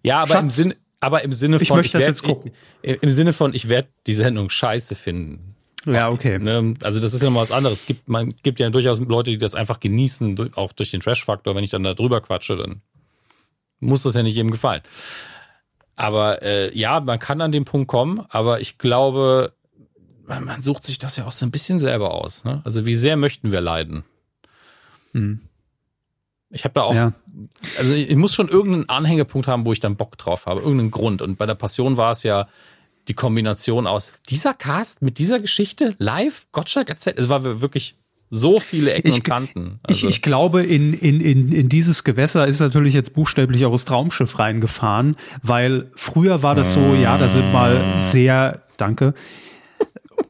ja, aber im Sinne, aber im Sinne von, ich möchte ich das werd, jetzt gucken. Ich, Im Sinne von, ich werde die Sendung scheiße finden. Ja, okay. Ne? Also das ist ja mal was anderes. Es gibt, man gibt ja durchaus Leute, die das einfach genießen, auch durch den Trash-Faktor. Wenn ich dann da drüber quatsche, dann muss das ja nicht jedem gefallen. Aber äh, ja, man kann an den Punkt kommen, aber ich glaube, man, man sucht sich das ja auch so ein bisschen selber aus. Ne? Also wie sehr möchten wir leiden? Hm. Ich habe da auch, ja. also ich muss schon irgendeinen Anhängepunkt haben, wo ich dann Bock drauf habe, irgendeinen Grund. Und bei der Passion war es ja die Kombination aus dieser Cast mit dieser Geschichte live, Gottschalk erzählt. Es war wirklich so viele Ecken ich, und Kanten. Also. Ich, ich glaube, in, in, in, in dieses Gewässer ist natürlich jetzt buchstäblich auch das Traumschiff reingefahren, weil früher war das so, ja, da sind mal sehr, danke,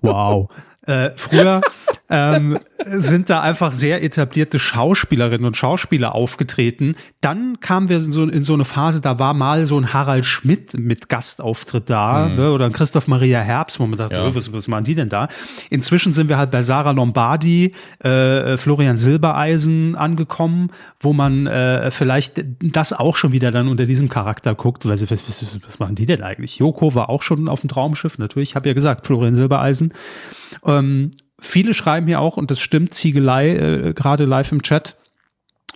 wow, äh, früher ähm, *laughs* sind da einfach sehr etablierte Schauspielerinnen und Schauspieler aufgetreten. Dann kamen wir in so, in so eine Phase, da war mal so ein Harald Schmidt mit Gastauftritt da mhm. ne, oder ein Christoph Maria Herbst, wo man dachte, ja. oh, was, was machen die denn da? Inzwischen sind wir halt bei Sarah Lombardi, äh, Florian Silbereisen angekommen, wo man äh, vielleicht das auch schon wieder dann unter diesem Charakter guckt. Was, was, was, was machen die denn eigentlich? Joko war auch schon auf dem Traumschiff, natürlich, ich habe ja gesagt, Florian Silbereisen. Ähm, viele schreiben hier auch, und das stimmt, Ziegelei, äh, gerade live im Chat,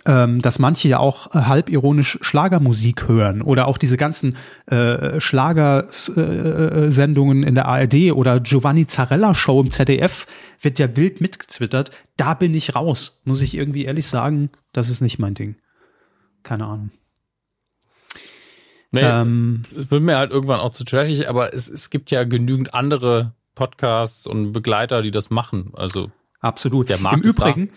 ähm, dass manche ja auch äh, halb ironisch Schlagermusik hören oder auch diese ganzen äh, Schlagersendungen äh, in der ARD oder Giovanni Zarella Show im ZDF wird ja wild mitgetwittert. Da bin ich raus, muss ich irgendwie ehrlich sagen, das ist nicht mein Ding. Keine Ahnung. Nee, ähm, es wird mir halt irgendwann auch zu trashig, aber es, es gibt ja genügend andere Podcasts und Begleiter, die das machen. Also absolut. Der Markt Im Übrigen,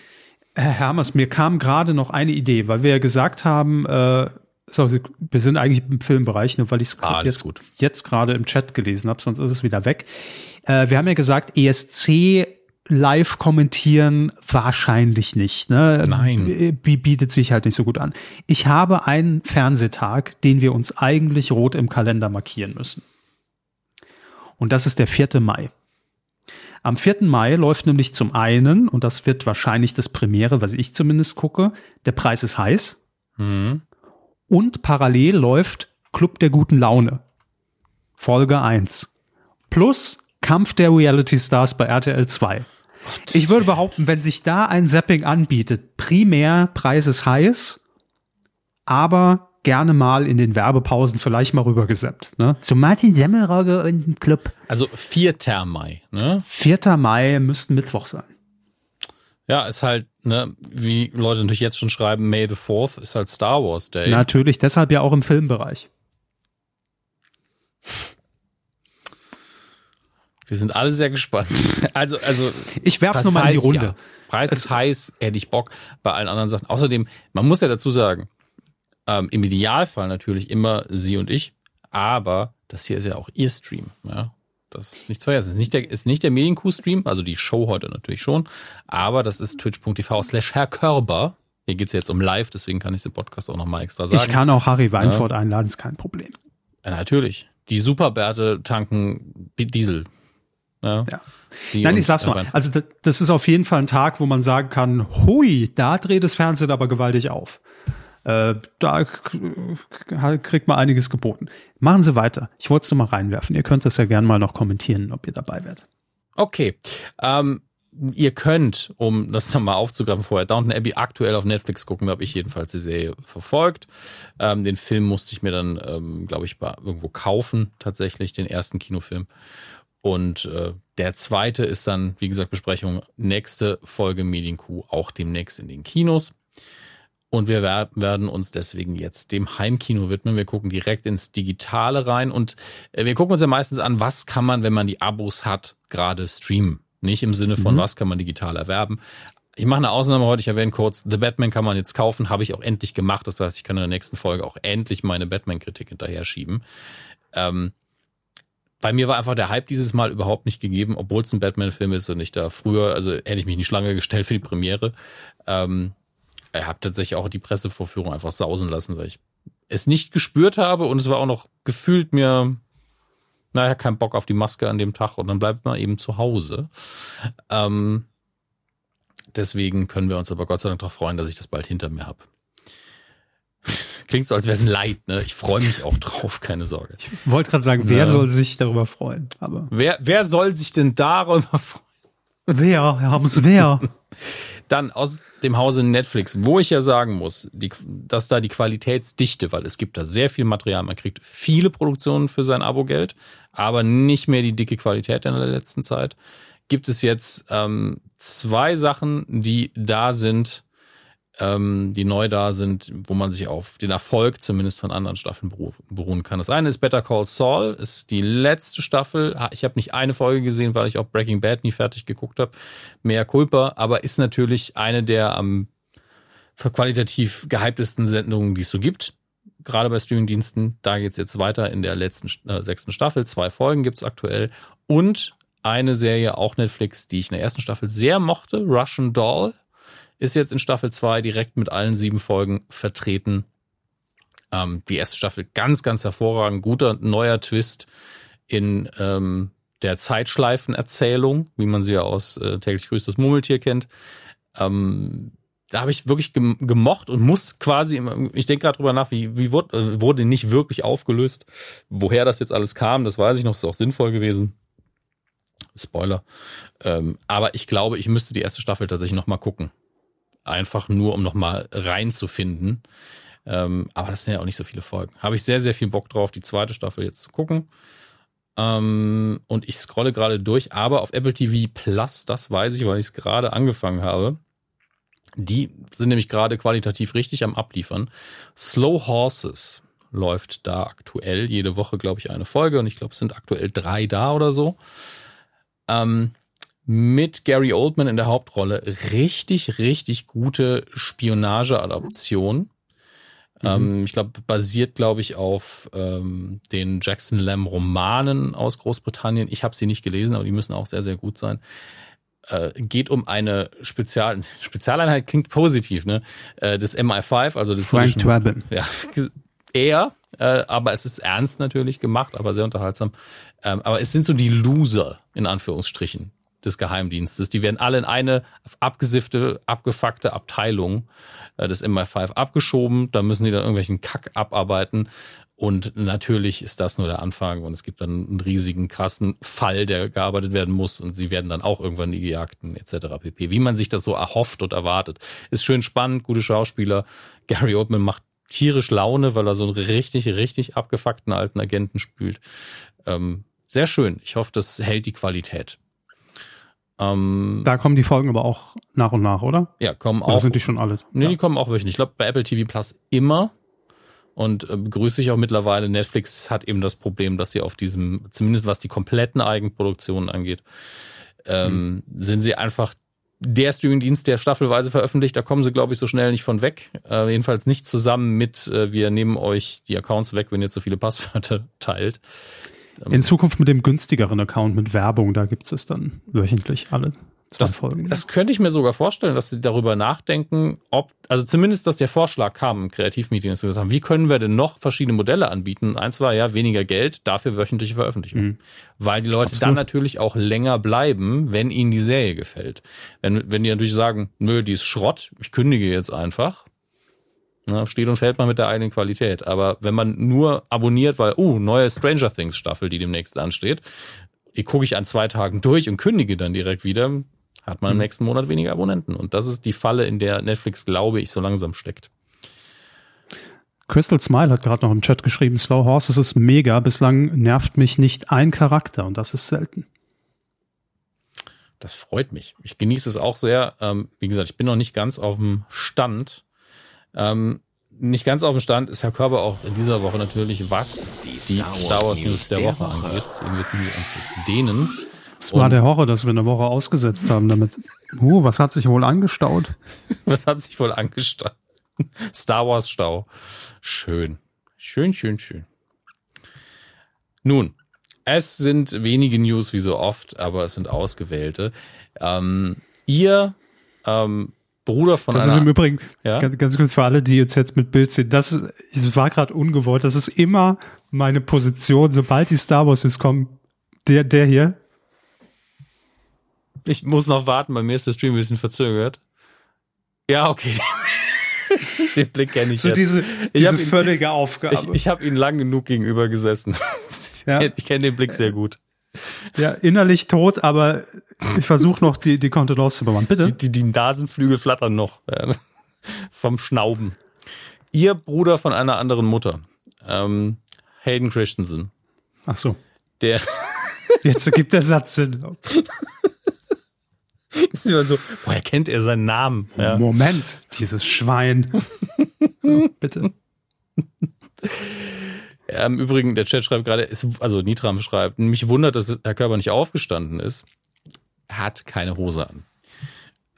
da. Herr Hermers, mir kam gerade noch eine Idee, weil wir ja gesagt haben, äh, so, wir sind eigentlich im Filmbereich, nur weil ich es Ah, jetzt, jetzt gerade im Chat gelesen habe, sonst ist es wieder weg. Äh, wir haben ja gesagt, ESC live kommentieren wahrscheinlich nicht. Ne? Nein. B bietet sich halt nicht so gut an. Ich habe einen Fernsehtag, den wir uns eigentlich rot im Kalender markieren müssen. Und das ist der 4. Mai. Am 4. Mai läuft nämlich zum einen, und das wird wahrscheinlich das Premiere, was ich zumindest gucke, der Preis ist heiß. Mhm. Und parallel läuft Club der guten Laune. Folge 1. Plus Kampf der Reality Stars bei RTL 2. Ich würde behaupten, wenn sich da ein Zapping anbietet, primär Preis ist heiß, aber gerne mal in den Werbepausen vielleicht mal rübergesappt. Ne? Zu Martin Semmelrogge und dem Club. Also 4. Mai, ne? 4. Mai müsste Mittwoch sein. Ja, ist halt, ne, wie Leute natürlich jetzt schon schreiben, May the 4th ist halt Star Wars Day. Natürlich, deshalb ja auch im Filmbereich. Wir sind alle sehr gespannt. *laughs* Also, also. Ich werf's das nur mal in die Runde. Ja. Preis ist heiß, hätte ich Bock bei allen anderen Sachen. Außerdem, man muss ja dazu sagen, ähm, im Idealfall natürlich immer sie und ich, aber das hier ist ja auch ihr Stream. Ja? Das ist nicht zu vergessen. Ist nicht der, ist nicht der Medienkuh-Stream, also die Show heute natürlich schon, aber das ist twitch.tv slash Herr Körber. Hier geht's jetzt um live, deswegen kann ich den Podcast auch nochmal extra sagen. Ich kann auch Harry Weinfurt einladen, ist kein Problem. Ja, natürlich. Die Superbärte tanken Diesel. Ja. Ja. Nein, ich sag's mal. Also das, das ist auf jeden Fall ein Tag, wo man sagen kann, hui, da dreht das Fernsehen aber gewaltig auf. Äh, da k- kriegt man einiges geboten. Machen Sie weiter. Ich wollte es nur mal reinwerfen. Ihr könnt das ja gerne mal noch kommentieren, ob ihr dabei werdet. Okay. Ähm, ihr könnt, um das nochmal aufzugreifen vorher, Downton Abbey aktuell auf Netflix gucken, da habe ich jedenfalls die Serie verfolgt. Ähm, den Film musste ich mir dann, ähm, glaube ich, irgendwo kaufen, tatsächlich, den ersten Kinofilm. Und äh, der zweite ist dann, wie gesagt, Besprechung, nächste Folge Medienkuh, auch demnächst in den Kinos. Und wir wer- werden uns deswegen jetzt dem Heimkino widmen. Wir gucken direkt ins Digitale rein und äh, wir gucken uns ja meistens an, was kann man, wenn man die Abos hat, gerade streamen. Nicht im Sinne von, was kann man digital erwerben. Ich mache eine Ausnahme heute, ich erwähne kurz, The Batman kann man jetzt kaufen, habe ich auch endlich gemacht. Das heißt, ich kann in der nächsten Folge auch endlich meine Batman-Kritik hinterher schieben. Ähm, bei mir war einfach der Hype dieses Mal überhaupt nicht gegeben, obwohl es ein Batman-Film ist und ich da früher, also hätte ich mich in die Schlange gestellt für die Premiere. Ähm, ich habe tatsächlich auch die Pressevorführung einfach sausen lassen, weil ich es nicht gespürt habe und es war auch noch gefühlt mir, naja, kein Bock auf die Maske an dem Tag und dann bleibt man eben zu Hause. Ähm, deswegen können wir uns aber Gott sei Dank darauf freuen, dass ich das bald hinter mir habe. *laughs* Klingt so, als wäre es ein Leid, ne? Ich freue mich auch drauf, keine Sorge. Ich wollte gerade sagen, wer Ja. soll sich darüber freuen? Aber Wer, wer soll sich denn darüber *laughs* freuen? wer? Haben's wer? *laughs* Dann aus dem Hause Netflix, wo ich ja sagen muss, die, dass da die Qualitätsdichte, weil es gibt da sehr viel Material, man kriegt viele Produktionen für sein Abogeld, aber nicht mehr die dicke Qualität in der letzten Zeit, gibt es jetzt ähm, zwei Sachen, die da sind, ähm, die neu da sind, wo man sich auf den Erfolg zumindest von anderen Staffeln beru beruhen kann. Das eine ist Better Call Saul, ist die letzte Staffel. Ich habe nicht eine Folge gesehen, weil ich auch Breaking Bad nie fertig geguckt habe. Mehr Culpa, aber ist natürlich eine der am qualitativ gehyptesten Sendungen, die es so gibt. Gerade bei Streamingdiensten. Da geht's jetzt weiter in der letzten äh, sechsten Staffel. Zwei Folgen gibt's aktuell. Und eine Serie, auch Netflix, die ich in der ersten Staffel sehr mochte, Russian Doll, ist jetzt in Staffel 2 direkt mit allen sieben Folgen vertreten. Ähm, die erste Staffel ganz, ganz hervorragend. Guter neuer Twist in ähm, der Zeitschleifenerzählung, wie man sie ja aus äh, täglich grüßt das Murmeltier kennt. Ähm, da habe ich wirklich gem gemocht und muss quasi, ich denke gerade drüber nach, wie, wie wurde, äh, wurde nicht wirklich aufgelöst. Woher das jetzt alles kam, das weiß ich noch, ist auch sinnvoll gewesen. Spoiler. Ähm, aber ich glaube, ich müsste die erste Staffel tatsächlich nochmal gucken. Einfach nur, um nochmal reinzufinden. Ähm, aber das sind ja auch nicht so viele Folgen. Habe ich sehr, sehr viel Bock drauf, die zweite Staffel jetzt zu gucken. Ähm, und ich scrolle gerade durch, aber auf Apple TV Plus, das weiß ich, weil ich es gerade angefangen habe. Die sind nämlich gerade qualitativ richtig am Abliefern. Slow Horses läuft da aktuell jede Woche, glaube ich, eine Folge und ich glaube, es sind aktuell drei da oder so. Ähm, mit Gary Oldman in der Hauptrolle. Richtig, richtig gute Spionage-Adaption. Mhm. Ähm, ich glaube, basiert, glaube ich, auf ähm, den Jackson Lamb Romanen aus Großbritannien. Ich habe sie nicht gelesen, aber die müssen auch sehr, sehr gut sein. Äh, geht um eine Spezial Spezialeinheit, klingt positiv, ne? Äh, des MI5, also des Frank Drabin. Ja, *laughs* eher, äh, aber es ist ernst natürlich gemacht, aber sehr unterhaltsam. Ähm, aber es sind so die Loser, in Anführungsstrichen, des Geheimdienstes. Die werden alle in eine abgesiffte, abgefuckte Abteilung äh, des MI5 abgeschoben. Da müssen die dann irgendwelchen Kack abarbeiten. Und natürlich ist das nur der Anfang und es gibt dann einen riesigen, krassen Fall, der gearbeitet werden muss und sie werden dann auch irgendwann die Gejagten etc. pp. Wie man sich das so erhofft und erwartet. Ist schön spannend, gute Schauspieler. Gary Oldman macht tierisch Laune, weil er so einen richtig, richtig abgefuckten alten Agenten spielt. Ähm, sehr schön. Ich hoffe, das hält die Qualität. Ähm, da kommen die Folgen aber auch nach und nach, oder? Ja, kommen auch. Oder sind die schon alle? Nee, ja. die kommen auch wöchentlich. Ich glaube, bei Apple TV Plus immer. Und äh, begrüße ich auch mittlerweile. Netflix hat eben das Problem, dass sie auf diesem, zumindest was die kompletten Eigenproduktionen angeht, ähm, mhm. sind sie einfach der Streamingdienst, der staffelweise veröffentlicht, da kommen sie, glaube ich, so schnell nicht von weg. Äh, jedenfalls nicht zusammen mit, äh, wir nehmen euch die Accounts weg, wenn ihr zu viele Passwörter *laughs* teilt. In Zukunft mit dem günstigeren Account mit Werbung, da gibt es dann wöchentlich alle das, Folgen. Das könnte ich mir sogar vorstellen, dass sie darüber nachdenken, ob, also zumindest, dass der Vorschlag kam im Kreativmeeting, dass sie gesagt haben, wie können wir denn noch verschiedene Modelle anbieten? Eins war ja weniger Geld, dafür wöchentliche Veröffentlichung. Mhm. Weil die Leute Absolut. dann natürlich auch länger bleiben, wenn ihnen die Serie gefällt. Wenn, wenn die natürlich sagen, nö, die ist Schrott, ich kündige jetzt einfach, na, steht und fällt man mit der eigenen Qualität. Aber wenn man nur abonniert, weil, uh, neue Stranger Things Staffel, die demnächst ansteht, die gucke ich an zwei Tagen durch und kündige dann direkt wieder, hat man im mhm. nächsten Monat weniger Abonnenten. Und das ist die Falle, in der Netflix, glaube ich, so langsam steckt. Crystal Smile hat gerade noch im Chat geschrieben, Slow Horses ist mega, bislang nervt mich nicht ein Charakter und das ist selten. Das freut mich. Ich genieße es auch sehr. Ähm, wie gesagt, ich bin noch nicht ganz auf dem Stand, ähm, nicht ganz auf dem Stand ist Herr Körber auch in dieser Woche natürlich, was die Star, die Star Wars, News, News der, der, Woche, Woche angeht. Deswegen wird wir uns jetzt dehnen. Es war der Horror, dass wir eine Woche ausgesetzt haben damit. *laughs* Uh, was hat sich wohl angestaut? *laughs* was hat sich wohl angestaut? Star Wars Stau. Schön. Schön, schön, schön. Nun, es sind wenige News wie so oft, aber es sind ausgewählte. Ähm, ihr ähm, Bruder von das ist im Übrigen, ja? ganz, ganz kurz für alle, die jetzt, jetzt mit Bild sehen, das, das war gerade ungewollt, das ist immer meine Position, sobald die Star Wars News kommen. Der, der hier. Ich muss noch warten, bei mir ist der Stream ein bisschen verzögert. Ja, okay. *laughs* Den Blick kenne ich so jetzt. diese, diese ihn, völlige Aufgabe. Ich, ich habe ihn lang genug gegenüber gesessen. *laughs* Ja. Ich kenne den Blick sehr gut. *laughs* Ja, innerlich tot, aber ich versuche noch die, die Kontenance zu bewahren. Bitte. Die, die, die Nasenflügel flattern noch ja, *laughs* vom Schnauben. Ihr Bruder von einer anderen Mutter, ähm, Hayden Christensen. Ach so. Der. *laughs* Jetzt ergibt der Satz Sinn. so, woher kennt er seinen Namen? Ja. Moment, dieses Schwein. So, bitte. Im Übrigen, der Chat schreibt gerade, also Nitram schreibt, mich wundert, dass Herr Körper nicht aufgestanden ist. Hat keine Hose an.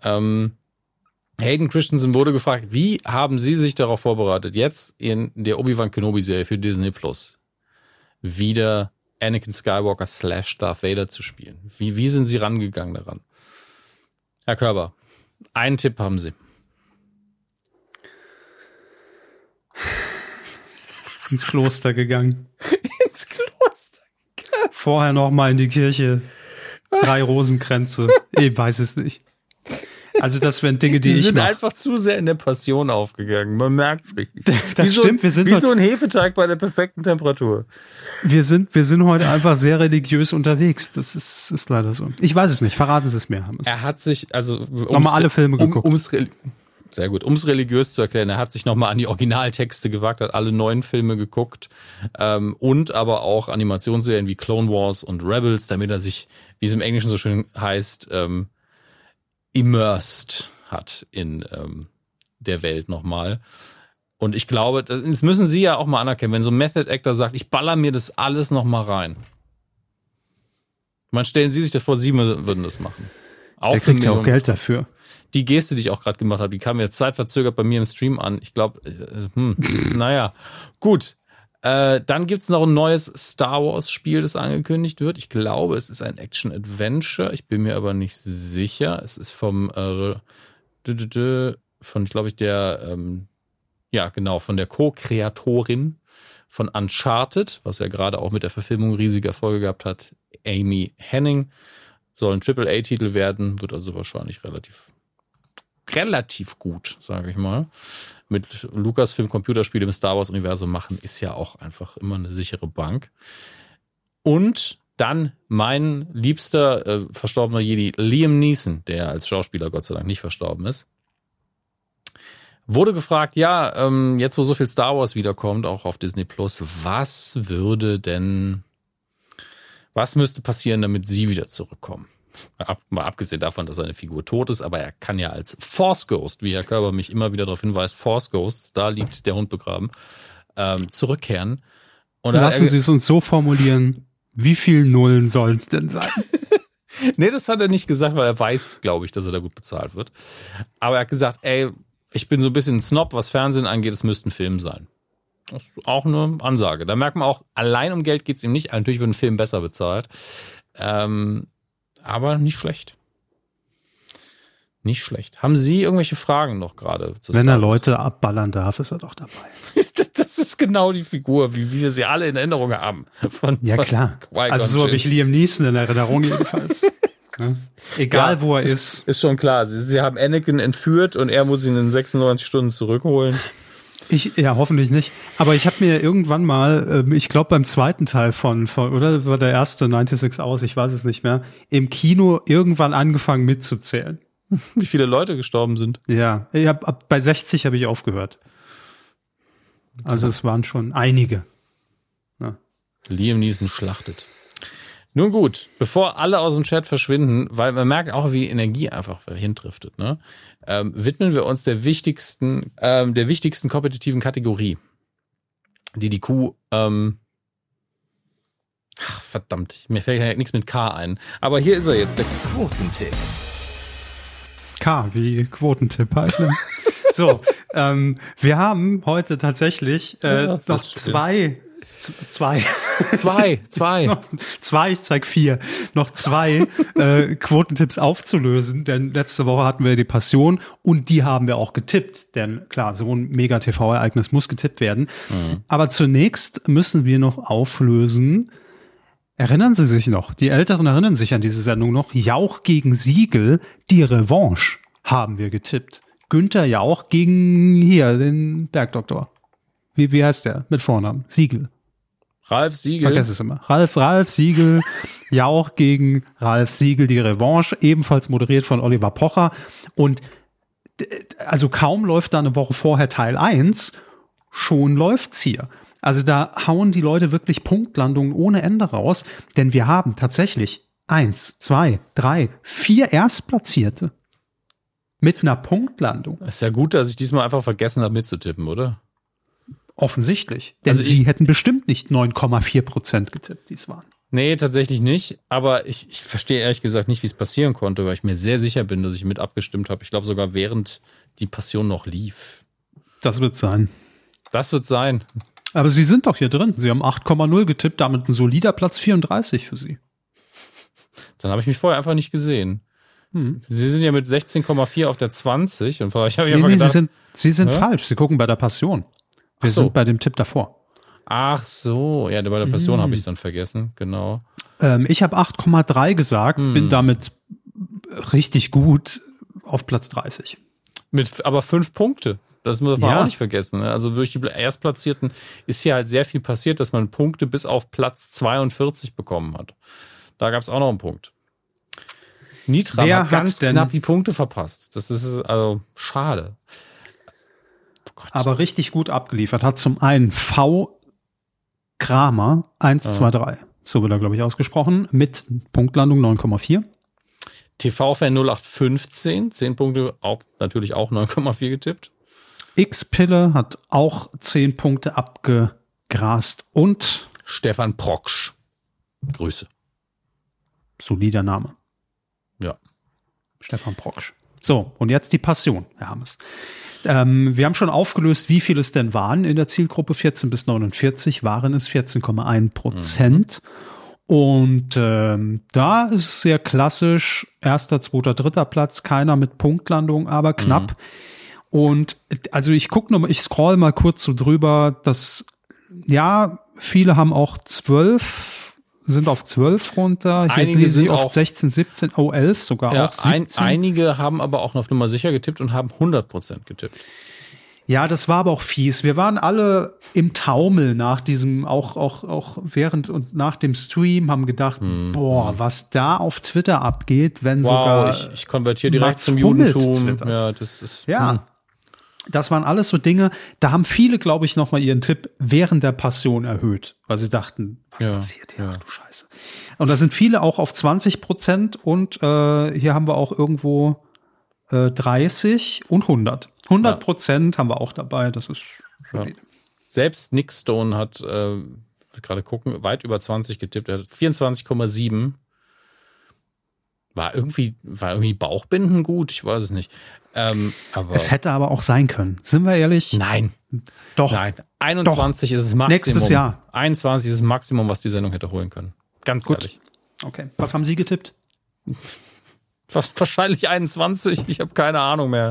Ähm, Hayden Christensen wurde gefragt, wie haben Sie sich darauf vorbereitet, jetzt in der Obi-Wan Kenobi-Serie für Disney Plus wieder Anakin Skywalker slash Darth Vader zu spielen? Wie, wie sind Sie rangegangen daran? Herr Körber, einen Tipp haben Sie. Ins Kloster gegangen. *laughs* ins Kloster gegangen. Vorher noch mal in die Kirche. Drei Rosenkränze. Ich weiß es nicht. Also das wären Dinge, die, die ich sind mach. einfach zu sehr in der Passion aufgegangen. Man merkt es richtig. *laughs* Das wie stimmt. So, wir sind wie so ein Hefeteig bei der perfekten Temperatur. Wir sind, wir sind heute einfach sehr religiös unterwegs. Das ist, ist leider so. Ich weiß es nicht. Verraten Sie es mir. Er hat sich also nochmal alle Filme geguckt. Um, ums, sehr gut. Um es religiös zu erklären, er hat sich nochmal an die Originaltexte gewagt, hat alle neuen Filme geguckt ähm, und aber auch Animationsserien wie Clone Wars und Rebels, damit er sich, wie es im Englischen so schön heißt, ähm, immersed hat in ähm, der Welt nochmal. Und ich glaube, das müssen Sie ja auch mal anerkennen, wenn so ein Method Actor sagt, ich baller mir das alles nochmal rein. Man stellen Sie sich das vor, Sie würden das machen. Auch Der kriegt ja auch Geld dafür. Die Geste, die ich auch gerade gemacht habe, die kam jetzt zeitverzögert bei mir im Stream an. Ich glaube, äh, hm, *laughs* naja, gut. Äh, dann gibt's noch ein neues Star Wars-Spiel, das angekündigt wird. Ich glaube, es ist ein Action-Adventure. Ich bin mir aber nicht sicher. Es ist vom äh, von, glaube ich, der, ähm, ja, genau, von der Co-Kreatorin von Uncharted, was ja gerade auch mit der Verfilmung riesige Erfolge gehabt hat, Amy Henning. Soll ein Triple-A-Titel werden, wird also wahrscheinlich relativ, relativ gut, sage ich mal. Mit Lucasfilm Computerspiele im Star Wars-Universum machen, ist ja auch einfach immer eine sichere Bank. Und dann mein liebster äh, verstorbener Jedi, Liam Neeson, der als Schauspieler Gott sei Dank nicht verstorben ist, wurde gefragt, ja, ähm, jetzt wo so viel Star Wars wiederkommt, auch auf Disney Plus, was würde denn was müsste passieren, damit sie wieder zurückkommen? Ab, mal abgesehen davon, dass seine Figur tot ist, aber er kann ja als Force Ghost, wie Herr Körber mich immer wieder darauf hinweist, Force Ghost, da liegt der Hund begraben, ähm, zurückkehren. Und Lassen Sie es uns so formulieren, wie viel Nullen sollen es denn sein? *laughs* nee, das hat er nicht gesagt, weil er weiß, glaube ich, dass er da gut bezahlt wird. Aber er hat gesagt, ey, ich bin so ein bisschen ein Snob, was Fernsehen angeht, es müsste ein Film sein. Das ist auch eine Ansage. Da merkt man auch, allein um Geld geht es ihm nicht. Natürlich wird ein Film besser bezahlt. Ähm, aber nicht schlecht. Nicht schlecht. Haben Sie irgendwelche Fragen noch gerade? Wenn er Leute abballern darf, ist er doch dabei. *laughs* das ist genau die Figur, wie wir sie alle in Erinnerung haben. Von, ja, von klar. Also so habe ich Liam Neeson in Erinnerung jedenfalls. *laughs* ja. Egal, ja, wo er ist. Ist schon klar. Sie, sie haben Anakin entführt und er muss ihn in 96 Stunden zurückholen. Ich, ja, hoffentlich nicht. Aber ich habe mir irgendwann mal, äh, ich glaube beim zweiten Teil von, von, oder war der erste 96 aus, ich weiß es nicht mehr, im Kino irgendwann angefangen mitzuzählen. *laughs* Wie viele Leute gestorben sind. Ja, ich hab, ab, bei 60 habe ich aufgehört. Also es waren schon einige. Ja. Liam Neeson schlachtet. Nun gut, bevor alle aus dem Chat verschwinden, weil man merkt auch, wie Energie einfach hindriftet, ne? ähm, widmen wir uns der wichtigsten, ähm, der wichtigsten kompetitiven Kategorie, die die Kuh, ähm, ach, verdammt, mir fällt ja nichts mit K ein. Aber hier ist er jetzt, der Quotentipp. K wie Quotentipp halt. Ne? *laughs* so, ähm, wir haben heute tatsächlich äh, ja, noch zwei zwei. Zwei, zwei. zwei, ich zeig vier. Noch zwei *laughs* äh, Quotentipps aufzulösen, denn letzte Woche hatten wir die Passion und die haben wir auch getippt. Denn klar, so ein Mega-TV-Ereignis muss getippt werden. Mhm. Aber zunächst müssen wir noch auflösen. Erinnern Sie sich noch? Die Älteren erinnern sich an diese Sendung noch. Jauch gegen Siegel, die Revanche haben wir getippt. Günther Jauch gegen hier, den Bergdoktor. Wie, wie heißt der mit Vornamen? Siegel. Ralf Siegel. Vergess es immer. Ralf, Ralf Siegel, Jauch gegen Ralf Siegel, die Revanche, ebenfalls moderiert von Oliver Pocher. Und also kaum läuft da eine Woche vorher Teil 1, schon läuft's hier. Also da hauen die Leute wirklich Punktlandungen ohne Ende raus, denn wir haben tatsächlich eins, zwei, drei, vier Erstplatzierte mit einer Punktlandung. ist ja gut, dass ich diesmal einfach vergessen habe mitzutippen, oder? Offensichtlich. Denn also sie hätten bestimmt nicht 9,4 Prozent getippt, die es waren. Nee, tatsächlich nicht. Aber ich, ich verstehe ehrlich gesagt nicht, wie es passieren konnte, weil ich mir sehr sicher bin, dass ich mit abgestimmt habe. Ich glaube sogar während die Passion noch lief. Das wird sein. Das wird sein. Aber Sie sind doch hier drin. Sie haben 8,0 getippt, damit ein solider Platz 34 für Sie. Dann habe ich mich vorher einfach nicht gesehen. Hm. Sie sind ja mit 16,4 auf der 20 und vorher habe ich nee, einfach nee, gedacht, Sie sind, Sie sind ja? falsch. Sie gucken bei der Passion. Wir so. sind bei dem Tipp davor. Ach so, ja, bei der Passion mm. habe ich dann vergessen, genau. Ähm, ich habe 8,3 gesagt, mm. bin damit richtig gut auf Platz 30. Mit aber fünf Punkte. Das muss man ja. auch nicht vergessen. Ne? Also durch die Erstplatzierten ist hier halt sehr viel passiert, dass man Punkte bis auf Platz 42 bekommen hat. Da gab es auch noch einen Punkt. Nitra Wer hat ganz knapp die Punkte verpasst. Das ist also schade. Gott. Aber richtig gut abgeliefert. Hat zum einen V. Kramer 123. Ja. So wird er, glaube ich, ausgesprochen. Mit Punktlandung 9,4. TV-Fan 0815, 10 Punkte, auch, natürlich auch 9,4 getippt. X-Pille hat auch 10 Punkte abgegrast und Stefan Proksch. Grüße. Solider Name. Ja. Stefan Proksch. So, und jetzt die Passion, Herr Hammes. Ähm, wir haben schon aufgelöst, wie viel es denn waren in der Zielgruppe 14 bis 49, waren es 14,1 Prozent. Mhm. Und ähm, da ist es sehr klassisch, erster, zweiter, dritter Platz, keiner mit Punktlandung, aber knapp. Mhm. Und also ich gucke noch mal, ich scroll mal kurz so drüber, dass ja, viele haben auch zwölf sind auf 12 runter. Ich einige weiß sind auf 16, 17, oh 11 sogar ja, auch. 17. Ein, einige haben aber auch noch Nummer sicher getippt und haben 100 Prozent getippt. Ja, das war aber auch fies. Wir waren alle im Taumel nach diesem, auch, auch, auch während und nach dem Stream, haben gedacht, hm. boah, was da auf Twitter abgeht, wenn wow, sogar. Ich, ich konvertiere direkt Max zum Judentum. Ja, das ist. Ja. Hm. Das waren alles so Dinge, da haben viele, glaube ich, nochmal ihren Tipp während der Passion erhöht, weil sie dachten, was ja, passiert hier? Ja. Ach du Scheiße. Und da sind viele auch auf 20 Prozent und äh, hier haben wir auch irgendwo äh, 30 und 100. 100 Prozent ja. haben wir auch dabei, das ist solide. Selbst Nick Stone hat, äh, gerade gucken, weit über 20 getippt, er hat 24,7 war irgendwie, war irgendwie Bauchbinden gut? Ich weiß es nicht. Ähm, es hätte aber auch sein können. Sind wir ehrlich? Nein. Doch. Nein. 21 Doch. ist es Maximum. Nächstes Jahr. 21 ist das Maximum, was die Sendung hätte holen können. Ganz gut. ehrlich. Okay. Was haben Sie getippt? Wahrscheinlich 21. Ich habe keine Ahnung mehr.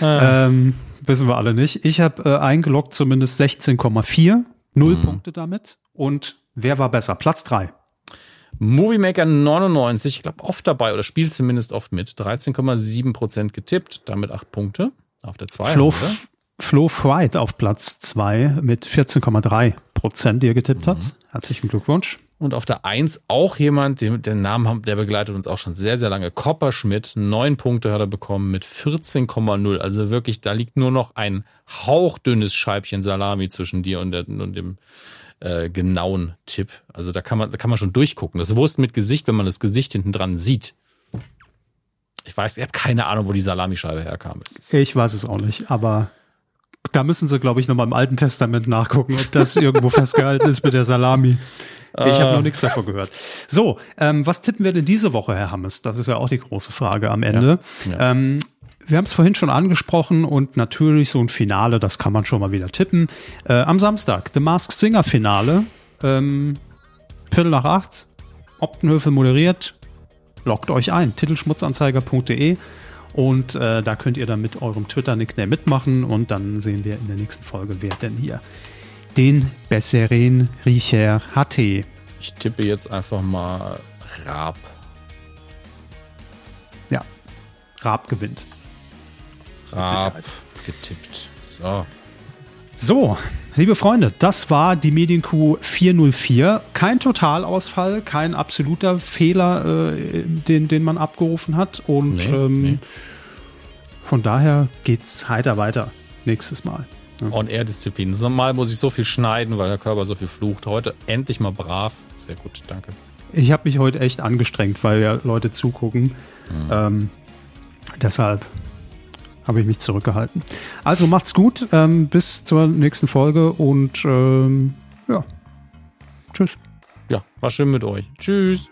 Ähm, wissen wir alle nicht. Ich habe äh, eingeloggt zumindest 16,4. Null hm. Punkte damit. Und wer war besser? Platz 3. Movie Maker 99, ich glaube oft dabei oder spielt zumindest oft mit. 13,7% getippt, damit 8 Punkte. Auf der 2. Flo, Flo Fright auf Platz 2 mit 14,3%, die er getippt mhm. hat. Herzlichen Glückwunsch. Und auf der 1 auch jemand, den, den Namen, der begleitet uns auch schon sehr, sehr lange. Kopperschmidt, 9 Punkte hat er bekommen mit 14,0. Also wirklich, da liegt nur noch ein hauchdünnes Scheibchen Salami zwischen dir und, der, und dem äh, genauen Tipp. Also da kann man, da kann man schon durchgucken. Das Wurst mit Gesicht, wenn man das Gesicht hinten dran sieht. Ich weiß, ich habe keine Ahnung, wo die Salamischeibe herkam. Ich weiß es auch nicht, aber da müssen sie, glaube ich, nochmal im Alten Testament nachgucken, ob das irgendwo *laughs* festgehalten ist mit der Salami. Ich habe noch nichts davon gehört. So, ähm, was tippen wir denn diese Woche, Herr Hammes? Das ist ja auch die große Frage am Ende. Ja, ja. Ähm, wir haben es vorhin schon angesprochen und natürlich so ein Finale, das kann man schon mal wieder tippen. Äh, am Samstag, The Masked Singer Finale. Ähm, Viertel nach acht. Optenhöfe moderiert. Loggt euch ein. Titelschmutzanzeiger.de. Und äh, da könnt ihr dann mit eurem Twitter-Nickname mitmachen. Und dann sehen wir in der nächsten Folge, wer denn hier den besseren Riecher hatte. Ich tippe jetzt einfach mal Raab. Ja, Raab gewinnt. Raab getippt. So. So, liebe Freunde, das war die Medienkuh 404. Kein Totalausfall, kein absoluter Fehler, äh, den, den man abgerufen hat. Und nee, ähm, nee. von daher geht's heiter weiter nächstes Mal. Ja. On-Air-Disziplin. Normal muss ich so viel schneiden, weil der Körper so viel flucht. Heute endlich mal brav. Sehr gut, danke. Ich habe mich heute echt angestrengt, weil ja Leute zugucken. Mhm. Ähm, deshalb habe ich mich zurückgehalten. Also macht's gut, ähm, bis zur nächsten Folge und ähm, ja, tschüss. Ja, war schön mit euch. Tschüss.